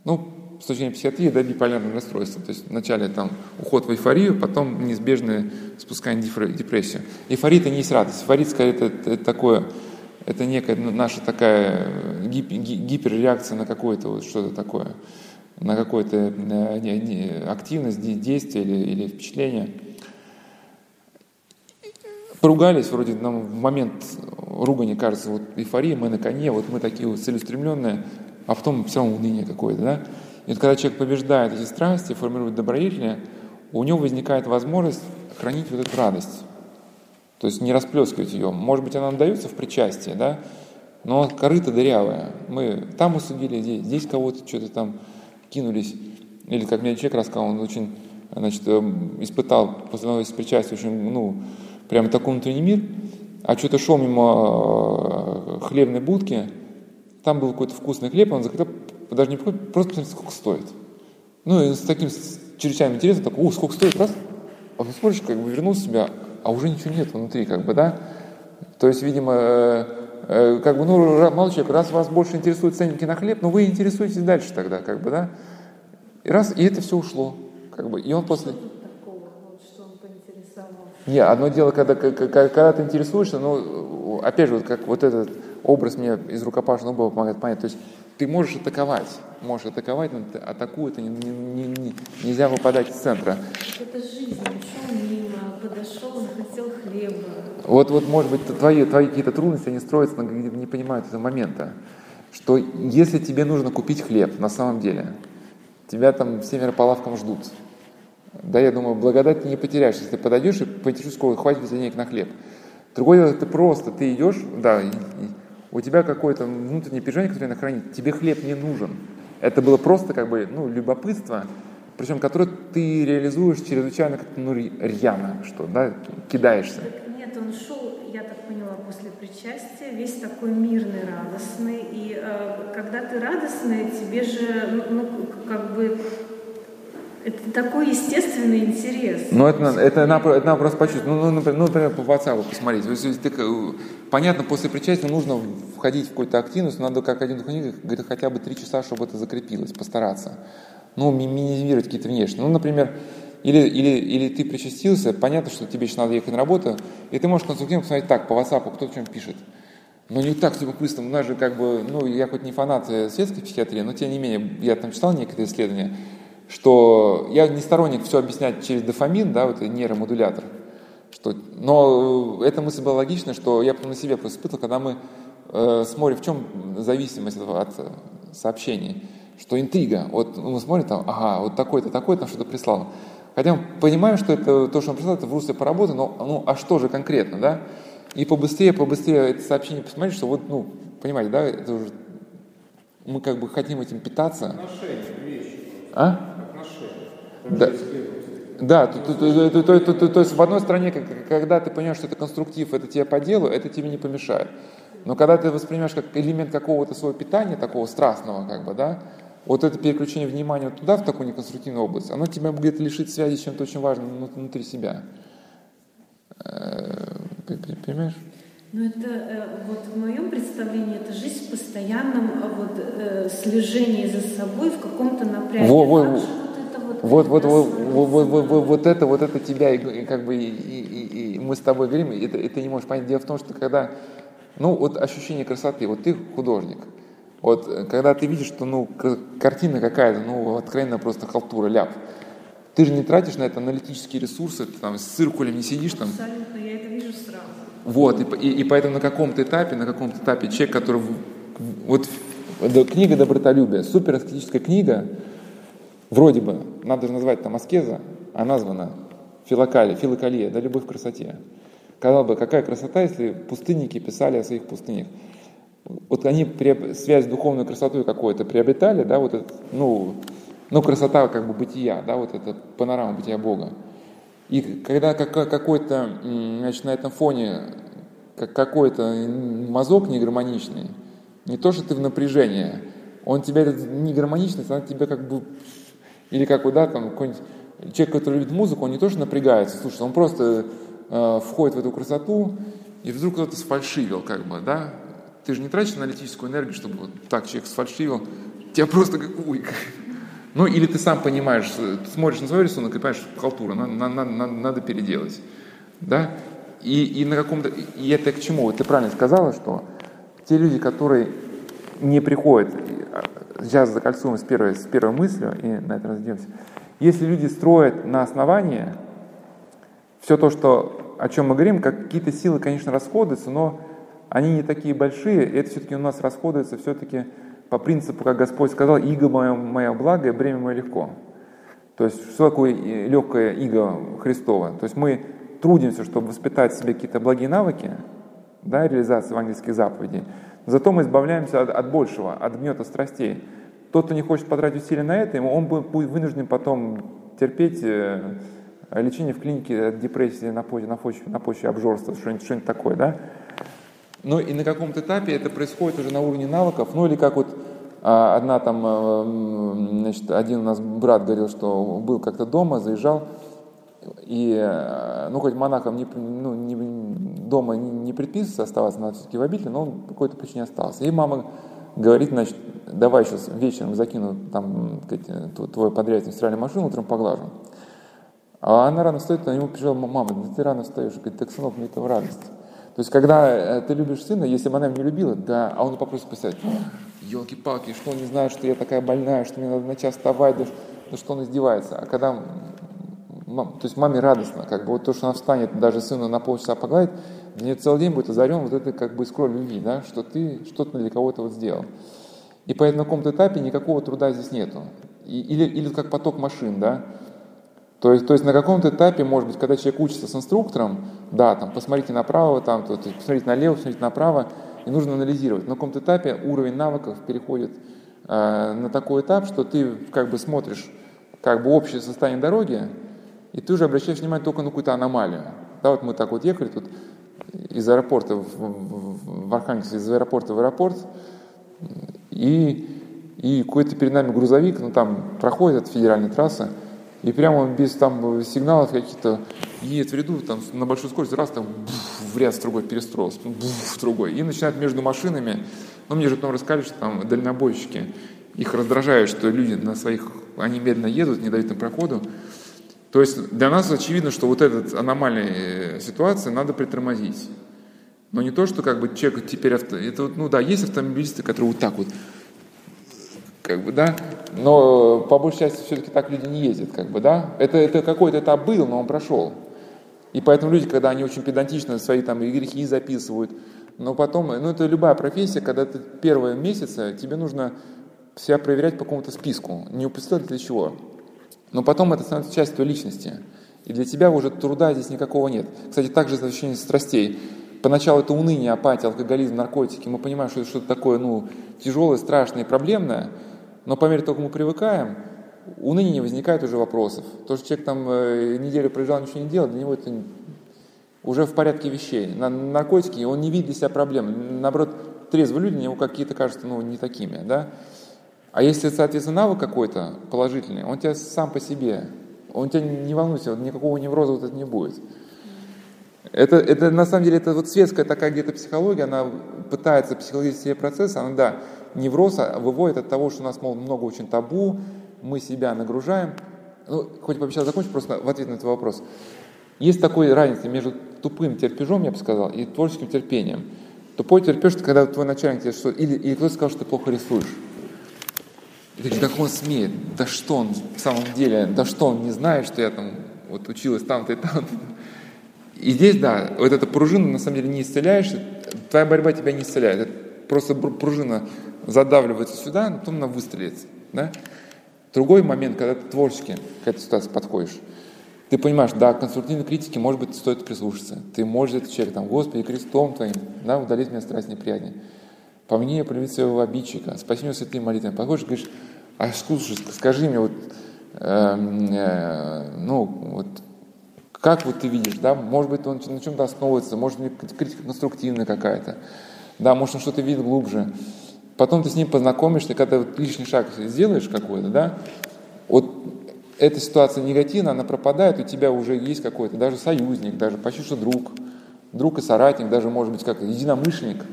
Ну, с точки зрения психиатрии, да, биполярное расстройство. То есть вначале там уход в эйфорию, потом неизбежное спускание в депрессию. Эйфория – это не есть радость. Эйфория, скорее, это, это такое, это некая наша такая гип, гиперреакция на какое-то вот что-то такое, на какую-то э, активность, действие или, или впечатление. Поругались, вроде нам в момент ругани кажется, вот эйфория, мы на коне, вот мы такие вот целеустремленные, а потом все равно уныние какое-то, да? И вот когда человек побеждает эти страсти, формирует добродетели, у него возникает возможность хранить вот эту радость. То есть не расплескивать ее. Может быть, она нам дается в причастии, да? Но корыто дырявая. Мы там усудили, здесь, здесь кого-то что-то там кинулись. Или, как мне человек рассказал, он очень, значит, эм, испытал после одного из причастия очень, ну, прямо такой внутренний мир, а что-то шел мимо э, хлебной будки, там был какой-то вкусный хлеб, он захотел даже не просто посмотреть, сколько стоит. Ну и с таким чрезвычайным интересом, такой, о, сколько стоит, раз, а ты смотришь, как бы вернул себя, а уже ничего нет внутри, как бы, да. То есть, видимо, э, э, как бы, ну, мало человек, раз вас больше интересуют ценники на хлеб, ну вы интересуетесь дальше тогда, как бы, да. И раз, и это все ушло, как бы, и он после... Не, одно дело, когда, когда, когда ты интересуешься, ну, опять же, вот как вот этот образ мне из рукопашного боя помогает понять. То есть ты можешь атаковать, можешь атаковать, но ты атакует, не, не, не, нельзя выпадать из центра. Это жизнь, шел мимо, подошел, он хотел хлеба. Вот, вот, может быть, твои, твои какие-то трудности, они строятся, но не понимают этого момента. Что если тебе нужно купить хлеб, на самом деле, тебя там семеро по лавкам ждут. Да, я думаю, благодать ты не потеряешь, если ты подойдешь и поинтересуешься, сколько хватит денег на хлеб. Другое дело, ты просто, ты идешь, да, и, и, у тебя какое-то внутреннее переживание, которое надо хранить, тебе хлеб не нужен. Это было просто как бы, ну, любопытство, причем которое ты реализуешь чрезвычайно как-то, ну, рьяно, что, да, кидаешься. Нет, он шел, я так поняла, после причастия, весь такой мирный, радостный, и э, когда ты радостный, тебе же, ну, ну как бы это такой естественный интерес. Ну, это, это, надо, это надо просто почувствовать. Ну, ну, например, ну, например, по WhatsApp посмотреть. Ты, понятно, после причастия нужно входить в какую-то активность, надо, как один духовник говорит, хотя бы три часа, чтобы это закрепилось, постараться. Ну, минимизировать какие-то внешние. Ну, например, или, или, или ты причастился, понятно, что тебе еще надо ехать на работу, и ты можешь конструктивно посмотреть так, по WhatsApp, кто в чем пишет. Но не так с любопытством, у нас же как бы, ну, я хоть не фанат светской психиатрии, но тем не менее, я там читал некоторые исследования, что я не сторонник все объяснять через дофамин, да, вот нейромодулятор, что, но эта мысль была логична, что я потом на себе просто испытывал, когда мы э, смотрим, в чем зависимость от, от сообщений, что интрига, вот мы смотрим там, ага, вот такой-то, такой-то что-то прислал. Хотя мы понимаем, что это то, что он прислал, это в русле поработы, но ну, а что же конкретно, да? И побыстрее, побыстрее это сообщение посмотреть, что вот, ну, понимаете, да, это уже мы как бы хотим этим питаться. Отношения, вещи. А? Да. Да, то, то, то, то, то, то, то есть в одной стороне, когда ты понимаешь, что это конструктив, это тебе по делу, это тебе не помешает. Но когда ты воспринимаешь как элемент какого-то своего питания, такого страстного, как бы, да, вот это переключение внимания туда, в такую неконструктивную область, оно тебя будет лишить связи с чем-то очень важным внутри себя. Э, понимаешь? Ну это э, вот в моем представлении это жизнь в постоянном вот, э, слежении за собой в каком-то напряге. Во, во, вот, вот, вот, вот, вот, вот, вот, вот это, вот это тебя, и, как бы, и, и, и мы с тобой говорим, и, ты, и ты не можешь понять. Дело в том, что когда, ну, вот ощущение красоты, вот ты художник, вот когда ты видишь, что, ну, картина какая-то, ну, откровенно просто халтура, ляп, ты же не тратишь на это аналитические ресурсы, ты там с циркулем не сидишь там. Абсолютно, я это вижу сразу. Вот, и, и, и поэтому на каком-то этапе, на каком-то этапе человек, который, вот книга добротолюбия, супер аскетическая книга, Вроде бы, надо же назвать там аскеза, а названа филокалия, филокалия, да, любовь к красоте. Казалось бы, какая красота, если пустынники писали о своих пустынях. Вот они связь с духовной красотой какой-то приобретали, да, вот это, ну, ну, красота как бы бытия, да, вот это панорама бытия Бога. И когда какой-то, значит, на этом фоне какой-то мазок негармоничный, не то, что ты в напряжении, он тебя, этот негармоничность, она тебя как бы, или как да, там, какой-нибудь человек, который любит музыку, он не то, что напрягается, слушай, он просто э, входит в эту красоту, и вдруг кто-то сфальшивил, как бы, да, ты же не тратишь аналитическую энергию, чтобы вот так человек сфальшивил, тебя просто как, ой, как, ну, или ты сам понимаешь, ты смотришь на свой рисунок и понимаешь, халтура, надо, надо, надо, надо переделать. Да? И, и на каком-то... И это к чему? Ты правильно сказала, что те люди, которые не приходят, сейчас закольцуем с первой, с первой мыслью, и на это раздеемся. Если люди строят на основании, все то, что, о чем мы говорим, какие-то силы, конечно, расходуются, но они не такие большие, и это все-таки у нас расходуется все-таки по принципу, как Господь сказал, иго мое, мое благо и бремя мое легко. То есть, что такое легкое иго Христова? То есть мы трудимся, чтобы воспитать в себе какие-то благие навыки, да, реализации евангельских заповедей, зато мы избавляемся от, от большего, от гнета страстей. Тот, кто не хочет потратить усилия на это, он будет вынужден потом терпеть э, лечение в клинике от депрессии на почве, на почве, на почве обжорства, что-нибудь, что-нибудь такое, да? Но и на каком-то этапе это происходит уже на уровне навыков, ну или как вот а, одна там, а, значит, один у нас брат говорил, что был как-то дома, заезжал, и, а, ну, хоть монахом не, ну, не, дома не, предписывается оставаться, надо все-таки в обители, но он по какой-то причине остался. И мама говорит, значит, давай сейчас вечером закину там твой подрядчик в стиральную машину, утром поглажу. А она рано встает, на него пришла мама, да ты рано встаешь. Говорит, так, сынок, мне этого радость. То есть, когда э, ты любишь сына, если бы она его не любила, да, а он попросит писать, елки-палки, что он не знает, что я такая больная, что мне надо на час вставать, да, что он издевается. А когда, то есть маме радостно, как бы вот то, что она встанет, даже сына на полчаса погладит, для нее целый день будет озарен вот это как бы искрой любви, да, что ты что-то для кого-то вот сделал. И поэтому на каком-то этапе никакого труда здесь нету. И, или, или как поток машин, да, то есть, то есть на каком-то этапе, может быть, когда человек учится с инструктором, да, там, посмотрите направо, там, то, посмотрите налево, посмотрите направо, и нужно анализировать. На каком-то этапе уровень навыков переходит э, на такой этап, что ты как бы смотришь как бы общее состояние дороги, и ты уже обращаешь внимание только на какую-то аномалию. Да, вот мы так вот ехали тут из аэропорта в, в, в Архангельск, из аэропорта в аэропорт, и, и какой-то перед нами грузовик, ну там проходит от федеральной трассы, и прямо без там сигналов каких-то едет в ряду, там на большой скорости, раз там буф, в ряд с другой перестроился, буф, в другой. И начинает между машинами, ну мне же потом рассказали, что там дальнобойщики, их раздражают, что люди на своих, они медленно едут, не дают им проходу. То есть для нас очевидно, что вот эта аномальная ситуация надо притормозить. Но не то, что как бы человек теперь авто... Это ну да, есть автомобилисты, которые вот так вот как бы, да, но по большей части все-таки так люди не ездят, как бы, да, это, это какой-то этап был, но он прошел. И поэтому люди, когда они очень педантично свои там грехи записывают, но потом, ну это любая профессия, когда ты первые месяцы, тебе нужно себя проверять по какому-то списку, не упустить для чего. Но потом это становится частью личности. И для тебя уже труда здесь никакого нет. Кстати, также ощущение страстей. Поначалу это уныние, апатия, алкоголизм, наркотики. Мы понимаем, что это что-то такое ну, тяжелое, страшное проблемное – но по мере того, как мы привыкаем, у ныне не возникает уже вопросов. То, что человек там э, неделю проезжал, ничего не делал, для него это уже в порядке вещей. На наркотики он не видит для себя проблем. Наоборот, трезвые люди для него какие-то кажутся ну, не такими. Да? А если, соответственно, навык какой-то положительный, он тебя сам по себе, он тебя не волнуйся, никакого невроза вот это не будет. Это, это на самом деле это вот светская такая где-то психология, она пытается психологический процесс, она да, невроз выводит от того, что у нас мол, много очень табу, мы себя нагружаем. Ну, хоть пообещал закончить, просто в ответ на этот вопрос. Есть такой разница между тупым терпежом, я бы сказал, и творческим терпением. Тупой терпеж, когда твой начальник тебе что или, или кто-то сказал, что ты плохо рисуешь. И ты да он смеет, да что он в самом деле, да что он не знает, что я там вот училась там-то и там-то. И здесь, да, вот эта пружина на самом деле не исцеляешь, твоя борьба тебя не исцеляет. Это просто пружина задавливается сюда, но потом она выстрелит. Да? Другой момент, когда ты творчески к этой ситуации подходишь, ты понимаешь, да, конструктивной критике, может быть, стоит прислушаться. Ты можешь этот человек, там, Господи, крестом твоим, да, удалить меня страсть неприятнее. По мне полюбить своего обидчика, спаси меня святые молитвы. Подходишь, говоришь, а слушай, скажи мне, вот, э, э, ну, вот, Как вот ты видишь, да, может быть, он на чем-то основывается, может быть, критика конструктивная какая-то, да, может, он что-то видит глубже. Потом ты с ним познакомишься, когда вот лишний шаг сделаешь какой-то, да, вот эта ситуация негативная, она пропадает, у тебя уже есть какой-то даже союзник, даже почти что друг, друг и соратник, даже, может быть, как единомышленник.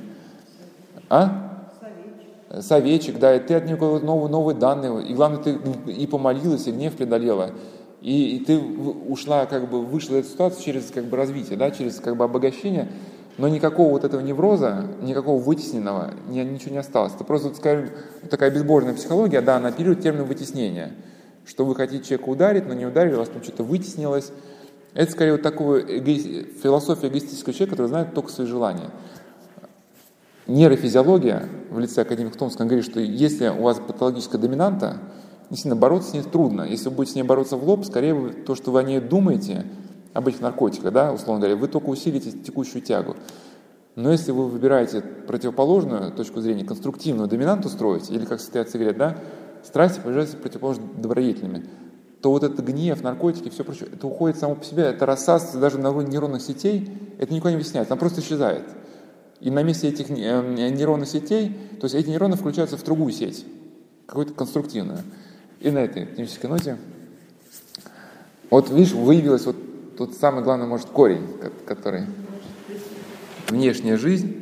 А? Советчик. Советчик, да, и ты от него новые, новые данные, и главное, ты и помолилась, и гнев преодолела. И, и ты ушла, как бы, вышла из этой ситуации через как бы, развитие, да, через как бы, обогащение, но никакого вот этого невроза, никакого вытесненного, ни, ничего не осталось. Это просто, скажем, такая безбожная психология, да, она оперирует термин вытеснения. Что вы хотите человека ударить, но не ударили, у вас там что-то вытеснилось. Это скорее вот такая эго... философия эгоистического человека, который знает только свои желания. Нейрофизиология в лице академика Томского говорит, что если у вас патологическая доминанта, действительно, бороться с ней трудно. Если вы будете с ней бороться в лоб, скорее то, что вы о ней думаете, об этих наркотиках, да, условно говоря, вы только усилите текущую тягу. Но если вы выбираете противоположную точку зрения, конструктивную доминанту строить, или как состоят говорят, да, страсти появляются противоположно добродетельными, то вот этот гнев, наркотики, все прочее, это уходит само по себе, это рассасывается даже на уровне нейронных сетей, это никуда не объясняется, она просто исчезает. И на месте этих э, нейронных сетей, то есть эти нейроны включаются в другую сеть, какую-то конструктивную. И на этой оптимистической ноте, вот видишь, выявилось вот тут самый главный, может, корень, который внешняя жизнь,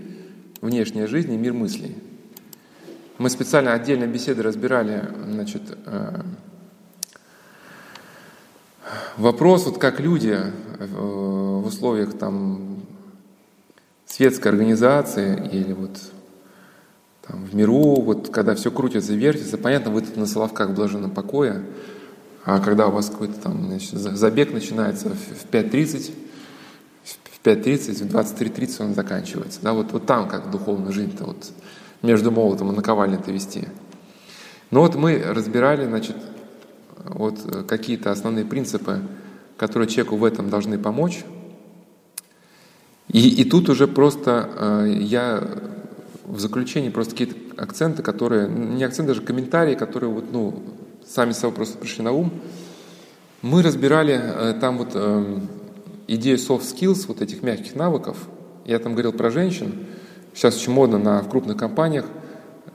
внешняя жизнь и мир мыслей. Мы специально отдельно беседы разбирали, значит, э, вопрос, вот как люди в условиях там светской организации или вот там, в миру, вот когда все крутится и вертится, понятно, вы тут на Соловках блаженном покое, а когда у вас какой-то там значит, забег начинается в 5.30, в 5.30, в 23.30 он заканчивается. Да, вот, вот там как духовная жизнь-то вот между молотом и наковальней-то вести. Но вот мы разбирали, значит, вот какие-то основные принципы, которые человеку в этом должны помочь. И, и тут уже просто э, я в заключении просто какие-то акценты, которые, не акценты, даже комментарии, которые вот, ну, сами собой просто пришли на ум. Мы разбирали э, там вот э, идею soft skills, вот этих мягких навыков. Я там говорил про женщин. Сейчас очень модно на, в крупных компаниях,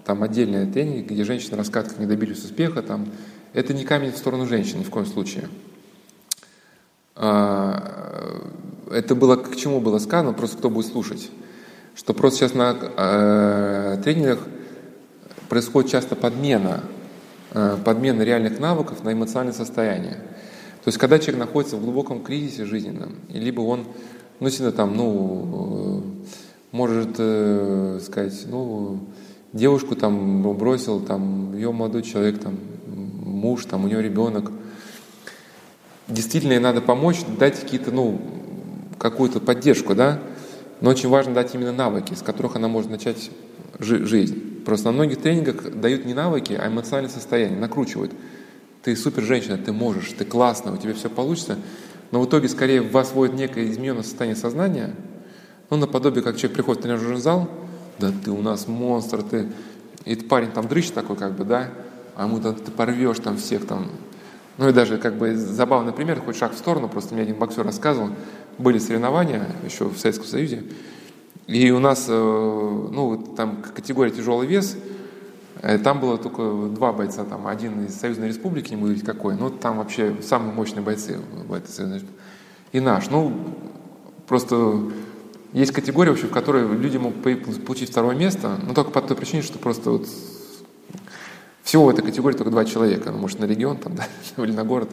там отдельные тренинги, где женщины рассказывают, как они добились успеха. Там. Это не камень в сторону женщин ни в коем случае. А, это было к чему было сказано, просто кто будет слушать что просто сейчас на э, тренингах происходит часто подмена, э, подмена реальных навыков на эмоциональное состояние. То есть, когда человек находится в глубоком кризисе жизненном, либо он, ну, сильно там, ну, э, может э, сказать, ну, девушку там бросил, там, ее молодой человек, там, муж, там, у нее ребенок. Действительно, ей надо помочь, дать какие-то, ну, какую-то поддержку, да, но очень важно дать именно навыки, с которых она может начать жи- жизнь. Просто на многих тренингах дают не навыки, а эмоциональное состояние, накручивают. Ты супер женщина, ты можешь, ты классно, у тебя все получится. Но в итоге скорее в вас вводит некое измененное состояние сознания, ну, наподобие, как человек приходит в тренажерный зал, да ты у нас монстр, ты... И этот парень там дрыщ такой, как бы, да, а ему ты порвешь там всех там. Ну и даже как бы забавный пример, хоть шаг в сторону, просто мне один боксер рассказывал, были соревнования еще в Советском Союзе, и у нас, э, ну, там категория тяжелый вес, э, там было только два бойца, там один из Союзной Республики, не буду говорить какой, но там вообще самые мощные бойцы в этой Союзной. И наш. Ну, просто есть категория, вообще, в которой люди могут получить второе место, но только по той причине, что просто вот всего в этой категории только два человека, ну, может, на регион там, да, или на город.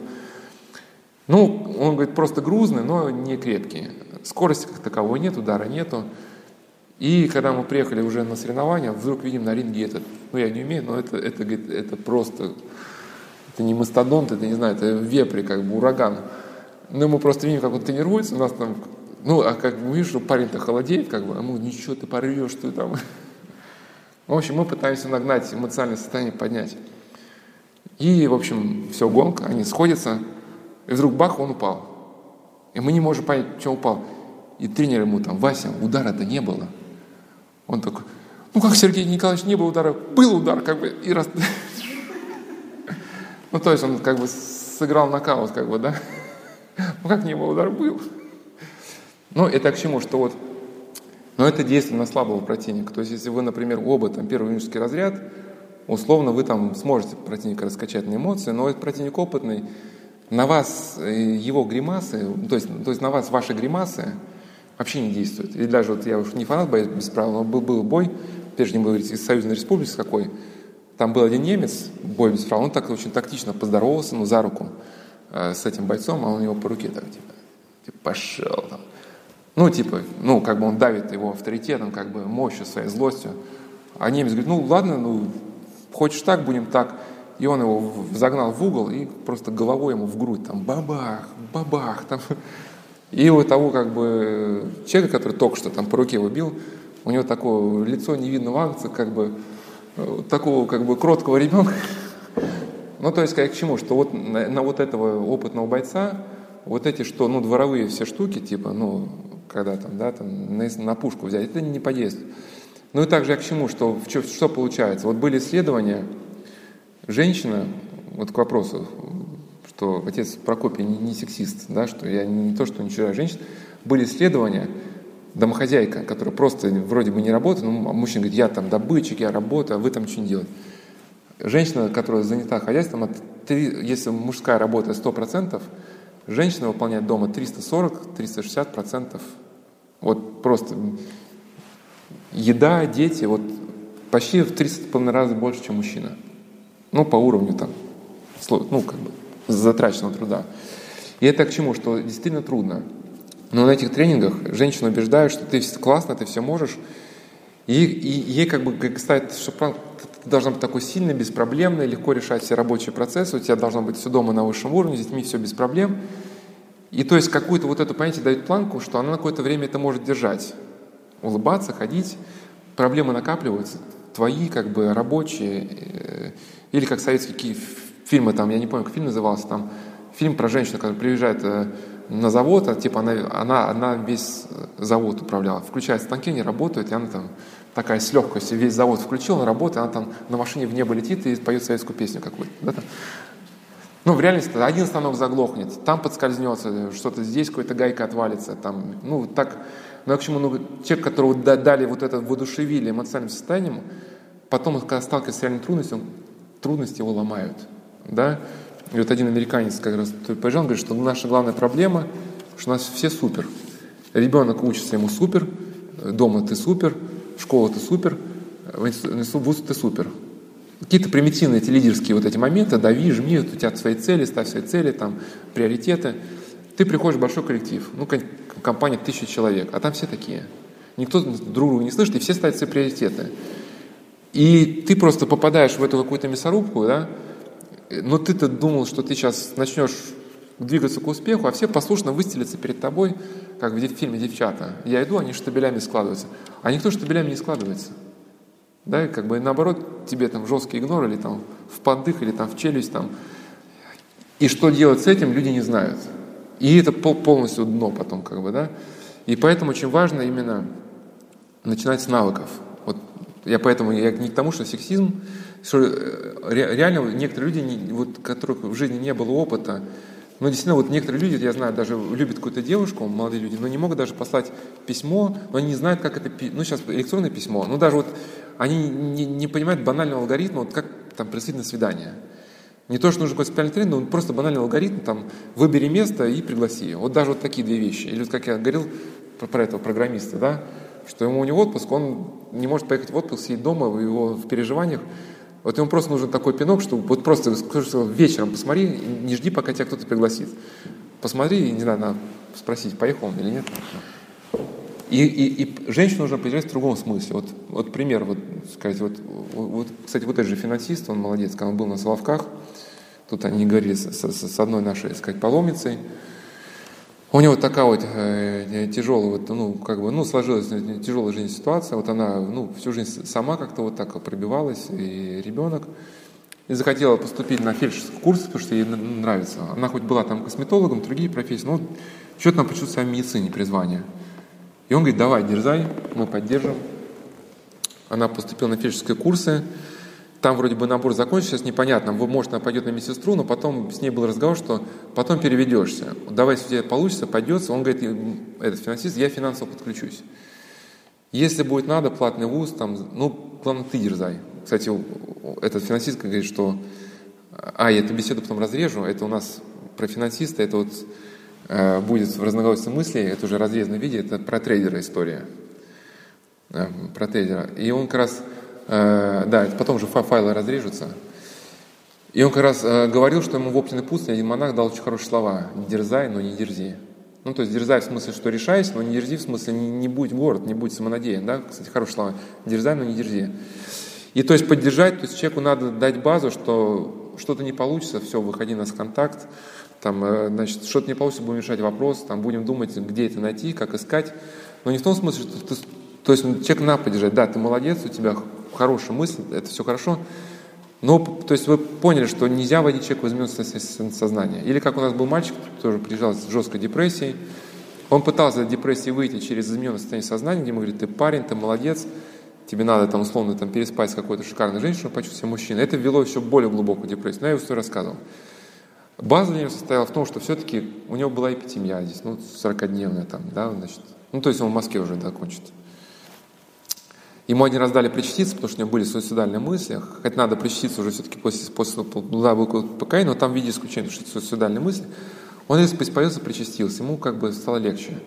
Ну, он говорит, просто грузный, но не крепкий. Скорости как таковой нет, удара нету. И когда мы приехали уже на соревнования, вдруг видим на ринге этот, ну я не умею, но это, это, говорит, это просто, это не мастодонт, это не знаю, это вепри, как бы ураган. Ну мы просто видим, как он тренируется, у нас там, ну а как мы видим, парень-то холодеет, как бы, а мы, ничего, ты порвешь, ты там. В общем, мы пытаемся нагнать эмоциональное состояние, поднять. И, в общем, все, гонка, они сходятся, и вдруг бах, он упал. И мы не можем понять, что упал. И тренер ему там, Вася, удара-то не было. Он такой, ну как, Сергей Николаевич, не было удара? Был удар, как бы, и раз... Ну, то есть он как бы сыграл нокаут, как бы, да? Ну, как не было, удар был. Но это к чему, что вот но это действие на слабого противника. То есть, если вы, например, оба там первый юношеский разряд, условно вы там сможете противника раскачать на эмоции, но этот противник опытный, на вас э, его гримасы, то есть, то есть на вас ваши гримасы вообще не действуют. И даже вот я уж не фанат боец без правил, но был, был бой, прежде не говорить, из Союзной Республики какой, там был один немец, бой без правил, он так очень тактично поздоровался, ну, за руку э, с этим бойцом, а он его по руке так, типа, типа пошел там. Ну, типа, ну, как бы он давит его авторитетом, как бы мощью, своей злостью. А немец говорит, ну, ладно, ну, хочешь так, будем так. И он его загнал в угол и просто головой ему в грудь, там, бабах, бабах, там. И у того, как бы, человека, который только что там по руке его бил, у него такое лицо невинного ангца, как бы, э, такого, как бы, кроткого ребенка. Ну, то есть, как к чему, что вот на, на вот этого опытного бойца, вот эти, что, ну, дворовые все штуки, типа, ну, когда там, да, там на, на пушку взять, это не подействует. Ну и также я к чему, что, что, что получается? Вот были исследования, женщина, вот к вопросу, что отец Прокопий не, не сексист, да, что я не то, что не чужая женщина, были исследования, домохозяйка, которая просто вроде бы не работает, ну, а мужчина говорит, я там добытчик, я работаю, а вы там что не делаете? Женщина, которая занята хозяйством, если мужская работа 100%, женщина выполняет дома 340-360% вот просто еда, дети, вот почти в 300 раза больше, чем мужчина. Ну, по уровню там, ну, как бы, затраченного труда. И это к чему? Что действительно трудно. Но на этих тренингах женщину убеждают, что ты классно, ты все можешь. И, и ей как бы ставят, что ты должна быть такой сильной, беспроблемной, легко решать все рабочие процессы, у тебя должно быть все дома на высшем уровне, с детьми все без проблем. И то есть какую-то вот это понятие дает планку, что она на какое-то время это может держать. Улыбаться, ходить, проблемы накапливаются, твои как бы рабочие, э, или как советские фильмы, там, я не помню, как фильм назывался, там фильм про женщину, которая приезжает э, на завод, а типа она, она, она весь завод управляла, включает станки, не работают, и она там такая с легкостью весь завод включила, она работает, она там на машине в небо летит и поет советскую песню какую-то. Да. Ну, в реальности один станок заглохнет, там подскользнется, что-то здесь какая-то гайка отвалится, там, ну, так, ну, а к чему, ну, человек, которого дали вот это, воодушевили эмоциональным состоянием, потом, когда сталкивается с реальной трудностью, трудности его ломают, да, и вот один американец как раз приезжал, говорит, что наша главная проблема, что у нас все супер, ребенок учится ему супер, дома ты супер, школа ты супер, вуз ты супер, какие-то примитивные эти лидерские вот эти моменты, дави, жми, у тебя свои цели, ставь свои цели, там, приоритеты. Ты приходишь в большой коллектив, ну, компания тысяча человек, а там все такие. Никто друг друга не слышит, и все ставят свои приоритеты. И ты просто попадаешь в эту какую-то мясорубку, да, но ты-то думал, что ты сейчас начнешь двигаться к успеху, а все послушно выстелятся перед тобой, как в фильме «Девчата». Я иду, они штабелями складываются. А никто штабелями не складывается. Да, и как бы наоборот, тебе там жесткий игнор или там в поддых, или там в челюсть там. И что делать с этим, люди не знают. И это полностью дно потом, как бы, да. И поэтому очень важно именно начинать с навыков. Я поэтому я не к тому, что сексизм, что э, реально некоторые люди, вот, которых в жизни не было опыта, но действительно, вот некоторые люди, я знаю, даже любят какую-то девушку, молодые люди, но не могут даже послать письмо, но они не знают, как это, ну сейчас электронное письмо, ну даже вот они не, не понимают банального алгоритма, вот как там прийти на свидание. Не то, что нужно какой-то специальный тренинг, но просто банальный алгоритм, там, выбери место и пригласи. Вот даже вот такие две вещи. Или вот как я говорил про, про этого программиста, да, что ему у него отпуск, он не может поехать в отпуск, сидеть дома, в его в переживаниях. Вот ему просто нужен такой пинок, что вот просто что вечером посмотри, не жди, пока тебя кто-то пригласит. Посмотри, не знаю, надо спросить, поехал он или нет. И, и, и женщину нужно определять в другом смысле. Вот, вот пример, вот, сказать, вот, вот, кстати, вот этот же финансист, он молодец, когда он был на Соловках, тут они говорили с, с, с одной нашей, сказать, паломницей, у него такая вот э, тяжелая, вот, ну, как бы, ну, сложилась тяжелая жизнь ситуация, вот она, ну, всю жизнь сама как-то вот так пробивалась, и ребенок, и захотела поступить на фельдшерский курс, потому что ей нравится. Она хоть была там косметологом, другие профессии, но что-то она почувствовала в медицине призвание. И он говорит, давай, дерзай, мы поддержим. Она поступила на фельдшерские курсы, там вроде бы набор закончился, сейчас непонятно, может, она пойдет на медсестру, но потом с ней был разговор, что потом переведешься. Давай, если у тебя получится, пойдется. Он говорит, этот финансист, я финансово подключусь. Если будет надо, платный вуз, там, ну, главное, ты дерзай. Кстати, этот финансист говорит, что... А, я эту беседу потом разрежу. Это у нас про финансиста, это вот э, будет в разноголосии мыслей, это уже разрезанном виде, это про трейдера история. Э, про трейдера. И он как раз... Э, да, потом же файлы разрежутся. И он как раз э, говорил, что ему в Оптиной пустыне один монах дал очень хорошие слова. «Не дерзай, но не дерзи». Ну, то есть дерзай в смысле, что решайся, но не дерзи в смысле, не, не будь горд, не будь самонадеян. Да? Кстати, хорошие слова. Дерзай, но не дерзи. И то есть поддержать, то есть человеку надо дать базу, что что-то не получится, все, выходи на контакт, там, э, значит, что-то не получится, будем решать вопрос, там, будем думать, где это найти, как искать. Но не в том смысле, что ты, то есть человек надо поддержать, да, ты молодец, у тебя хорошая мысль, это все хорошо, но, то есть вы поняли, что нельзя вводить человека в измененное сознание. Или как у нас был мальчик, тоже приезжал с жесткой депрессией, он пытался из депрессии выйти через измененное состояние сознания, где мы говорим, ты парень, ты молодец, тебе надо там условно там, переспать с какой-то шикарной женщиной, почувствовать себя мужчиной. Это ввело еще более глубокую депрессию. Но я его все рассказывал. База для него состояла в том, что все-таки у него была эпитемия здесь, ну, 40-дневная там, да, значит. Ну, то есть он в Москве уже закончит. Ему один раз дали причаститься, потому что у него были суицидальные мысли, хотя надо причаститься уже все-таки после, после да, ПК, но там в виде исключения, что суицидальные мысли. Он если исповедался, причастился, ему как бы стало легче.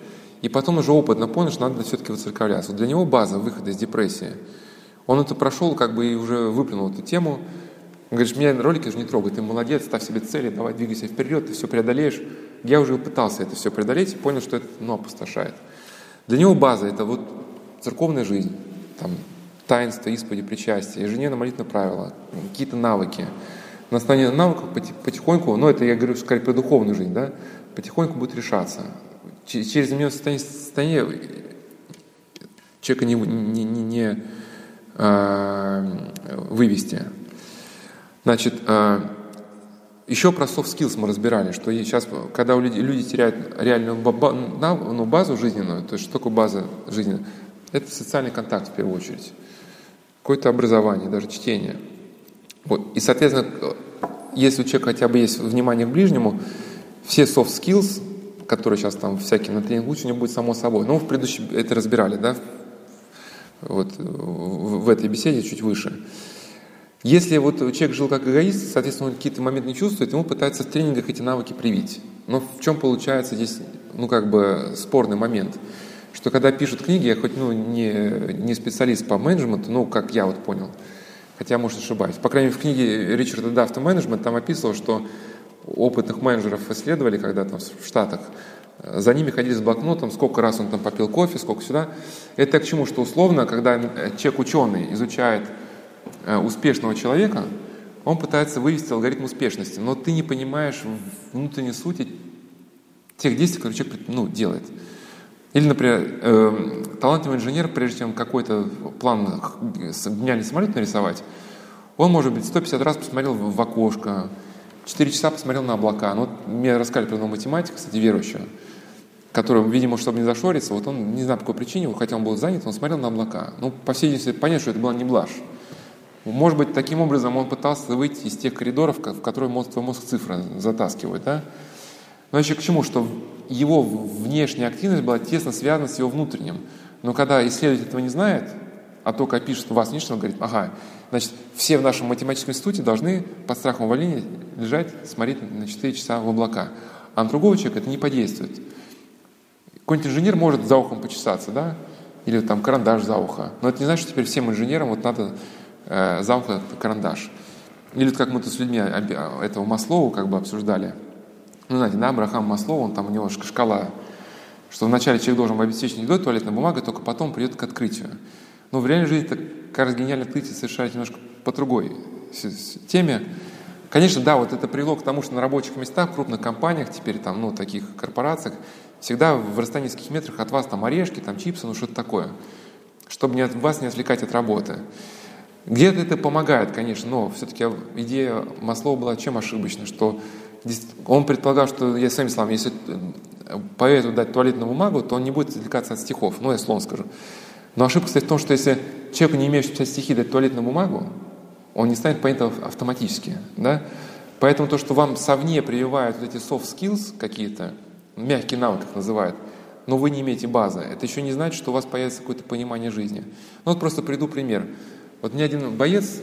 И потом уже опытно понял, что надо все-таки воцерковляться. Вот для него база выхода из депрессии. Он это прошел, как бы и уже выплюнул эту тему. Он говорит, меня ролики же не трогай, ты молодец, ставь себе цели, давай двигайся вперед, ты все преодолеешь. Я уже пытался это все преодолеть и понял, что это ну, опустошает. Для него база – это вот церковная жизнь, там, таинство, исповеди, причастие, ежедневно молитвенные правила, какие-то навыки. На основании навыков потихоньку, ну это я говорю скорее про духовную жизнь, да, потихоньку будет решаться через измененное состояние, состояние человека не, не, не, не э, вывести. Значит, э, еще про soft skills мы разбирали, что сейчас, когда у людей, люди теряют реальную ну, базу жизненную, то есть что такое база жизненная? Это социальный контакт в первую очередь, какое-то образование, даже чтение. Вот. И, соответственно, если у человека хотя бы есть внимание к ближнему, все soft skills которые сейчас там всякие на тренинг лучше, у него будет само собой. Ну, в предыдущем это разбирали, да, вот в этой беседе чуть выше. Если вот человек жил как эгоист, соответственно, он какие-то моменты не чувствует, ему пытаются в тренингах эти навыки привить. Но в чем получается здесь, ну, как бы спорный момент? Что когда пишут книги, я хоть, ну, не, не специалист по менеджменту, ну, как я вот понял, хотя, может, ошибаюсь. По крайней мере, в книге Ричарда Дафта «Менеджмент» там описывал, что опытных менеджеров исследовали когда-то в Штатах, за ними ходили с блокнотом, сколько раз он там попил кофе, сколько сюда. Это к чему, что условно, когда человек ученый изучает э, успешного человека, он пытается вывести алгоритм успешности, но ты не понимаешь внутренней сути тех действий, которые человек ну, делает. Или, например, э, талантливый инженер, прежде чем какой-то план гениальный самолет нарисовать, он, может быть, 150 раз посмотрел в окошко, Четыре часа посмотрел на облака. Ну, вот мне рассказали про одного математика, кстати, верующего, который, видимо, чтобы не зашориться, вот он, не знаю по какой причине, хотя он был занят, он смотрел на облака. Ну, по всей видимости, понятно, что это была не блажь. Может быть, таким образом он пытался выйти из тех коридоров, в которые мозг, твой мозг цифры затаскивает, да? Но еще к чему? Что его внешняя активность была тесно связана с его внутренним. Но когда исследователь этого не знает, а только пишет вас внешне, он говорит, ага, Значит, все в нашем математическом институте должны под страхом увольнения лежать, смотреть на 4 часа в облака. А на другого человека это не подействует. Какой-нибудь инженер может за ухом почесаться, да? Или там карандаш за ухо. Но это не значит, что теперь всем инженерам вот надо э, за ухо карандаш. Или вот как мы тут с людьми этого Маслоу как бы обсуждали. Ну, знаете, да, Абрахам Маслоу, он там у него шкала, что вначале человек должен обеспечить едой, туалетной бумагой, только потом придет к открытию. Но в реальной жизни как раз гениальное открытие совершается немножко по другой теме. Конечно, да, вот это привело к тому, что на рабочих местах, в крупных компаниях, теперь там, ну, таких корпорациях, всегда в расстоянии нескольких метрах от вас там орешки, там чипсы, ну, что-то такое, чтобы не, вас не отвлекать от работы. Где-то это помогает, конечно, но все-таки идея Маслова была чем ошибочна, что он предполагал, что, я своими словами, если поэту дать туалетную бумагу, то он не будет отвлекаться от стихов. Ну, я словно скажу. Но ошибка стоит в том, что если человеку, не имеющему писать стихи, дать туалетную бумагу, он не станет понятым автоматически. Да? Поэтому то, что вам совне прививают вот эти soft skills какие-то, мягкие навыки их называют, но вы не имеете базы, это еще не значит, что у вас появится какое-то понимание жизни. Ну вот просто приду пример. Вот мне один боец,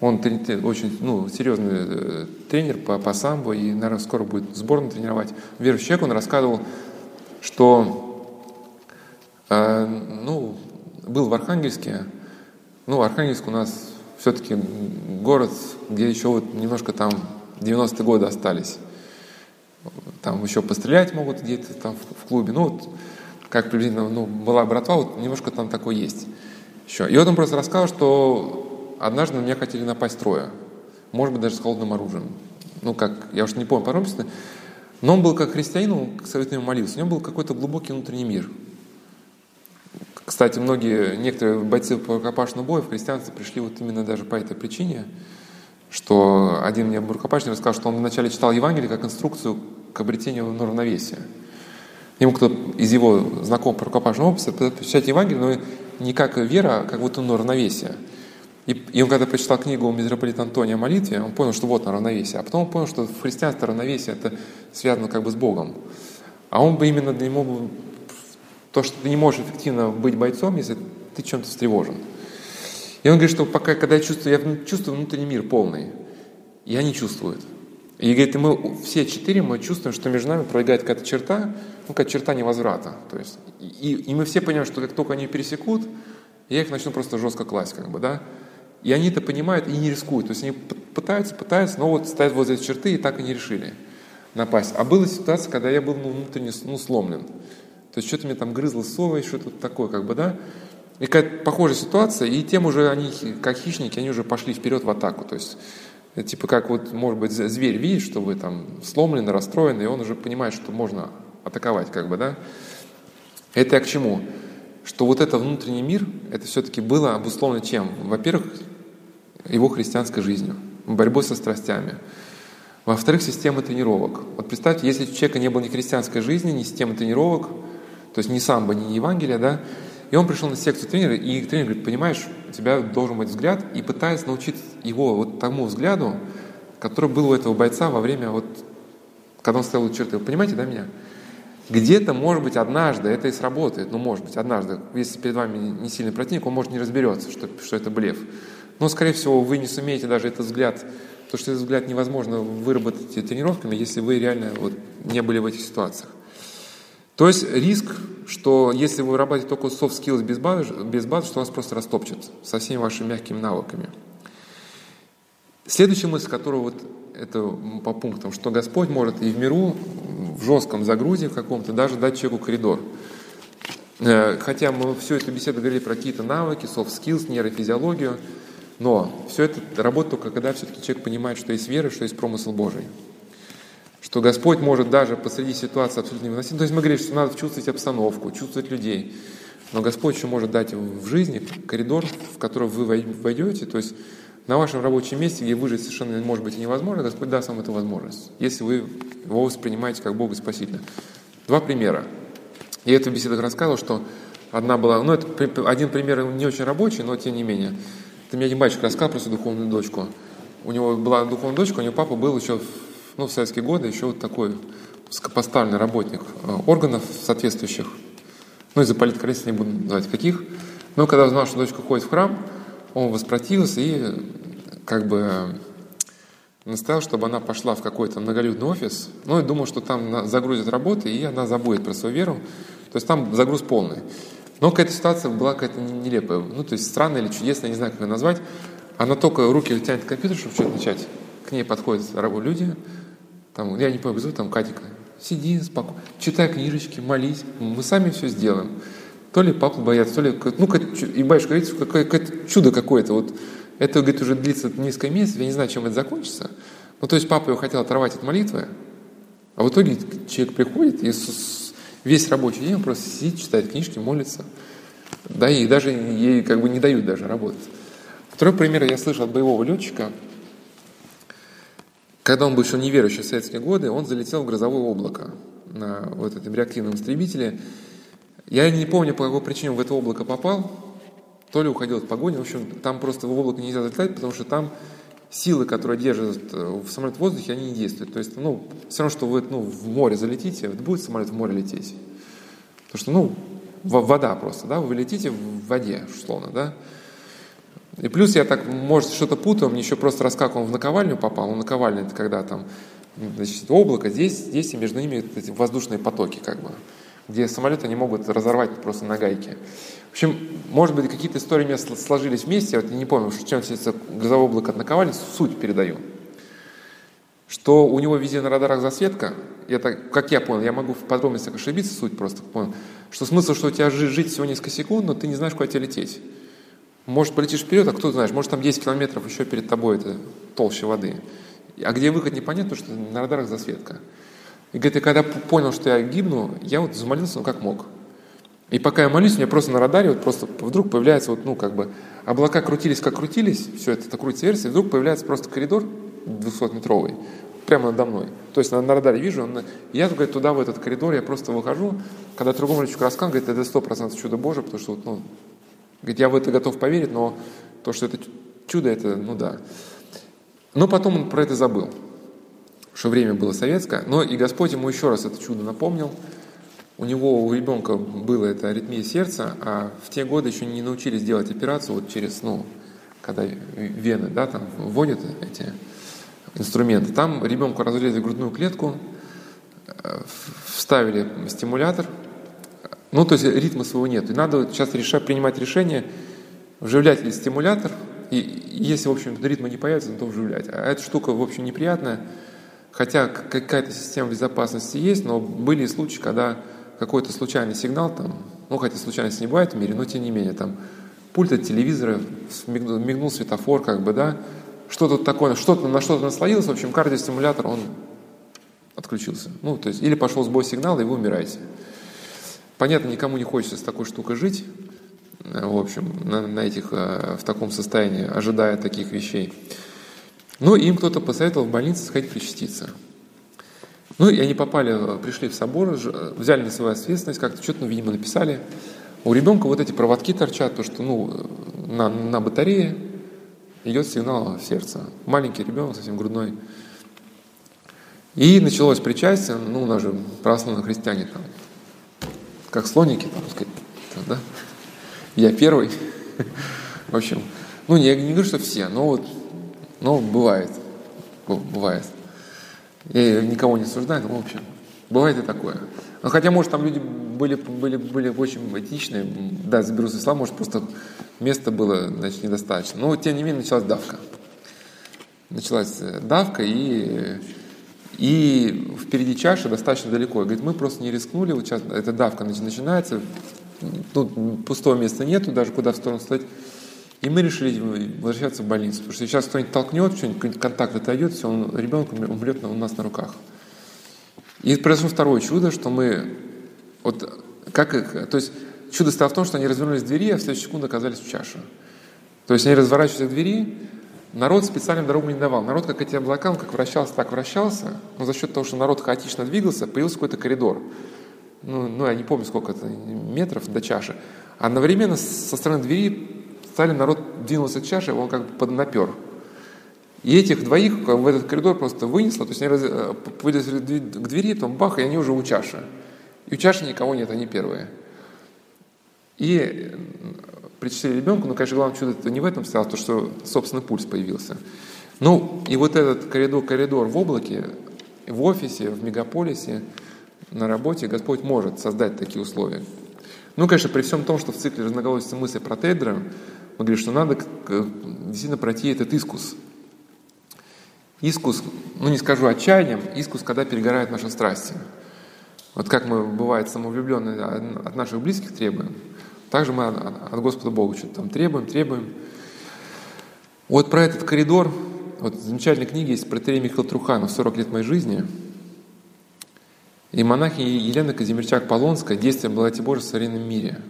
он очень ну, серьезный э, тренер по, по самбо, и, наверное, скоро будет сборную тренировать. Верующий человек, он рассказывал, что э, ну, был в Архангельске. Ну, Архангельск у нас все-таки город, где еще вот немножко там 90-е годы остались. Там еще пострелять могут где-то там в, в клубе. Ну, вот, как приблизительно ну, была братва, вот немножко там такое есть еще. И вот он просто рассказал, что однажды на меня хотели напасть трое. Может быть, даже с холодным оружием. Ну, как, я уж не помню подробности. Но он был как христианин, он к совету молился. У него был какой-то глубокий внутренний мир – кстати, многие, некоторые бойцы по рукопашному бою в христианство пришли вот именно даже по этой причине, что один мне рукопашный рассказал, что он вначале читал Евангелие как инструкцию к обретению равновесия. Ему кто из его знакомых по рукопашному опыту читать Евангелие, но не как вера, а как вот оно равновесие. И, и он когда прочитал книгу митрополита Антония о молитве, он понял, что вот на равновесие. А потом он понял, что в христианстве равновесие это связано как бы с Богом. А он бы именно для него то, что ты не можешь эффективно быть бойцом, если ты чем-то встревожен. И он говорит, что пока, когда я чувствую, я чувствую внутренний мир полный, и они чувствуют. И говорит, и мы все четыре, мы чувствуем, что между нами пролегает какая-то черта, ну, какая черта невозврата. То есть, и, и мы все понимаем, что как только они пересекут, я их начну просто жестко класть, как бы, да. И они это понимают и не рискуют. То есть они пытаются, пытаются, но вот стоят возле черты и так и не решили напасть. А была ситуация, когда я был ну, внутренне ну, сломлен. То есть что-то мне там грызло совесть, что-то такое, как бы, да. И какая-то похожая ситуация, и тем уже они, как хищники, они уже пошли вперед в атаку. То есть, это типа как вот, может быть, зверь видит, что вы там сломлены, расстроены, и он уже понимает, что можно атаковать, как бы, да. Это я к чему? Что вот это внутренний мир, это все-таки было обусловлено чем? Во-первых, его христианской жизнью, борьбой со страстями. Во-вторых, система тренировок. Вот представьте, если у человека не было ни христианской жизни, ни системы тренировок, то есть не самбо, не Евангелие, да, и он пришел на секцию тренера, и тренер говорит, понимаешь, у тебя должен быть взгляд, и пытается научить его вот тому взгляду, который был у этого бойца во время вот, когда он стоял у черты. Вы понимаете, да, меня? Где-то, может быть, однажды это и сработает, ну, может быть, однажды, если перед вами не сильный противник, он, может, не разберется, что, что это блеф. Но, скорее всего, вы не сумеете даже этот взгляд, потому что этот взгляд невозможно выработать тренировками, если вы реально вот не были в этих ситуациях. То есть риск, что если вы вырабатываете только soft skills без базы, без базы, что вас просто растопчет со всеми вашими мягкими навыками. Следующая мысль, которую вот это по пунктам, что Господь может и в миру, в жестком загрузе каком-то, даже дать человеку коридор. Э, хотя мы всю эту беседу говорили про какие-то навыки, soft skills, нейрофизиологию, но все это работает только когда все-таки человек понимает, что есть вера, что есть промысл Божий что Господь может даже посреди ситуации абсолютно невыносимой. То есть мы говорим, что надо чувствовать обстановку, чувствовать людей. Но Господь еще может дать в жизни коридор, в который вы войдете, то есть на вашем рабочем месте, где выжить совершенно может быть и невозможно, Господь даст вам эту возможность, если вы его воспринимаете как Бога Спасителя. Два примера. Я эту беседу рассказывал, что одна была, ну это один пример не очень рабочий, но тем не менее. Это мне один батюшка рассказал про свою духовную дочку. У него была духовная дочка, у него папа был еще ну, в советские годы еще вот такой поставленный работник э, органов соответствующих, ну, из-за политкорректности не буду называть каких, но когда узнал, что дочка ходит в храм, он воспротивился и как бы настоял, чтобы она пошла в какой-то многолюдный офис, ну, и думал, что там загрузят работы, и она забудет про свою веру, то есть там загруз полный. Но какая-то ситуация была какая-то нелепая, ну, то есть странная или чудесная, не знаю, как ее назвать. Она только руки тянет к компьютеру, чтобы что-то начать. К ней подходят люди, там, я не помню, там Катика. Сиди спокойно, читай книжечки, молись. Мы сами все сделаем. То ли папу боятся, то ли... Ну, и батюшка говорит, что какое-то чудо какое-то. Вот это, говорит, уже длится несколько месяцев, я не знаю, чем это закончится. Ну, то есть папа его хотел оторвать от молитвы, а в итоге человек приходит, и весь рабочий день он просто сидит, читает книжки, молится. Да, и даже ей как бы не дают даже работать. Второй пример я слышал от боевого летчика – когда он был еще неверующий в советские годы, он залетел в грозовое облако на вот этом реактивном истребителе. Я не помню, по какой причине в это облако попал. то ли уходил от погони. В общем, там просто в облако нельзя залетать, потому что там силы, которые держат э, в самолет в воздухе, они не действуют. То есть, ну, все равно, что вы ну, в море залетите, будет самолет в море лететь. Потому что, ну, вода просто, да, вы летите в воде, условно, да. И плюс я так, может, что-то путаю, мне еще просто рассказывал, он в наковальню попал, ну, наковальня это когда там, значит, облако, здесь, здесь и между ними эти воздушные потоки, как бы, где самолеты не могут разорвать просто на гайке. В общем, может быть, какие-то истории у меня сложились вместе, я вот не помню, чем отличается газовое облако от наковальни, суть передаю. Что у него везде на радарах засветка, это, как я понял, я могу в подробностях ошибиться, суть просто понял, что смысл, что у тебя жить всего несколько секунд, но ты не знаешь, куда тебе лететь. Может, полетишь вперед, а кто знает, может, там 10 километров еще перед тобой это толще воды. А где выход непонятно, потому что на радарах засветка. И говорит, я когда понял, что я гибну, я вот замолился, ну как мог. И пока я молюсь, у меня просто на радаре вот просто вдруг появляется вот, ну, как бы, облака крутились, как крутились, все это, это крутится версия, вдруг появляется просто коридор 200-метровый, прямо надо мной. То есть на, на радаре вижу, он, я говорит, туда, в этот коридор, я просто выхожу, когда другому летчику рассказал, говорит, это сто процентов чудо Божие, потому что вот, ну, Говорит, я в это готов поверить, но то, что это чудо, это, ну да. Но потом он про это забыл, что время было советское. Но и Господь ему еще раз это чудо напомнил. У него, у ребенка было это аритмия сердца, а в те годы еще не научились делать операцию вот через, ну, когда вены, да, там вводят эти инструменты. Там ребенку разрезали грудную клетку, э, вставили стимулятор, ну, то есть ритма своего нет. И надо сейчас решать, принимать решение, вживлять ли стимулятор, и если, в общем, ритма не появится, то вживлять. А эта штука, в общем, неприятная, хотя какая-то система безопасности есть, но были случаи, когда какой-то случайный сигнал, там, ну, хотя случайности не бывает в мире, но тем не менее, там, пульт от телевизора, мигнул, мигнул светофор, как бы, да, что-то такое, что-то на что-то наслоилось, в общем, кардиостимулятор, он отключился. Ну, то есть, или пошел сбой сигнала, и вы умираете. Понятно, никому не хочется с такой штукой жить, э, в общем, на, на этих, э, в таком состоянии, ожидая таких вещей. Ну, им кто-то посоветовал в больнице сходить причаститься. Ну, и они попали, пришли в собор, взяли на свою ответственность, как-то что-то, ну, видимо, написали. У ребенка вот эти проводки торчат, то, что, ну, на, на батарее идет сигнал в сердце. Маленький ребенок, совсем грудной. И началось причастие, ну, у нас же православные христиане там как слоники, там, сказать, да? Я первый. В общем, ну, я не говорю, что все, но вот, но бывает, бывает. Я никого не осуждаю, но, в общем, бывает и такое. Ну, хотя, может, там люди были, были, были очень этичные, да, заберу с ислам, может, просто места было, значит, недостаточно. Но, тем не менее, началась давка. Началась э, давка, и и впереди чаша достаточно далеко. говорит, мы просто не рискнули, вот сейчас эта давка начинается, тут пустого места нету, даже куда в сторону стать. И мы решили возвращаться в больницу, потому что сейчас кто-нибудь толкнет, что-нибудь контакт отойдет, все, он, ребенок умрет у нас на руках. И произошло второе чудо, что мы, вот как, то есть чудо стало в том, что они развернулись в двери, а в следующую секунду оказались в чаше. То есть они разворачиваются к двери, Народ специально дорогу не давал. Народ, как эти облака, он как вращался, так вращался, но за счет того, что народ хаотично двигался, появился какой-то коридор. Ну, ну, я не помню, сколько это метров до чаши. Одновременно со стороны двери стали народ двинулся к чаше, он как бы поднапер. И этих двоих в этот коридор просто вынесло, то есть они э, вылезли к двери, потом бах, и они уже у чаши. И у чаши никого нет, они первые. И причислили ребенку, но, конечно, главное чудо это не в этом стало, то, что собственный пульс появился. Ну, и вот этот коридор, коридор в облаке, в офисе, в мегаполисе, на работе Господь может создать такие условия. Ну, конечно, при всем том, что в цикле разноголосицы мысли про Тедра, мы говорим, что надо действительно пройти этот искус. Искус, ну не скажу отчаянием, искус, когда перегорают наши страсти. Вот как мы, бывает, самовлюбленные от наших близких требуем – также мы от Господа Бога что-то там требуем, требуем. Вот про этот коридор, вот замечательная книга есть про Терей Михаил Труханов «40 лет моей жизни». И монахи Елена Казимирчак-Полонская «Действие благодати Божьей в современном мире».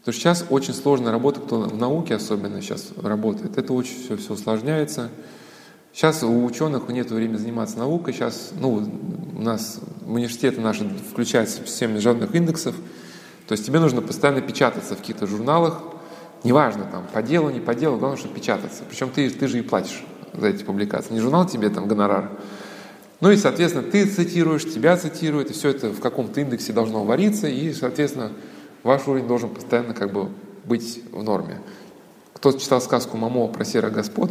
Потому что сейчас очень сложная работа, кто в науке особенно сейчас работает, это очень все, все усложняется. Сейчас у ученых нет времени заниматься наукой, сейчас ну, у нас университеты наши включаются в систему международных индексов – то есть тебе нужно постоянно печататься в каких-то журналах, Неважно, там, по делу, не по делу, главное, чтобы печататься. Причем ты, ты же и платишь за эти публикации. Не журнал тебе там гонорар. Ну и, соответственно, ты цитируешь, тебя цитируют, и все это в каком-то индексе должно вариться, и, соответственно, ваш уровень должен постоянно как бы быть в норме. Кто читал сказку Мамо про серых господ,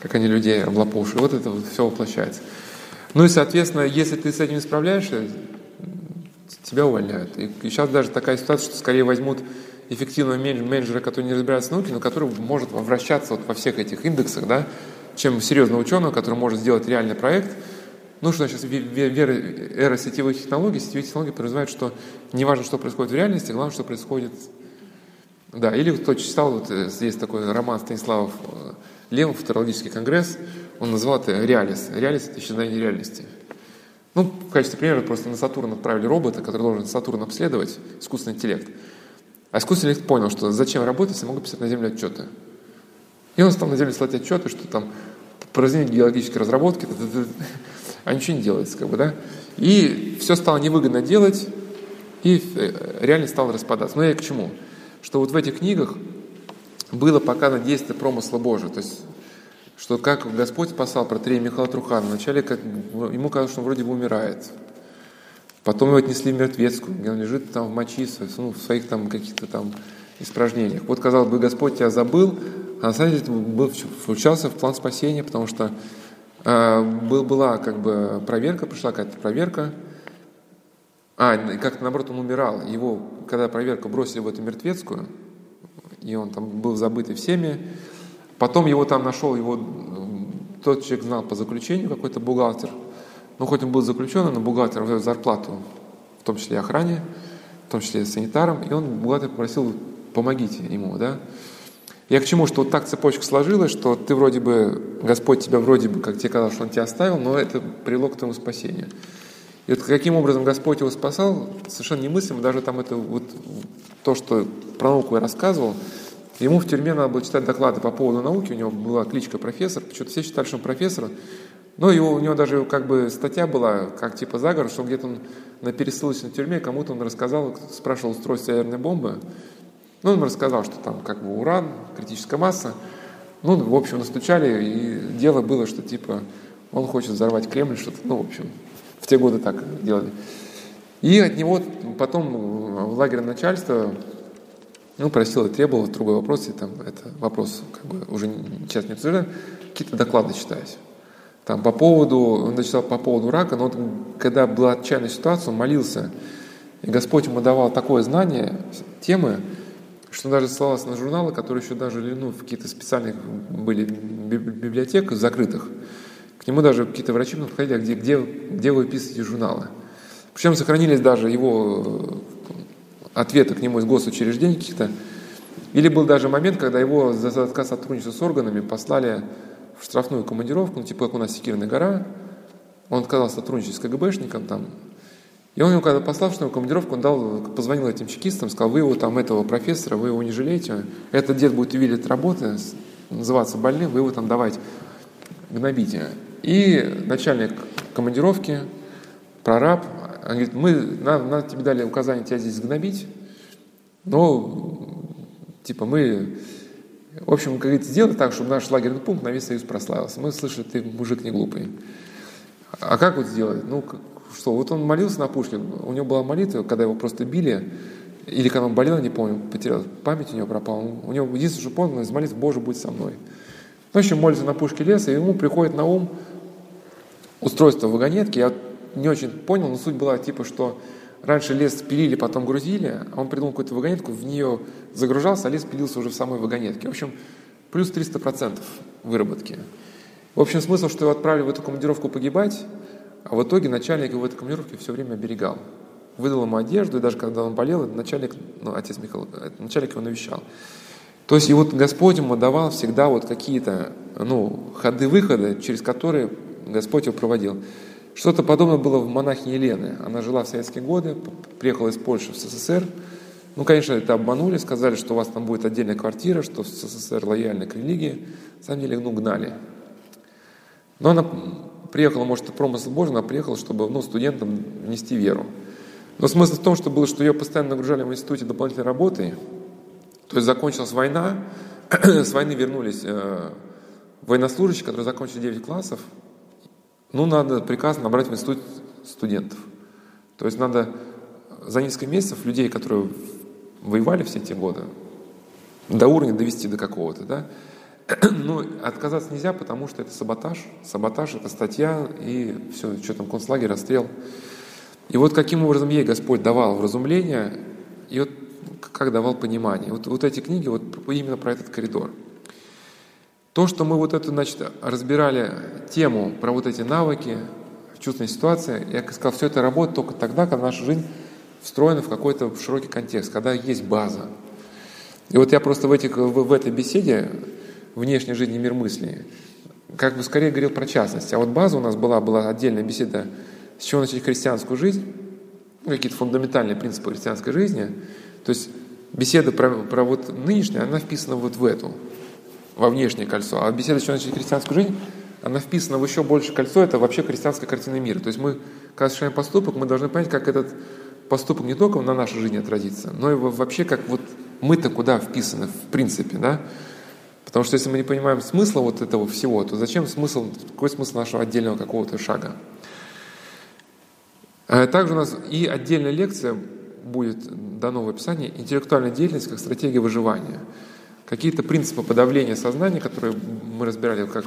как они людей облапошили, вот это вот все воплощается. Ну и, соответственно, если ты с этим не справляешься, тебя увольняют. И сейчас даже такая ситуация, что скорее возьмут эффективного менеджера, который не разбирается в науке, но который может вращаться вот во всех этих индексах, да, чем серьезного ученого, который может сделать реальный проект. Ну что сейчас эра сетевых технологий, сетевые технологии подразумевают, что не важно, что происходит в реальности, главное, что происходит... Да, или кто читал, вот э, есть такой роман Станиславов э, Лемов, «Футурологический конгресс», он назвал это «Реалис». «Реалис» — это исчезновение реальности. Ну, в качестве примера просто на Сатурн отправили робота, который должен Сатурн обследовать, искусственный интеллект. А искусственный интеллект понял, что зачем работать, если могут писать на Земле отчеты. И он стал на Земле слать отчеты, что там произведение геологической разработки, а ничего не делается, как бы, да. И все стало невыгодно делать, и э, реально стало распадаться. Но я к чему? Что вот в этих книгах было показано действие промысла Божия. То есть что как Господь спасал про Трея Михаила Трухана. Вначале как, ему казалось, что он вроде бы умирает. Потом его отнесли в мертвецкую, где он лежит там в мочи, ну, в своих там каких-то там испражнениях. Вот, казалось бы, Господь тебя забыл, а на самом деле был, включался в план спасения, потому что был, была как бы проверка, пришла какая-то проверка, а, как-то наоборот он умирал. Его, когда проверка бросили в эту мертвецкую, и он там был забытый всеми, Потом его там нашел, его тот человек знал по заключению, какой-то бухгалтер. Ну, хоть он был заключенным, но бухгалтер взял зарплату, в том числе охране, в том числе санитарам, и он, бухгалтер, попросил, помогите ему, да. Я к чему, что вот так цепочка сложилась, что ты вроде бы, Господь тебя вроде бы, как тебе казалось, что Он тебя оставил, но это привело к твоему спасению. И вот каким образом Господь его спасал, совершенно немыслимо, даже там это вот то, что про науку я рассказывал, Ему в тюрьме надо было читать доклады по поводу науки, у него была кличка профессор, почему-то все считали, что он профессор. Но его, у него даже как бы статья была, как типа заговор, что где-то он на пересылочной тюрьме кому-то он рассказал, спрашивал устройство ядерной бомбы. Ну, он рассказал, что там как бы уран, критическая масса. Ну, в общем, настучали, и дело было, что типа он хочет взорвать Кремль, что-то, ну, в общем, в те годы так делали. И от него потом в лагере начальства ну, просил и требовал, другой вопрос, и там это вопрос как бы уже сейчас не обсуждаем, какие-то доклады читать. Там по поводу, он начал по поводу рака, но вот, когда была отчаянная ситуация, он молился, и Господь ему давал такое знание, темы, что даже ссылался на журналы, которые еще даже ну, в какие-то специальных были библиотеках закрытых. К нему даже какие-то врачи подходили, а где, где, где вы писаете журналы. Причем сохранились даже его ответа к нему из госучреждений каких-то. Или был даже момент, когда его за отказ сотрудничества с органами послали в штрафную командировку, ну, типа как у нас Секирная гора, он отказал сотрудничать с КГБшником там. И он его когда послал в штрафную командировку, он дал, позвонил этим чекистам, сказал, вы его там, этого профессора, вы его не жалеете, этот дед будет увидеть от работы, называться больным, вы его там давайте гнобите. И начальник командировки, прораб, он говорит, мы, нам, нам тебе дали указание тебя здесь гнобить, но, типа, мы, в общем, как говорит, сделай так, чтобы наш лагерный пункт на весь Союз прославился. Мы слышали, ты мужик не глупый. А как вот сделать? Ну, что, вот он молился на пушке, у него была молитва, когда его просто били, или когда он болел, не помню, потерял, память у него пропала. У него единственное, что он из молитвы, Боже, будь со мной. Ну, в общем, молится на пушке леса, и ему приходит на ум устройство вагонетки. Я не очень понял, но суть была типа, что раньше лес пилили, потом грузили, а он придумал какую-то вагонетку, в нее загружался, а лес пилился уже в самой вагонетке. В общем, плюс 300% выработки. В общем, смысл, что его отправили в эту командировку погибать, а в итоге начальник его в этой командировке все время оберегал. Выдал ему одежду, и даже когда он болел, начальник, ну, отец Михаил, начальник его навещал. То есть и вот Господь ему давал всегда вот какие-то ну, ходы-выходы, через которые Господь его проводил. Что-то подобное было в монахине Елены. Она жила в советские годы, приехала из Польши в СССР. Ну, конечно, это обманули, сказали, что у вас там будет отдельная квартира, что в СССР лояльны к религии. На самом деле, ну, гнали. Но она приехала, может, это промысл Божий, она приехала, чтобы ну, студентам нести веру. Но смысл в том, что было, что ее постоянно нагружали в институте дополнительной работой, То есть закончилась война, с войны вернулись э, военнослужащие, которые закончили 9 классов, ну, надо приказ набрать в институт студентов. То есть надо за несколько месяцев людей, которые воевали все эти годы, до уровня довести до какого-то, да, ну, отказаться нельзя, потому что это саботаж. Саботаж – это статья, и все, что там, концлагерь, расстрел. И вот каким образом ей Господь давал вразумление, и вот как давал понимание. Вот, вот эти книги вот именно про этот коридор. То, что мы вот это, значит, разбирали тему про вот эти навыки, чувственной ситуации, я сказал, все это работает только тогда, когда наша жизнь встроена в какой-то широкий контекст, когда есть база. И вот я просто в, этих, в, в этой беседе внешней жизни мир мысли как бы скорее говорил про частность. А вот база у нас была, была отдельная беседа, с чего начать христианскую жизнь, ну, какие-то фундаментальные принципы христианской жизни. То есть беседа про, про вот нынешнюю, она вписана вот в эту, во внешнее кольцо. А беседа, с чего начать христианскую жизнь, она вписана в еще больше кольцо, это вообще христианская картина мира. То есть мы, когда совершаем поступок, мы должны понять, как этот поступок не только на нашей жизни отразится, но и вообще как вот мы-то куда вписаны в принципе, да? Потому что если мы не понимаем смысла вот этого всего, то зачем смысл, какой смысл нашего отдельного какого-то шага? А также у нас и отдельная лекция будет дано в описании «Интеллектуальная деятельность как стратегия выживания». Какие-то принципы подавления сознания, которые мы разбирали, как,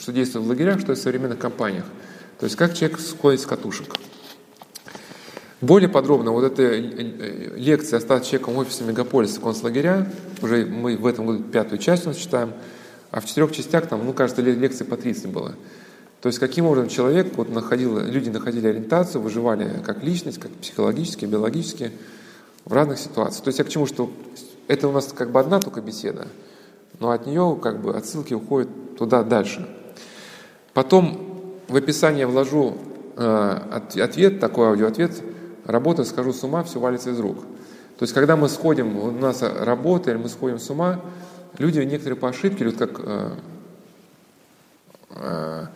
что действует в лагерях, что в современных компаниях. То есть как человек сходит с катушек. Более подробно вот эта э, э, лекция «Остаться человеком в офисе мегаполиса концлагеря», уже мы в этом году пятую часть у нас читаем, а в четырех частях там, ну, кажется, лекций по 30 было. То есть каким образом человек, вот находил, люди находили ориентацию, выживали как личность, как психологически, биологически в разных ситуациях. То есть я к чему, что это у нас как бы одна только беседа, но от нее как бы отсылки уходят туда дальше. Потом в описание вложу э, ответ, такой аудиоответ – работа, скажу с ума, все валится из рук. То есть, когда мы сходим, у нас работа, или мы сходим с ума, люди некоторые по ошибке, вот как э, э,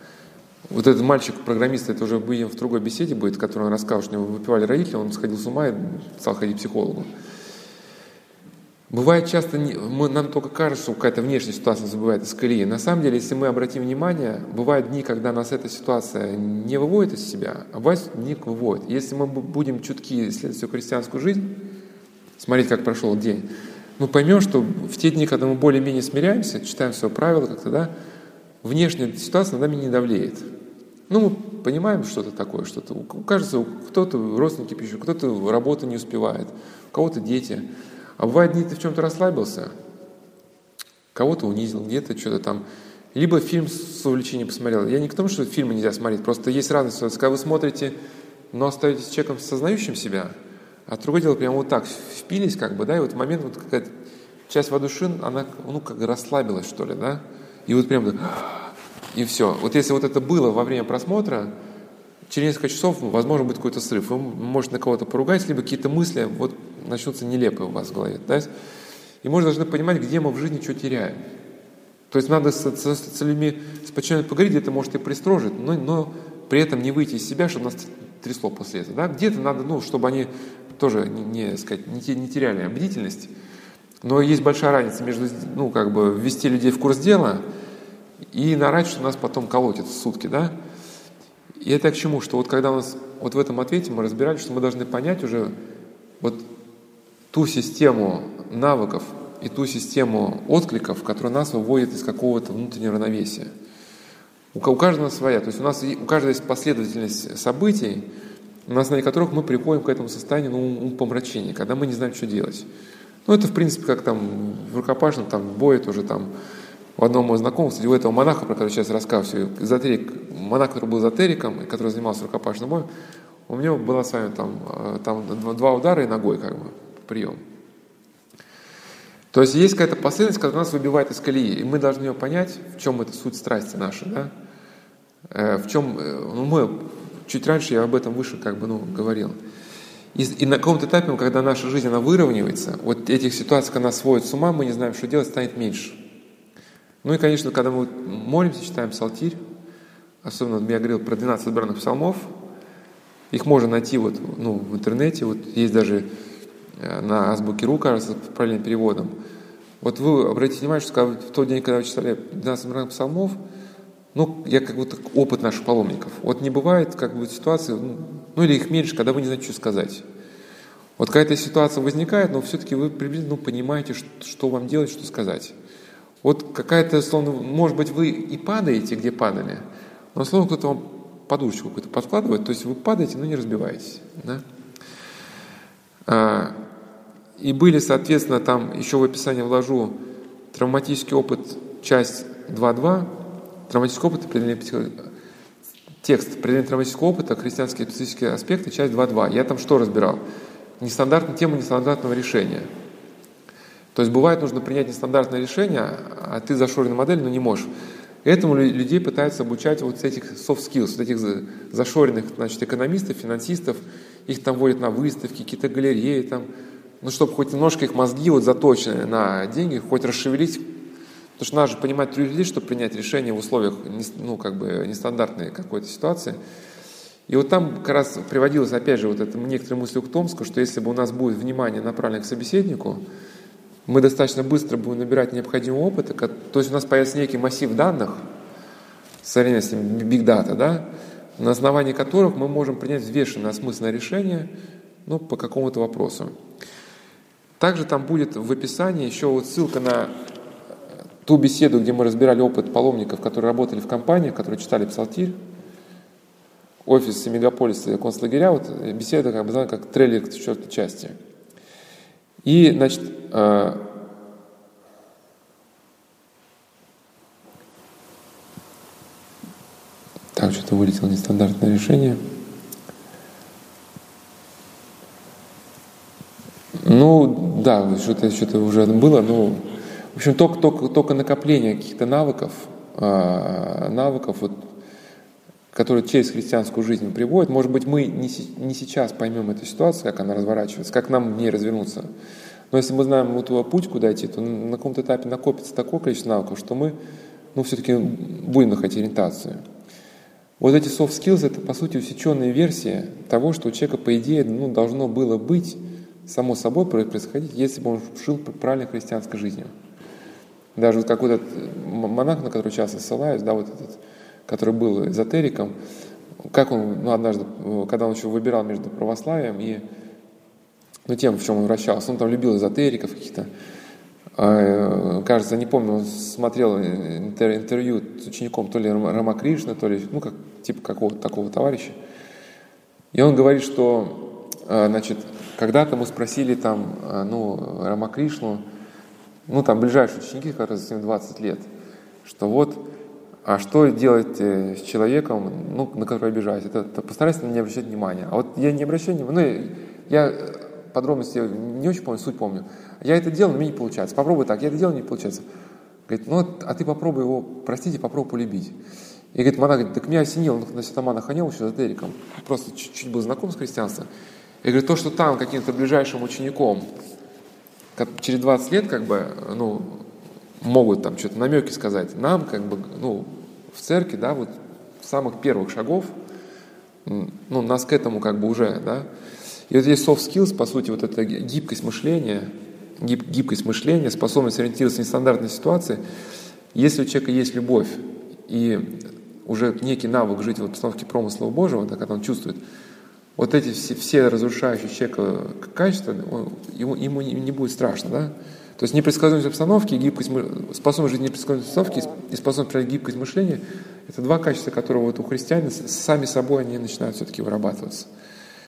вот этот мальчик-программист, это уже будем в другой беседе будет, который он рассказал, что у него выпивали родители, он сходил с ума и стал ходить к психологу. Бывает часто, мы, нам только кажется, что какая-то внешняя ситуация забывает из колеи. На самом деле, если мы обратим внимание, бывают дни, когда нас эта ситуация не выводит из себя, а бывают дни выводит. Если мы будем чутки исследовать всю христианскую жизнь, смотреть, как прошел день, мы поймем, что в те дни, когда мы более-менее смиряемся, читаем все правила как-то, да, внешняя ситуация над нами не давлеет. Ну, мы понимаем что-то такое, что-то. Кажется, кто-то родственники пишут, кто-то работу не успевает, у кого-то дети – а бывает дни, ты в чем-то расслабился, кого-то унизил, где-то что-то там. Либо фильм с увлечением посмотрел. Я не к тому, что фильмы нельзя смотреть, просто есть разность. Когда вы смотрите, но остаетесь человеком, сознающим себя, а другое дело, прямо вот так впились, как бы, да, и вот в момент вот какая-то часть водушин, она, ну, как расслабилась, что ли, да, и вот прям и все. Вот если вот это было во время просмотра, через несколько часов, возможно, будет какой-то срыв. Вы можете на кого-то поругать, либо какие-то мысли вот начнутся нелепые у вас в голове. Да? И мы должны понимать, где мы в жизни что теряем. То есть надо с, с, с людьми с подчиненными поговорить, где-то может и пристрожить, но, но при этом не выйти из себя, чтобы нас трясло после этого. Да? Где-то надо, ну, чтобы они тоже не, не, сказать, не, не теряли бдительность. Но есть большая разница между, ну, как бы, ввести людей в курс дела и нарать, что нас потом колотит сутки, да? И это к чему? Что вот когда у нас вот в этом ответе мы разбирали, что мы должны понять уже вот ту систему навыков и ту систему откликов, которая нас выводит из какого-то внутреннего равновесия. У, каждого своя. То есть у нас у каждого есть последовательность событий, на основе которых мы приходим к этому состоянию ну, помрачения, когда мы не знаем, что делать. Ну, это, в принципе, как там в рукопашном, там, бое тоже там у одного моего знакомого, кстати, у этого монаха, про которого сейчас рассказываю, эзотерик, монах, который был эзотериком, который занимался рукопашным боем, у него была с вами там, э, там два удара и ногой как бы прием. То есть есть какая-то последовательность, которая нас выбивает из колеи, и мы должны ее понять, в чем это суть страсти нашей, да? Э, в чем, э, ну мы, чуть раньше я об этом выше как бы, ну, говорил. И, и на каком-то этапе, когда наша жизнь, она выравнивается, вот этих ситуаций, когда нас сводят с ума, мы не знаем, что делать, станет меньше. Ну и, конечно, когда мы молимся, читаем псалтирь, особенно я говорил про 12 избранных псалмов, их можно найти вот, ну, в интернете, вот есть даже э, на азбуке.ру, кажется, с правильным переводом. Вот вы обратите внимание, что в тот день, когда вы читали 12 номерах псалмов, ну, я как будто опыт наших паломников. Вот не бывает как бы ситуации, ну, ну или их меньше, когда вы не знаете, что сказать. Вот какая-то ситуация возникает, но все-таки вы приблизительно ну, понимаете, что, что вам делать, что сказать. Вот какая-то, словно, может быть, вы и падаете, где падали, но словно кто-то вам подушечку какую-то подкладывает, то есть вы падаете, но не разбиваетесь. Да? А, и были, соответственно, там еще в описание вложу травматический опыт, часть 2.2, травматический опыт, текст определение травматического опыта, христианские специфические аспекты, часть 2.2. Я там что разбирал? Нестандартную тему нестандартного решения. То есть бывает нужно принять нестандартное решение, а ты зашоренная модель, но не можешь. Этому людей пытаются обучать вот этих soft skills, вот этих зашоренных значит, экономистов, финансистов. Их там водят на выставки, какие-то галереи, там, ну, чтобы хоть немножко их мозги вот заточены на деньги, хоть расшевелить. Потому что надо же понимать людей, чтобы принять решение в условиях ну, как бы нестандартной какой-то ситуации. И вот там как раз приводилось, опять же, вот это некоторые мысли к Томску, что если бы у нас будет внимание направлено к собеседнику, мы достаточно быстро будем набирать необходимый опыт, то есть у нас появится некий массив данных, современности big data, да, на основании которых мы можем принять взвешенное, осмысленное решение ну, по какому-то вопросу. Также там будет в описании еще вот ссылка на ту беседу, где мы разбирали опыт паломников, которые работали в компаниях, которые читали псалтирь, офис мегаполиса концлагеря, вот беседа как бы, как трейлер к четвертой части. И, значит, э, так, что-то вылетело нестандартное решение – Ну, да, что-то что уже было, но, в общем, только, только, только накопление каких-то навыков, а, навыков, вот, которые через христианскую жизнь приводят. Может быть, мы не, не сейчас поймем эту ситуацию, как она разворачивается, как нам в ней развернуться. Но если мы знаем вот путь, куда идти, то на каком-то этапе накопится такое количество навыков, что мы ну, все-таки будем находить ориентацию. Вот эти soft skills – это, по сути, усеченная версия того, что у человека, по идее, ну, должно было быть само собой происходить, если бы он жил правильной христианской жизнью. Даже вот какой-то монах, на который часто ссылаюсь, да, вот этот, который был эзотериком, как он, ну, однажды, когда он еще выбирал между православием и ну, тем, в чем он вращался, он там любил эзотериков каких-то, а, кажется, не помню, он смотрел интервью с учеником то ли Рама Кришна, то ли, ну, как, типа какого-то такого товарища. И он говорит, что, значит, когда-то мы спросили там, э, ну, Рамакришну, ну, там, ближайшие ученики, которые за 20 лет, что вот, а что делать э, с человеком, ну, на который обижаюсь? Это, это постарайся на не обращать внимания. А вот я не обращаю внимания, ну, я э, подробности не очень помню, суть помню. Я это делал, но мне не получается. Попробуй так, я это делал, не получается. Говорит, ну, а ты попробуй его простить и попробуй полюбить. И говорит, монах говорит, так меня осенило, ну, на Святомана Ханел еще за Дериком, просто чуть-чуть был знаком с христианством. Я говорю, то, что там каким-то ближайшим учеником через 20 лет как бы, ну, могут там что-то намеки сказать, нам как бы, ну, в церкви, да, вот с самых первых шагов, ну, нас к этому как бы уже, да. И вот здесь soft skills, по сути, вот эта гибкость мышления, гиб, гибкость мышления, способность ориентироваться в нестандартной ситуации. Если у человека есть любовь и уже некий навык жить в обстановке промысла Божьего, да, когда он чувствует, вот эти все, все разрушающие человека качества, он, ему, ему не, не будет страшно, да? То есть непредсказуемость обстановки, гибкость, способность жить в непредсказуемой обстановке и способность проявить гибкость мышления – это два качества, которые вот у христиан сами собой они начинают все-таки вырабатываться –